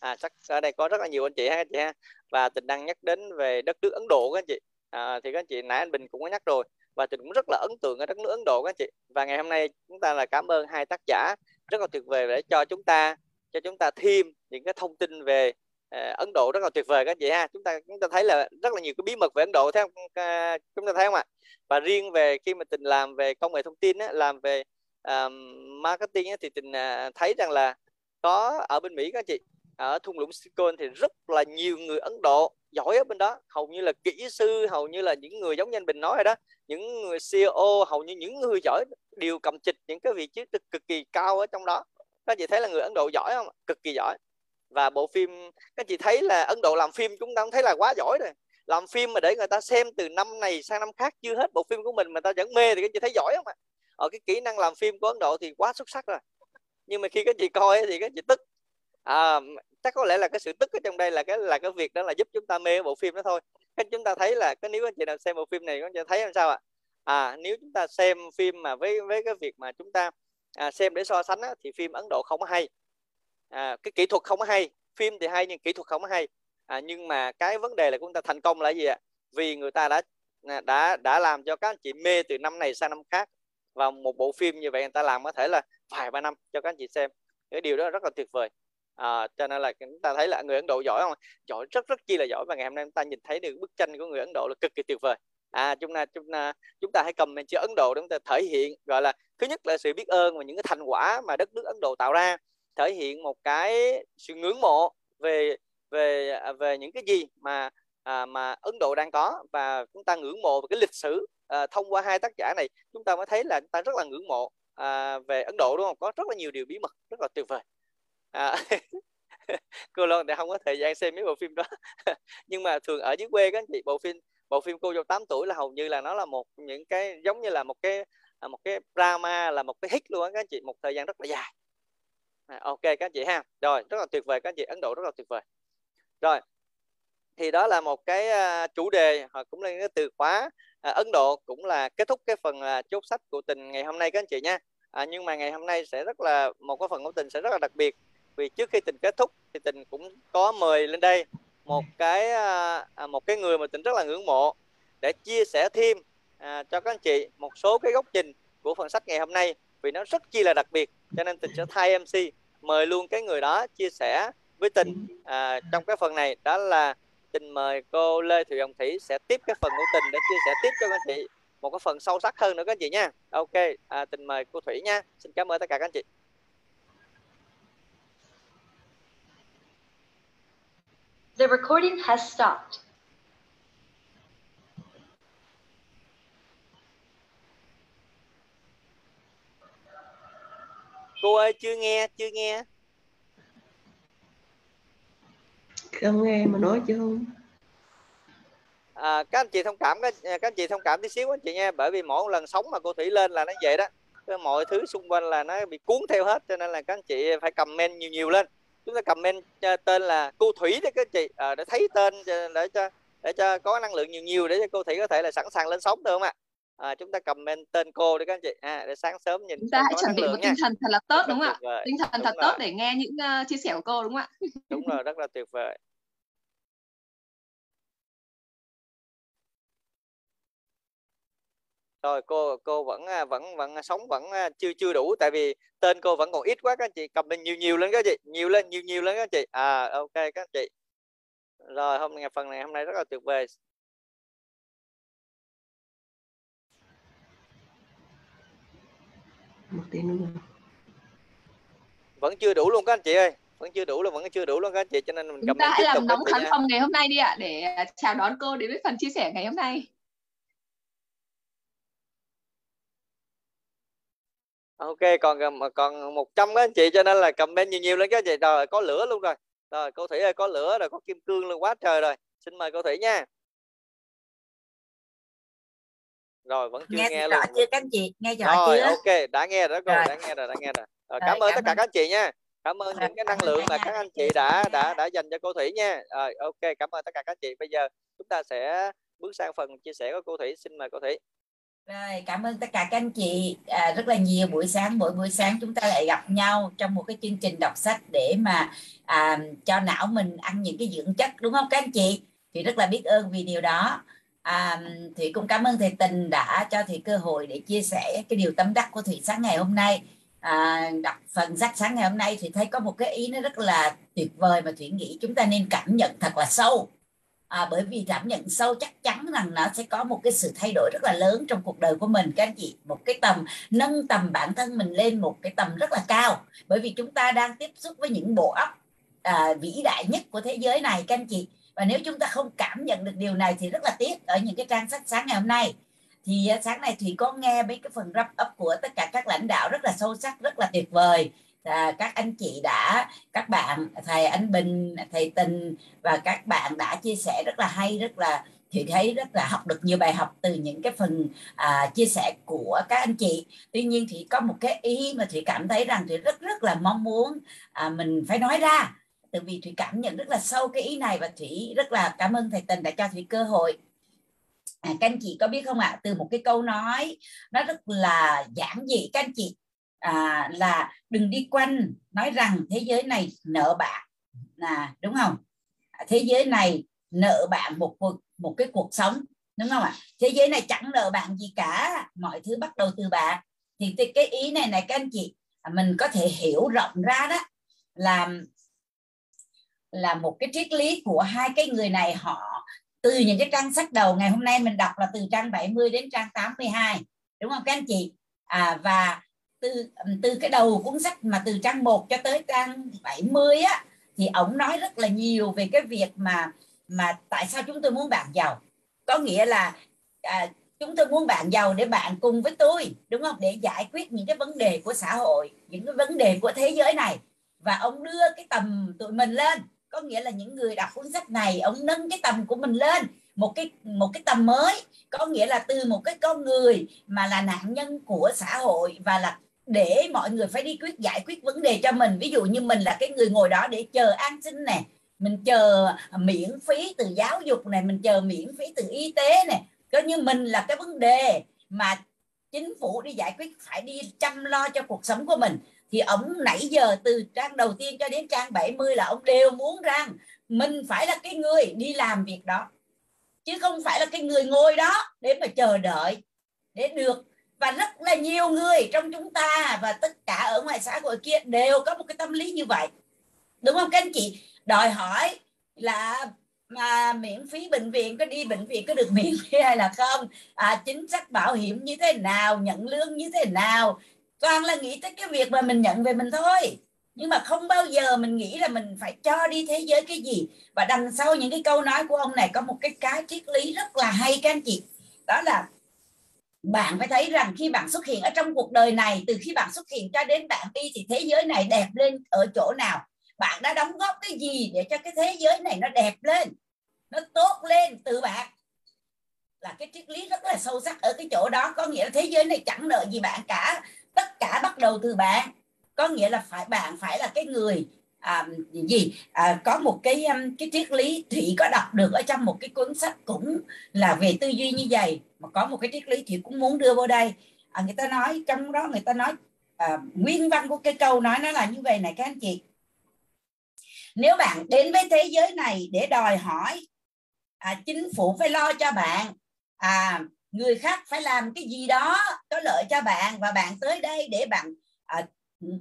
À? à chắc ở đây có rất là nhiều anh chị ha các chị ha. Và tình đang nhắc đến về đất nước Ấn Độ các anh chị. À, thì các anh chị nãy anh Bình cũng có nhắc rồi. Và tình cũng rất là ấn tượng ở đất nước Ấn Độ các anh chị. Và ngày hôm nay chúng ta là cảm ơn hai tác giả rất là tuyệt vời để cho chúng ta cho chúng ta thêm những cái thông tin về Ờ, Ấn Độ rất là tuyệt vời các anh chị ha. Chúng ta chúng ta thấy là rất là nhiều cái bí mật về Ấn Độ thấy không? Uh, chúng ta thấy không ạ? Và riêng về khi mà tình làm về công nghệ thông tin á, làm về uh, marketing á, thì tình uh, thấy rằng là có ở bên Mỹ các anh chị ở thung lũng Silicon thì rất là nhiều người Ấn Độ giỏi ở bên đó. Hầu như là kỹ sư hầu như là những người giống như anh Bình nói rồi đó. Những người CEO hầu như những người giỏi đều cầm chịch những cái vị trí cực, cực kỳ cao ở trong đó. Các chị thấy là người Ấn Độ giỏi không cực kỳ giỏi và bộ phim các chị thấy là Ấn Độ làm phim chúng ta cũng thấy là quá giỏi rồi. Làm phim mà để người ta xem từ năm này sang năm khác chưa hết bộ phim của mình mà ta vẫn mê thì các chị thấy giỏi không ạ? Ở cái kỹ năng làm phim của Ấn Độ thì quá xuất sắc rồi. Nhưng mà khi các chị coi thì các chị tức. À, chắc có lẽ là cái sự tức ở trong đây là cái là cái việc đó là giúp chúng ta mê bộ phim đó thôi. Các chúng ta thấy là cái nếu anh chị nào xem bộ phim này các chị thấy làm sao ạ? À nếu chúng ta xem phim mà với với cái việc mà chúng ta à, xem để so sánh á, thì phim Ấn Độ không có hay à, cái kỹ thuật không có hay phim thì hay nhưng kỹ thuật không có hay. À, nhưng mà cái vấn đề là chúng ta thành công là gì ạ? Vì người ta đã à, đã đã làm cho các anh chị mê từ năm này sang năm khác. Và một bộ phim như vậy người ta làm có thể là vài ba năm cho các anh chị xem. Cái điều đó rất là tuyệt vời. À, cho nên là chúng ta thấy là người Ấn Độ giỏi không giỏi rất rất chi là giỏi. Và ngày hôm nay chúng ta nhìn thấy được bức tranh của người Ấn Độ là cực kỳ tuyệt vời. À chúng ta chúng ta chúng ta hãy cầm chữ Ấn Độ để chúng ta thể hiện gọi là thứ nhất là sự biết ơn và những cái thành quả mà đất nước Ấn Độ tạo ra thể hiện một cái sự ngưỡng mộ về về à, về những cái gì mà à, mà Ấn Độ đang có. Và chúng ta ngưỡng mộ về cái lịch sử à, thông qua hai tác giả này chúng ta mới thấy là chúng ta rất là ngưỡng mộ à, về Ấn Độ đúng không? Có rất là nhiều điều bí mật rất là tuyệt vời. À, cô Loan thì không có thời gian xem mấy bộ phim đó. Nhưng mà thường ở dưới quê các anh chị bộ phim bộ phim cô dâu 8 tuổi là hầu như là nó là một những cái giống như là một cái à, một cái drama là một cái hit luôn á các anh chị một thời gian rất là dài. À, ok các anh chị ha. Rồi rất là tuyệt vời các anh chị. Ấn Độ rất là tuyệt vời. Rồi thì đó là một cái à, chủ đề hoặc cũng là cái từ khóa. À, Ấn Độ cũng là kết thúc cái phần là chốt sách của tình ngày hôm nay các anh chị nha. À, nhưng mà ngày hôm nay sẽ rất là một cái phần của tình sẽ rất là đặc biệt. Vì trước khi tình kết thúc thì tình cũng có mời lên đây một cái à, một cái người mà tình rất là ngưỡng mộ để chia sẻ thêm à, cho các anh chị một số cái góc nhìn của phần sách ngày hôm nay vì nó rất chi là đặc biệt cho nên tình sẽ thay MC mời luôn cái người đó chia sẻ với tình. À, trong cái phần này đó là tình mời cô Lê Thị Hồng Thủy sẽ tiếp cái phần của tình để chia sẻ tiếp cho các anh chị một cái phần sâu sắc hơn nữa các anh chị nha. Ok à, tình mời cô Thủy nha. Xin cảm ơn tất cả các anh chị. The recording has stopped. Cô ơi chưa nghe chưa nghe. Không nghe mà nói chứ không. À, các anh chị thông cảm các, các anh chị thông cảm tí xíu anh chị nha bởi vì mỗi lần sống mà cô thủy lên là nó vậy đó. Mọi thứ xung quanh là nó bị cuốn theo hết cho nên là các anh chị phải comment nhiều nhiều lên. Chúng ta comment tên là cô thủy đấy các anh chị à, để thấy tên để cho để cho có năng lượng nhiều nhiều để cho cô thủy có thể là sẵn sàng lên sóng được không ạ? à, chúng ta comment tên cô để các anh chị. À, để sáng sớm nhìn chúng ta hãy chuẩn bị một tinh thần thật là tốt đúng không ạ? tinh thần thật rồi. tốt để nghe những uh, chia sẻ của cô đúng không ạ? Đúng rồi rất là tuyệt vời. Rồi cô cô vẫn à, vẫn vẫn sống vẫn à, chưa chưa đủ tại vì tên cô vẫn còn ít quá các anh chị. Cầm lên nhiều nhiều lên các anh chị. Nhiều lên nhiều nhiều lên các anh chị. À ok các anh chị. Rồi hôm nay phần này hôm nay rất là tuyệt vời một tiếng nữa vẫn chưa đủ luôn các anh chị ơi. Vẫn chưa đủ luôn vẫn chưa đủ luôn các anh chị cho nên mình chúng ta hãy làm nóng khán phòng ngày hôm nay đi ạ để chào đón cô đến với phần chia sẻ ngày hôm nay. Ok còn còn 100 các anh chị cho nên là comment nhiều nhiều lên các anh chị. Rồi có lửa luôn rồi. Rồi cô thủy ơi có lửa rồi có kim cương luôn quá trời rồi. Xin mời cô thủy nha rồi vẫn chưa nghe, nghe rõ luôn. chưa các anh chị? Nghe rõ rồi chưa? ok đã nghe rồi, rồi. đã nghe rồi đã nghe rồi, rồi cảm, ơn tất cả các anh chị nha. Cảm ơn những cái năng lượng mà các anh chị đã đã đã dành cho cô thủy nha. Rồi ok cảm ơn tất cả các anh chị. Bây giờ chúng ta sẽ bước sang phần chia sẻ của cô thủy. Xin mời cô thủy. Rồi, cảm ơn tất cả các anh chị. À, rất là nhiều buổi sáng. Mỗi buổi sáng chúng ta lại gặp nhau trong một cái chương trình đọc sách để mà à, cho não mình ăn những cái dưỡng chất đúng không các anh chị? Thì rất là biết ơn vì điều đó à, thì cũng cảm ơn thầy tình đã cho thầy cơ hội để chia sẻ cái điều tâm đắc của thầy sáng ngày hôm nay. À, đọc phần sách sáng ngày hôm nay thì thấy có một cái ý nó rất là tuyệt vời mà thủy nghĩ chúng ta nên cảm nhận thật là sâu. À, bởi vì cảm nhận sâu chắc chắn rằng nó sẽ có một cái sự thay đổi rất là lớn trong cuộc đời của mình. Các anh chị một cái tầm nâng tầm bản thân mình lên một cái tầm rất là cao. Bởi vì chúng ta đang tiếp xúc với những bộ óc à, vĩ đại nhất của thế giới này các anh chị và nếu chúng ta không cảm nhận được điều này thì rất là tiếc ở những cái trang sách sáng ngày hôm nay. Thì à, sáng nay thủy có nghe mấy cái phần wrap up của tất cả các lãnh đạo rất là sâu sắc rất là tuyệt vời. À, các anh chị đã các bạn thầy anh bình thầy tình và các bạn đã chia sẻ rất là hay rất là thì thấy rất là học được nhiều bài học từ những cái phần à, chia sẻ của các anh chị. Tuy nhiên thì có một cái ý mà thủy cảm thấy rằng thì rất rất là mong muốn à, mình phải nói ra từ vì thủy cảm nhận rất là sâu cái ý này và thủy rất là cảm ơn thầy tình đã cho thủy cơ hội. À, các anh chị có biết không ạ? Từ một cái câu nói nó rất là giản dị. Các anh chị à, là đừng đi quanh nói rằng thế giới này nợ bạn. Là đúng không? À, thế giới này nợ bạn một cuộc một cái cuộc sống đúng không ạ? Thế giới này chẳng nợ bạn gì cả. Mọi thứ bắt đầu từ bạn. Thì cái ý này này các anh chị à, mình có thể hiểu rộng ra đó là là một cái triết lý của hai cái người này. Họ từ những cái trang sách đầu ngày hôm nay mình đọc là từ trang 70 đến trang 82 đúng không các anh chị? À, và từ từ cái đầu cuốn sách mà từ trang 1 cho tới trang 70 á thì ổng nói rất là nhiều về cái việc mà mà tại sao chúng tôi muốn bạn giàu. Có nghĩa là à, chúng tôi muốn bạn giàu để bạn cùng với tôi đúng không? Để giải quyết những cái vấn đề của xã hội những cái vấn đề của thế giới này. Và ông đưa cái tầm tụi mình lên có nghĩa là những người đọc cuốn sách này, ông nâng cái tầm của mình lên, một cái một cái tầm mới. Có nghĩa là từ một cái con người mà là nạn nhân của xã hội và là để mọi người phải đi quyết giải quyết vấn đề cho mình. Ví dụ như mình là cái người ngồi đó để chờ an sinh nè, mình chờ miễn phí từ giáo dục này mình chờ miễn phí từ y tế này coi như mình là cái vấn đề mà chính phủ đi giải quyết phải đi chăm lo cho cuộc sống của mình thì ông nãy giờ từ trang đầu tiên cho đến trang 70 là ông đều muốn rằng mình phải là cái người đi làm việc đó. Chứ không phải là cái người ngồi đó để mà chờ đợi để được. Và rất là nhiều người trong chúng ta và tất cả ở ngoài xã hội kia đều có một cái tâm lý như vậy. Đúng không các anh chị? Đòi hỏi là mà miễn phí bệnh viện có đi bệnh viện có được miễn phí hay là không? À, chính sách bảo hiểm như thế nào? Nhận lương như thế nào? Toàn là nghĩ tới cái việc mà mình nhận về mình thôi. Nhưng mà không bao giờ mình nghĩ là mình phải cho đi thế giới cái gì. Và đằng sau những cái câu nói của ông này có một cái cái triết lý rất là hay, các anh chị. Đó là bạn phải thấy rằng khi bạn xuất hiện ở trong cuộc đời này, từ khi bạn xuất hiện cho đến bạn đi thì thế giới này đẹp lên ở chỗ nào? Bạn đã đóng góp cái gì để cho cái thế giới này nó đẹp lên, nó tốt lên từ bạn? Là cái triết lý rất là sâu sắc ở cái chỗ đó. Có nghĩa là thế giới này chẳng nợ gì bạn cả tất cả bắt đầu từ bạn. Có nghĩa là phải bạn phải là cái người à, gì à, có một cái um, cái triết lý thủy có đọc được ở trong một cái cuốn sách cũng là về tư duy như vậy. Mà có một cái triết lý thủy cũng muốn đưa vào đây. À, người ta nói trong đó người ta nói à, nguyên văn của cái câu nói nó là như vậy này các anh chị. Nếu bạn đến với thế giới này để đòi hỏi à, chính phủ phải lo cho bạn à, người khác phải làm cái gì đó có lợi cho bạn và bạn tới đây để bạn à,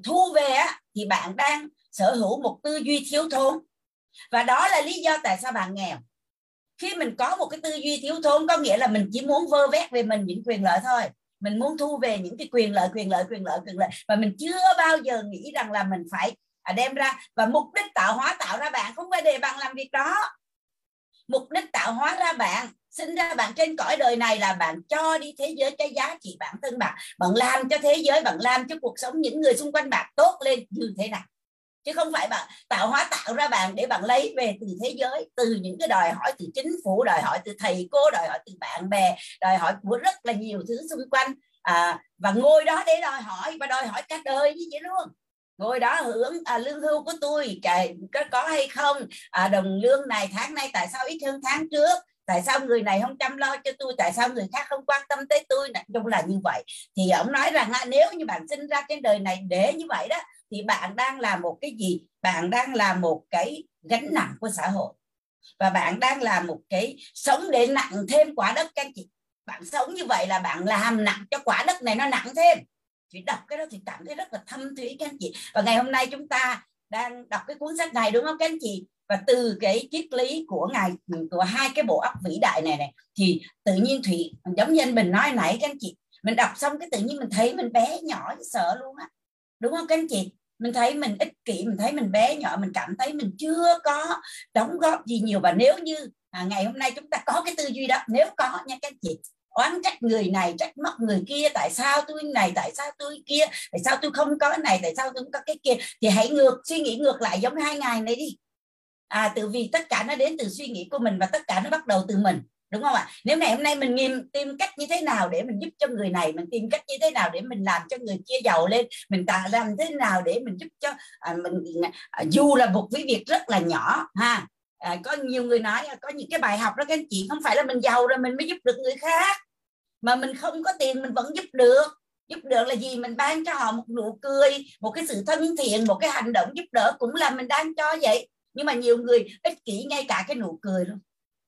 thu về á, thì bạn đang sở hữu một tư duy thiếu thốn. Và đó là lý do tại sao bạn nghèo. Khi mình có một cái tư duy thiếu thốn có nghĩa là mình chỉ muốn vơ vét về mình những quyền lợi thôi. Mình muốn thu về những cái quyền lợi quyền lợi quyền lợi quyền lợi. Và mình chưa bao giờ nghĩ rằng là mình phải à, đem ra. Và mục đích tạo hóa tạo ra bạn không phải để bằng làm việc đó. Mục đích tạo hóa ra bạn sinh ra bạn trên cõi đời này là bạn cho đi thế giới cái giá trị bản thân bạn. Bạn làm cho thế giới bạn làm cho cuộc sống những người xung quanh bạn tốt lên như thế nào. Chứ không phải bạn tạo hóa tạo ra bạn để bạn lấy về từ thế giới từ những cái đòi hỏi từ chính phủ đòi hỏi từ thầy cô đòi hỏi từ bạn bè đòi hỏi của rất là nhiều thứ xung quanh. À, và ngồi đó để đòi hỏi và đòi hỏi cả đời như vậy luôn. Ngồi đó hưởng à, lương hưu của tôi có, có hay không à, đồng lương này tháng nay tại sao ít hơn tháng trước? Tại sao người này không chăm lo cho tôi? Tại sao người khác không quan tâm tới tôi? Nói chung là như vậy. Thì ông nói rằng nếu như bạn sinh ra trên đời này để như vậy đó, thì bạn đang làm một cái gì? Bạn đang làm một cái gánh nặng của xã hội. Và bạn đang làm một cái sống để nặng thêm quả đất các anh chị. Bạn sống như vậy là bạn làm nặng cho quả đất này nó nặng thêm. Chị đọc cái đó thì cảm thấy rất là thâm thúy các anh chị. Và ngày hôm nay chúng ta đang đọc cái cuốn sách này đúng không các anh chị? Và từ cái triết lý của ngài của hai cái bộ óc vĩ đại này này thì tự nhiên thủy giống như anh bình nói nãy các anh chị mình đọc xong cái tự nhiên mình thấy mình bé nhỏ sợ luôn á. Đúng không các anh chị? Mình thấy mình ích kỷ mình thấy mình bé nhỏ mình cảm thấy mình chưa có đóng góp gì nhiều. Và nếu như à, ngày hôm nay chúng ta có cái tư duy đó nếu có nha các anh chị oán trách người này trách móc người kia tại sao tôi này tại sao tôi kia tại sao tôi không có này tại sao tôi không có cái kia thì hãy ngược suy nghĩ ngược lại giống hai ngày này đi à từ vì tất cả nó đến từ suy nghĩ của mình và tất cả nó bắt đầu từ mình đúng không ạ? Nếu ngày hôm nay mình nghiêm tìm cách như thế nào để mình giúp cho người này mình tìm cách như thế nào để mình làm cho người kia giàu lên mình tạo làm thế nào để mình giúp cho à, mình à, dù là một cái việc rất là nhỏ ha. À, có nhiều người nói à, có những cái bài học đó các anh chị không phải là mình giàu rồi mình mới giúp được người khác mà mình không có tiền mình vẫn giúp được. Giúp được là gì? Mình ban cho họ một nụ cười một cái sự thân thiện một cái hành động giúp đỡ cũng là mình đang cho vậy nhưng mà nhiều người ích kỷ ngay cả cái nụ cười luôn.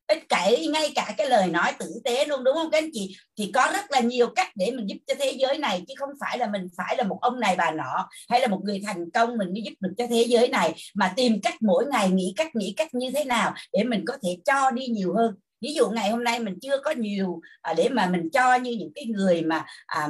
Ích kỷ ngay cả cái lời nói tử tế luôn đúng không các anh chị? Thì có rất là nhiều cách để mình giúp cho thế giới này chứ không phải là mình phải là một ông này bà nọ hay là một người thành công mình mới giúp được cho thế giới này mà tìm cách mỗi ngày nghĩ cách nghĩ cách như thế nào để mình có thể cho đi nhiều hơn. Ví dụ ngày hôm nay mình chưa có nhiều à, để mà mình cho như những cái người mà à,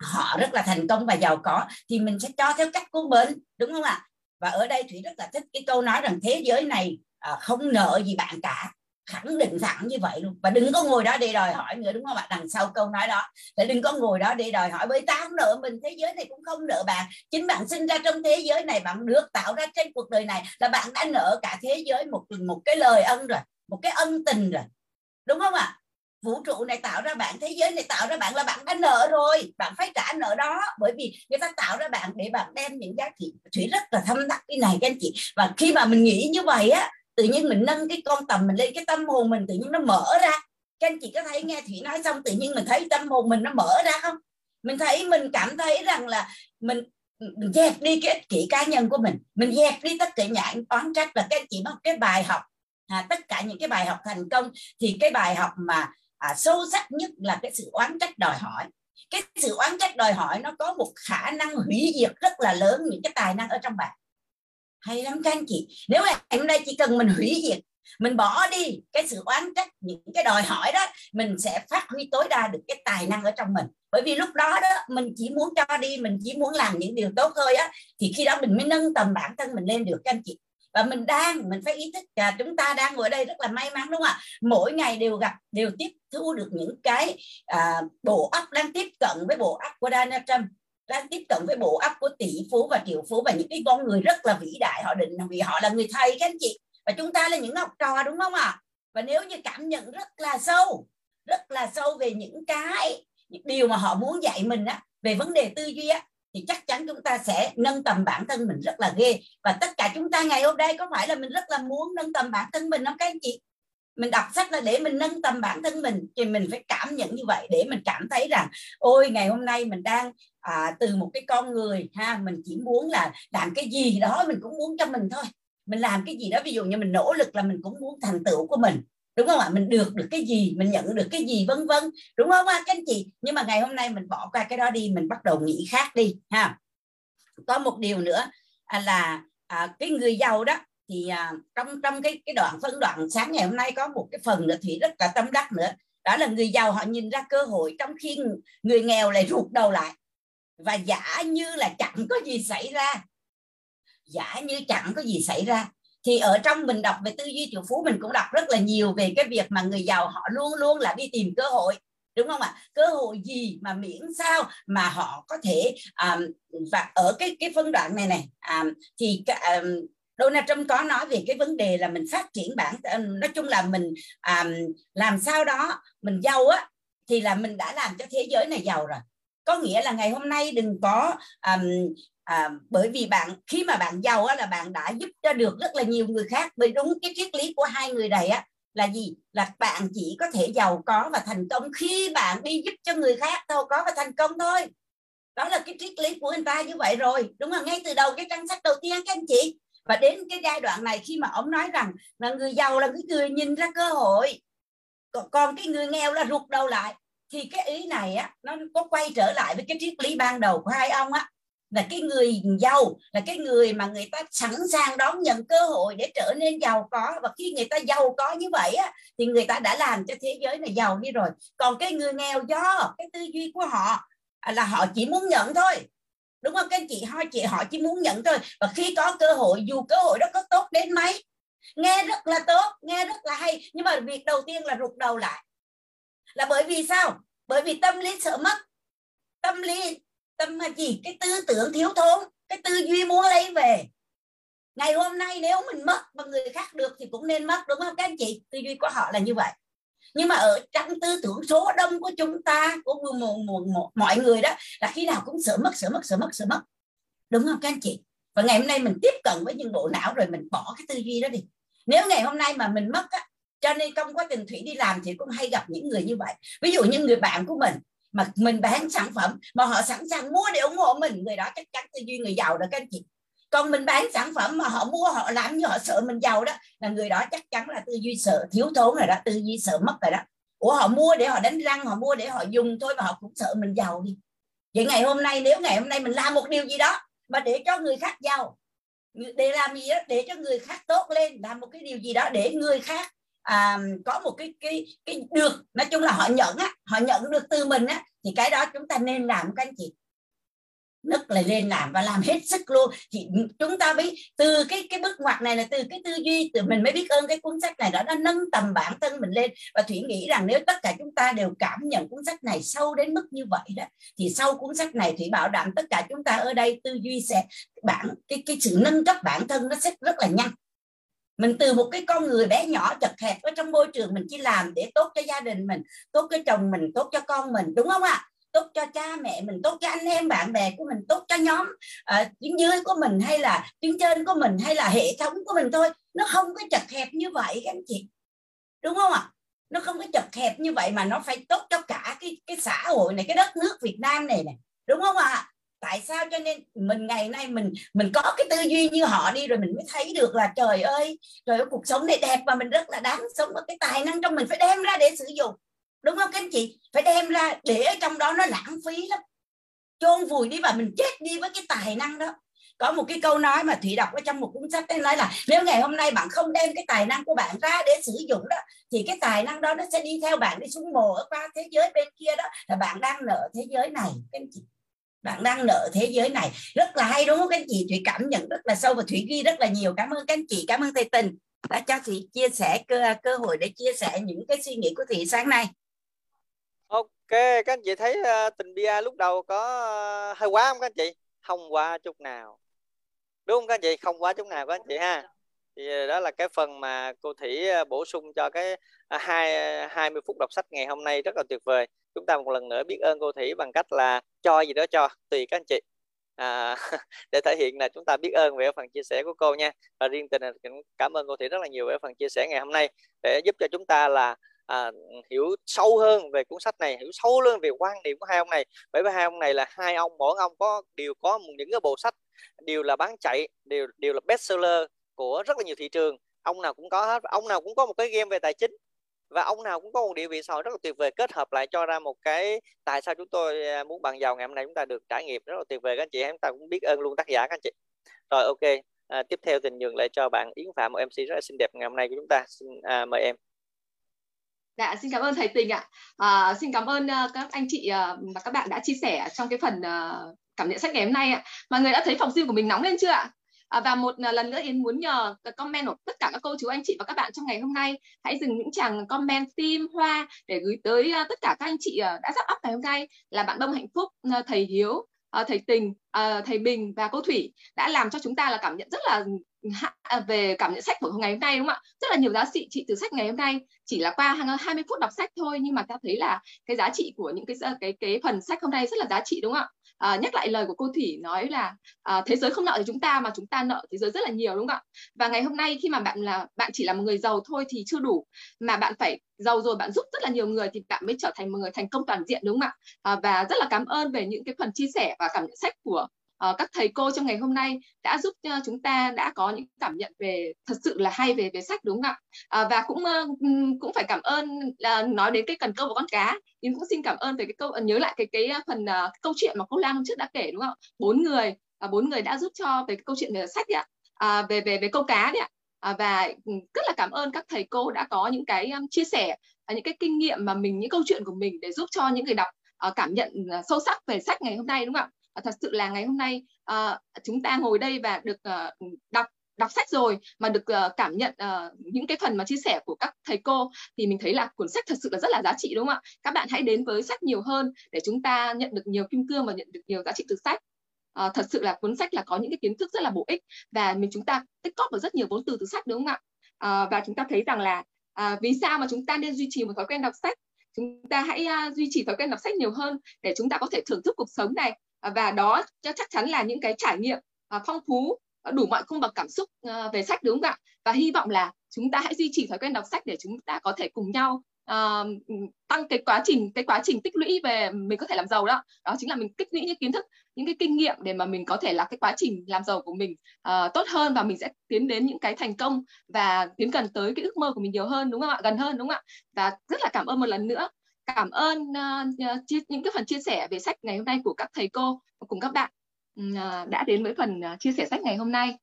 họ rất là thành công và giàu có thì mình sẽ cho theo cách của mình đúng không ạ? Và ở đây thủy rất là thích cái câu nói rằng thế giới này à, không nợ gì bạn cả. Khẳng định thẳng như vậy luôn. Và đừng có ngồi đó để đòi hỏi nữa đúng không ạ? Đằng sau câu nói đó. Là đừng có ngồi đó để đòi hỏi. Bởi ta không nợ mình thế giới này cũng không nợ bạn. Chính bạn sinh ra trong thế giới này bạn được tạo ra trên cuộc đời này là bạn đã nợ cả thế giới một một cái lời ân rồi một cái ân tình rồi. Đúng không ạ? Vũ trụ này tạo ra bạn thế giới này tạo ra bạn là bạn đã nợ rồi bạn phải trả nợ đó. Bởi vì người ta tạo ra bạn để bạn đem những giá trị. Thủy rất là thâm đắc cái này các anh chị. Và khi mà mình nghĩ như vậy á tự nhiên mình nâng cái con tầm mình lên cái tâm hồn mình tự nhiên nó mở ra. Các anh chị có thấy nghe thủy nói xong tự nhiên mình thấy tâm hồn mình nó mở ra không? Mình thấy mình cảm thấy rằng là mình mình dẹp đi cái ích kỷ cá nhân của mình. Mình dẹp đi tất cả những oán trách. Là các anh chị mất cái bài học à, tất cả những cái bài học thành công thì cái bài học mà à, sâu sắc nhất là cái sự oán trách đòi hỏi. Cái sự oán trách đòi hỏi nó có một khả năng hủy diệt rất là lớn những cái tài năng ở trong bạn. Hay lắm các anh chị. Nếu em hôm nay chỉ cần mình hủy diệt mình bỏ đi cái sự oán trách những cái đòi hỏi đó mình sẽ phát huy tối đa được cái tài năng ở trong mình. Bởi vì lúc đó đó mình chỉ muốn cho đi mình chỉ muốn làm những điều tốt thôi á thì khi đó mình mới nâng tầm bản thân mình lên được các anh chị và mình đang mình phải ý thức là chúng ta đang ngồi đây rất là may mắn đúng không ạ? Mỗi ngày đều gặp đều tiếp thu được những cái à, bộ óc đang tiếp cận với bộ óc của Donald Trump đang tiếp cận với bộ óc của tỷ phú và triệu phú và những cái con người rất là vĩ đại. Họ định vì họ là người thầy các anh chị và chúng ta là những học trò đúng không ạ? Và nếu như cảm nhận rất là sâu rất là sâu về những cái những điều mà họ muốn dạy mình á về vấn đề tư duy á thì chắc chắn chúng ta sẽ nâng tầm bản thân mình rất là ghê. Và tất cả chúng ta ngày hôm nay có phải là mình rất là muốn nâng tầm bản thân mình không các anh chị? Mình đọc sách là để mình nâng tầm bản thân mình thì mình phải cảm nhận như vậy để mình cảm thấy rằng ôi ngày hôm nay mình đang à, từ một cái con người ha mình chỉ muốn là làm cái gì đó mình cũng muốn cho mình thôi. Mình làm cái gì đó ví dụ như mình nỗ lực là mình cũng muốn thành tựu của mình đúng không ạ? Mình được được cái gì mình nhận được cái gì vân vân. Đúng không ạ các anh chị? Nhưng mà ngày hôm nay mình bỏ qua cái đó đi mình bắt đầu nghĩ khác đi ha. Có một điều nữa à, là à, cái người giàu đó thì à, trong trong cái cái đoạn phân đoạn sáng ngày hôm nay có một cái phần nữa thì rất là tâm đắc nữa. Đó là người giàu họ nhìn ra cơ hội trong khi người nghèo lại rụt đầu lại. Và giả như là chẳng có gì xảy ra. Giả như chẳng có gì xảy ra thì ở trong mình đọc về tư duy triệu phú mình cũng đọc rất là nhiều về cái việc mà người giàu họ luôn luôn là đi tìm cơ hội đúng không ạ? Cơ hội gì mà miễn sao mà họ có thể um, và ở cái cái phân đoạn này này um, thì um, Donald Trump có nói về cái vấn đề là mình phát triển bản nói chung là mình um, làm sao đó mình giàu á thì là mình đã làm cho thế giới này giàu rồi. Có nghĩa là ngày hôm nay đừng có um, à, bởi vì bạn khi mà bạn giàu á, là bạn đã giúp cho được rất là nhiều người khác. Bởi đúng cái triết lý của hai người này á là gì? Là bạn chỉ có thể giàu có và thành công khi bạn đi giúp cho người khác giàu có và thành công thôi. Đó là cái triết lý của anh ta như vậy rồi đúng không? Ngay từ đầu cái trang sách đầu tiên các anh chị. Và đến cái giai đoạn này khi mà ông nói rằng là người giàu là cái người nhìn ra cơ hội. Còn, còn cái người nghèo là rụt đầu lại. Thì cái ý này á nó có quay trở lại với cái triết lý ban đầu của hai ông á là cái người giàu, là cái người mà người ta sẵn sàng đón nhận cơ hội để trở nên giàu có. Và khi người ta giàu có như vậy á, thì người ta đã làm cho thế giới này giàu đi rồi. Còn cái người nghèo do, cái tư duy của họ à, là họ chỉ muốn nhận thôi. Đúng không? Các anh chị họ chị, họ chỉ muốn nhận thôi. Và khi có cơ hội, dù cơ hội đó có tốt đến mấy, nghe rất là tốt, nghe rất là hay, nhưng mà việc đầu tiên là rụt đầu lại. Là bởi vì sao? Bởi vì tâm lý sợ mất. Tâm lý tâm là gì? Cái tư tưởng thiếu thốn cái tư duy muốn lấy về. Ngày hôm nay nếu mình mất mà người khác được thì cũng nên mất đúng không các anh chị? Tư duy của họ là như vậy. Nhưng mà ở trong tư tưởng số đông của chúng ta của một, một, một, mọi người đó là khi nào cũng sợ mất sợ mất sợ mất sợ mất. Đúng không các anh chị? Và ngày hôm nay mình tiếp cận với những bộ não rồi mình bỏ cái tư duy đó đi. Nếu ngày hôm nay mà mình mất á cho nên trong quá trình thủy đi làm thì cũng hay gặp những người như vậy. Ví dụ như người bạn của mình mà mình bán sản phẩm mà họ sẵn sàng mua để ủng hộ mình, người đó chắc chắn tư duy người giàu đó các anh chị. Còn mình bán sản phẩm mà họ mua, họ làm như họ sợ mình giàu đó, là người đó chắc chắn là tư duy sợ, thiếu thốn rồi đó, tư duy sợ mất rồi đó. Ủa, họ mua để họ đánh răng, họ mua để họ dùng thôi mà họ cũng sợ mình giàu đi. Vậy ngày hôm nay, nếu ngày hôm nay mình làm một điều gì đó mà để cho người khác giàu để làm gì đó, để cho người khác tốt lên, làm một cái điều gì đó để người khác à, có một cái cái cái được nói chung là họ nhận á họ nhận được từ mình á thì cái đó chúng ta nên làm các anh chị. Nức là lên làm và làm hết sức luôn. Thì chúng ta biết từ cái cái bước ngoặt này là từ cái tư duy từ mình mới biết ơn cái cuốn sách này đó nó nâng tầm bản thân mình lên. Và thủy nghĩ rằng nếu tất cả chúng ta đều cảm nhận cuốn sách này sâu đến mức như vậy đó thì sau cuốn sách này thủy bảo đảm tất cả chúng ta ở đây tư duy sẽ bản cái cái sự nâng cấp bản thân nó sẽ rất là nhanh mình từ một cái con người bé nhỏ chật hẹp ở trong môi trường mình chỉ làm để tốt cho gia đình mình tốt cho chồng mình tốt cho con mình đúng không ạ? Tốt cho cha mẹ mình tốt cho anh em bạn bè của mình tốt cho nhóm ờ, uh, tuyến dưới của mình hay là tuyến trên của mình hay là hệ thống của mình thôi. Nó không có chật hẹp như vậy các anh chị. Đúng không ạ? Nó không có chật hẹp như vậy mà nó phải tốt cho cả cái cái xã hội này cái đất nước Việt Nam này này. Đúng không ạ? Tại sao cho nên mình ngày nay mình mình có cái tư duy như họ đi rồi mình mới thấy được là trời ơi trời ơi, cuộc sống này đẹp và mình rất là đáng sống và cái tài năng trong mình phải đem ra để sử dụng. Đúng không các anh chị? Phải đem ra để ở trong đó nó lãng phí lắm. Chôn vùi đi và mình chết đi với cái tài năng đó. Có một cái câu nói mà thủy đọc ở trong một cuốn sách ấy nói là nếu ngày hôm nay bạn không đem cái tài năng của bạn ra để sử dụng đó, thì cái tài năng đó nó sẽ đi theo bạn đi xuống mồ ở qua thế giới bên kia đó, là bạn đang nợ thế giới này, các anh chị bạn đang nợ thế giới này. Rất là hay đúng không các anh chị? Thủy cảm nhận rất là sâu và thủy ghi rất là nhiều. Cảm ơn các anh chị cảm ơn thầy tình đã cho thủy chia sẻ cơ cơ hội để chia sẻ những cái suy nghĩ của thủy sáng nay. Ok các anh chị thấy uh, tình bia lúc đầu có uh, hơi quá không các anh chị? Không quá chút nào. Đúng không các anh chị? Không quá chút nào các anh chị ha? Thì ờ, đó là cái phần mà cô thủy ờ, bổ sung cho cái ờ, hai hai mươi phút đọc sách ngày hôm nay rất là tuyệt vời. Chúng ta một lần nữa biết ơn cô thủy bằng cách là cho gì đó cho tùy các anh chị. À, để thể hiện là chúng ta biết ơn về phần chia sẻ của cô nha. Và riêng tình cảm ơn cô thủy rất là nhiều về phần chia sẻ ngày hôm nay để giúp cho chúng ta là à, hiểu sâu hơn về cuốn sách này hiểu sâu hơn về quan điểm của hai ông này. Bởi vì hai ông này là hai ông mỗi ông có đều có những cái bộ sách đều là bán chạy đều đều là bestseller của rất là nhiều thị trường ông nào cũng có hết ông nào cũng có một cái game về tài chính và ông nào cũng có một địa vị xã hội rất là tuyệt vời kết hợp lại cho ra một cái tại sao chúng tôi à, muốn bàn giàu ngày hôm nay chúng ta được trải nghiệm rất là tuyệt vời các anh chị chúng ta cũng biết ơn luôn tác giả các anh chị rồi ok à, tiếp theo tình nhường lại cho bạn Yến Phạm một MC rất là xinh đẹp ngày hôm nay của chúng ta xin à, mời em Dạ, xin cảm ơn thầy Tình ạ. À, xin cảm ơn uh, các anh chị uh, và các bạn đã chia sẻ trong cái phần uh, cảm nhận sách ngày hôm nay ạ. Mọi người đã thấy phòng riêng của mình nóng lên chưa ạ? À, và một à, lần nữa Yến muốn nhờ comment của tất cả các cô chú anh chị và các bạn trong ngày hôm nay. Hãy dừng những chàng comment tim hoa để gửi tới à, tất cả các anh chị à, đã sắp up ngày hôm nay. Là bạn Đông Hạnh Phúc, thầy Hiếu, thầy Tình, thầy Bình và cô Thủy đã làm cho chúng ta là cảm nhận rất là về cảm nhận sách của ngày hôm nay đúng không ạ? Rất là nhiều giá trị trị từ sách ngày hôm nay. Chỉ là qua 20 phút đọc sách thôi nhưng mà ta thấy là cái giá trị của những cái cái cái phần sách hôm nay rất là giá trị đúng không ạ? À, nhắc lại lời của cô Thủy nói là à, thế giới không nợ thì chúng ta mà chúng ta nợ thế giới rất là nhiều đúng không ạ? Và ngày hôm nay khi mà bạn là bạn chỉ là một người giàu thôi thì chưa đủ mà bạn phải giàu rồi bạn giúp rất là nhiều người thì bạn mới trở thành một người thành công toàn diện đúng không ạ? À, và rất là cảm ơn về những cái phần chia sẻ và cảm nhận sách của uh, các thầy cô trong ngày hôm nay đã giúp uh, chúng ta đã có những cảm nhận về thật sự là hay về về sách đúng không ạ? Uh, và cũng uh, cũng phải cảm ơn uh, nói đến cái cần câu và con cá nhưng cũng xin cảm ơn về cái câu nhớ lại cái cái phần uh, câu chuyện mà cô Lan hôm trước đã kể đúng không bốn người uh, bốn người đã giúp cho về cái câu chuyện về sách ạ. Uh, về về về câu cá đấy ạ. À, và rất là cảm ơn các thầy cô đã có những cái um, chia sẻ uh, những cái kinh nghiệm mà mình những câu chuyện của mình để giúp cho những người đọc uh, cảm nhận uh, sâu sắc về sách ngày hôm nay đúng không ạ? Ờ, thật sự là ngày hôm nay uh, chúng ta ngồi đây và được uh, đọc đọc sách rồi mà được uh, cảm nhận uh, những cái phần mà chia sẻ của các thầy cô thì mình thấy là cuốn sách thật sự là rất là giá trị đúng không ạ? Các bạn hãy đến với sách nhiều hơn để chúng ta nhận được nhiều kim cương và nhận được nhiều giá trị từ sách. Uh, thật sự là cuốn sách là có những cái kiến thức rất là bổ ích và mình chúng ta tích cóp được rất nhiều vốn từ từ sách đúng không ạ? Uh, và chúng ta thấy rằng là uh, vì sao mà chúng ta nên duy trì một thói quen đọc sách? Chúng ta hãy uh, duy trì thói quen đọc sách nhiều hơn để chúng ta có thể thưởng thức cuộc sống này. Ờ, và đó chắc chắn là những cái trải nghiệm ờ, phong phú ờ, đủ mọi cung bậc cảm xúc về sách đúng không ạ? Và hy vọng là chúng ta hãy duy trì thói quen đọc sách để chúng ta có thể cùng nhau uh, tăng cái quá trình cái quá trình tích lũy về mình có thể làm giàu đó. Đó chính là mình tích lũy những kiến thức những cái kinh nghiệm để mà mình có thể là cái quá trình làm giàu của mình uh, tốt hơn và mình sẽ tiến đến những cái thành công và tiến gần tới cái ước mơ của mình nhiều hơn đúng không ạ? Gần hơn đúng không ạ? Và rất là cảm ơn một lần nữa cảm ơn ờ, uh, chia, những cái phần chia sẻ về sách ngày hôm nay của các thầy cô cùng các bạn uh, đã đến với phần uh, chia sẻ sách ngày hôm nay.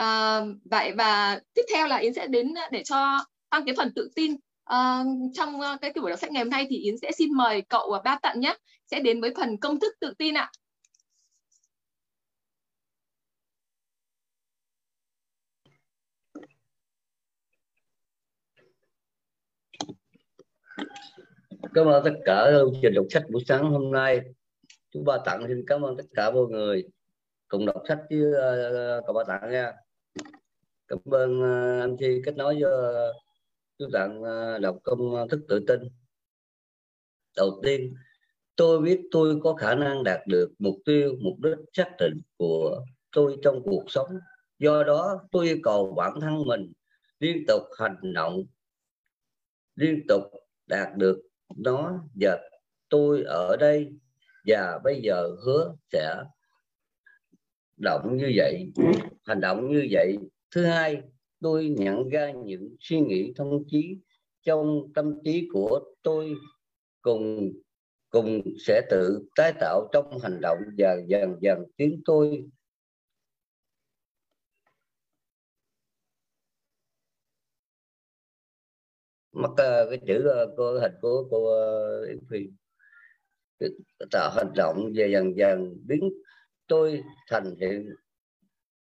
Uh, vậy và tiếp theo là Yến sẽ đến để cho tăng cái phần tự tin uh, trong uh, cái buổi đọc sách ngày hôm nay thì Yến sẽ xin mời cậu và Ba Tận nhé sẽ đến với phần công thức tự tin ạ. Cảm ơn tất cả chương trình đọc sách buổi sáng hôm nay. Chú ba tặng xin cảm ơn tất cả mọi người cùng đọc sách với uh, cậu ba tặng nha. Cảm ơn uh, anh chi kết nối với uh, chú tặng uh, đọc công thức tự tin. Đầu tiên tôi biết tôi có khả năng đạt được mục tiêu mục đích xác định của tôi trong cuộc sống. Do đó tôi yêu cầu bản thân mình liên tục hành động liên tục đạt được nó và tôi ở đây và bây giờ hứa sẽ động như vậy hành động như vậy. Thứ hai tôi nhận ra những suy nghĩ thông chí trong tâm trí của tôi cùng cùng sẽ tự tái tạo trong hành động và dần dần tiến tôi mắc uh, cái chữ uh, cô hình của cô uh, Yến Phi. Tạo hành động và dần dần biến tôi thành hiện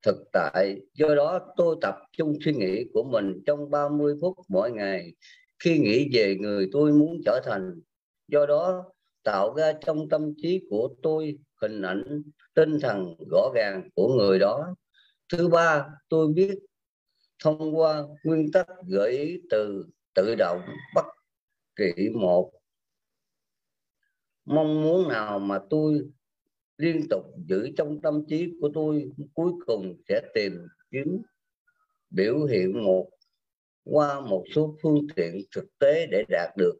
thực tại. Do đó tôi tập trung suy nghĩ của mình trong 30 phút mỗi ngày. Khi nghĩ về người tôi muốn trở thành do đó tạo ra trong tâm trí của tôi hình ảnh tinh thần rõ ràng của người đó. Thứ ba tôi biết thông qua nguyên tắc gợi ý từ tự động bất kỳ một. Mong muốn nào mà tôi liên tục giữ trong tâm trí của tôi, cuối cùng sẽ tìm kiếm, biểu hiện một, qua một số phương tiện thực tế để đạt được.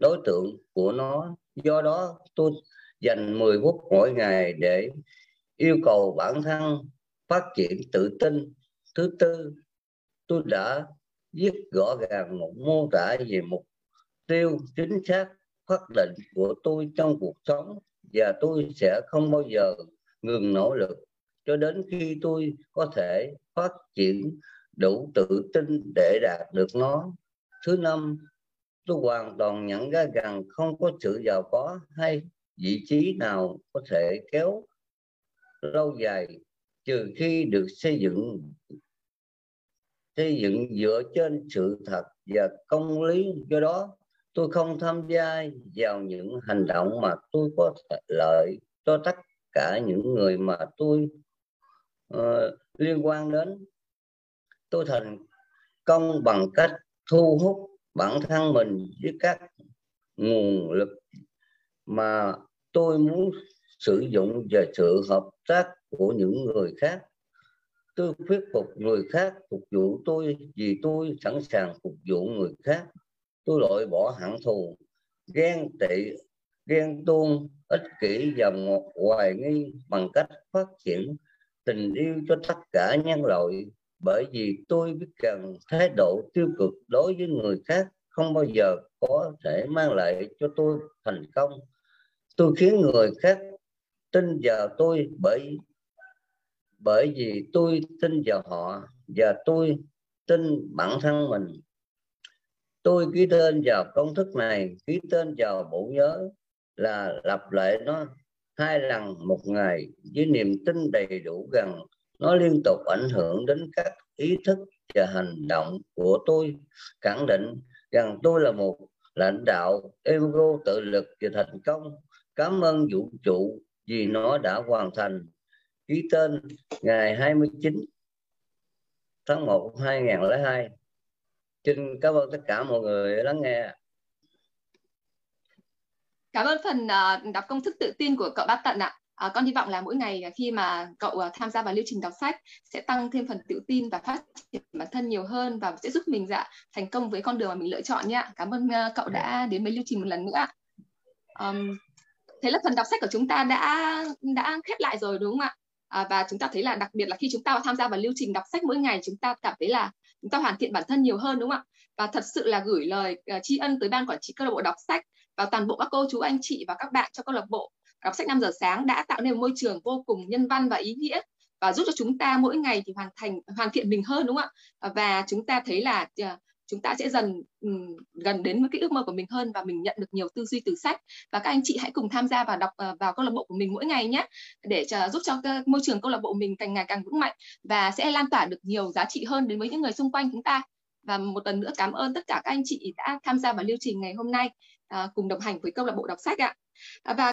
Đối tượng của nó, do đó tôi dành 10 phút mỗi ngày để yêu cầu bản thân phát triển tự tin. Thứ tư, tôi đã viết rõ ràng một mô tả về mục tiêu chính xác phát định của tôi trong cuộc sống, và tôi sẽ không bao giờ ngừng nỗ lực. Cho đến khi tôi có thể phát triển đủ tự tin để đạt được nó. Thứ năm, tôi hoàn toàn nhận ra rằng không có sự giàu có hay vị trí nào có thể kéo lâu dài, trừ khi được xây dựng xây dựng dựa trên sự thật và công lý. Do đó tôi không tham gia vào những hành động mà tôi có lợi cho tất cả những người mà tôi uh, liên quan đến. Tôi thành công bằng cách thu hút bản thân mình với các nguồn lực mà tôi muốn sử dụng và sự hợp tác của những người khác tôi thuyết phục người khác phục vụ tôi vì tôi sẵn sàng phục vụ người khác. Tôi loại bỏ hận thù, ghen tị, ghen tuông, ích kỷ và một hoài nghi bằng cách phát triển tình yêu cho tất cả nhân loại. Bởi vì tôi biết rằng thái độ tiêu cực đối với người khác không bao giờ có thể mang lại cho tôi thành công. Tôi khiến người khác tin vào tôi bởi bởi vì tôi tin vào họ và tôi tin bản thân mình. Tôi ký tên vào công thức này, ký tên vào bộ nhớ là lặp lại nó hai lần một ngày với niềm tin đầy đủ rằng nó liên tục ảnh hưởng đến các ý thức và hành động của tôi. Khẳng định rằng tôi là một lãnh đạo ego tự lực và thành công. Cảm ơn vũ trụ vì nó đã hoàn thành ký tên ngày 29 tháng 1 2002 xin cảm ơn tất cả mọi người lắng nghe. Cảm ơn phần ờ, đọc công thức tự tin của cậu Bát Tận ạ. À, con hy vọng là mỗi ngày khi mà cậu ờ, tham gia vào lưu trình đọc sách sẽ tăng thêm phần tự tin và phát triển bản thân nhiều hơn và sẽ giúp mình dạ thành công với con đường mà mình lựa chọn nhé cảm ơn cậu đã đến với lưu trình một lần nữa um, thế là phần đọc sách của chúng ta đã đã khép lại rồi đúng không ạ? À, và chúng ta thấy là đặc biệt là khi chúng ta tham gia vào lưu trình đọc sách mỗi ngày chúng ta cảm thấy là chúng ta hoàn thiện bản thân nhiều hơn đúng không ạ? Và thật sự là gửi lời uh, tri ân tới ban quản trị câu lạc bộ đọc sách và toàn bộ các cô chú anh chị và các bạn trong câu lạc bộ đọc sách 5 giờ sáng đã tạo nên một môi trường vô cùng nhân văn và ý nghĩa và giúp cho chúng ta mỗi ngày thì hoàn thành hoàn thiện mình hơn đúng không ạ? Và chúng ta thấy là uh, chúng ta sẽ dần um, gần đến với cái ước mơ của mình hơn và mình nhận được nhiều tư duy từ sách. Và các anh chị hãy cùng tham gia và đọc uh, vào câu lạc bộ của mình mỗi ngày nhé để uh, giúp cho uh, môi trường câu lạc bộ mình càng ngày càng vững mạnh và sẽ lan tỏa được nhiều giá trị hơn đến với những người xung quanh chúng ta. Và một lần nữa cảm ơn tất cả các anh chị đã tham gia vào lưu trình ngày hôm nay uh, cùng đồng hành với câu lạc bộ đọc sách ạ. Và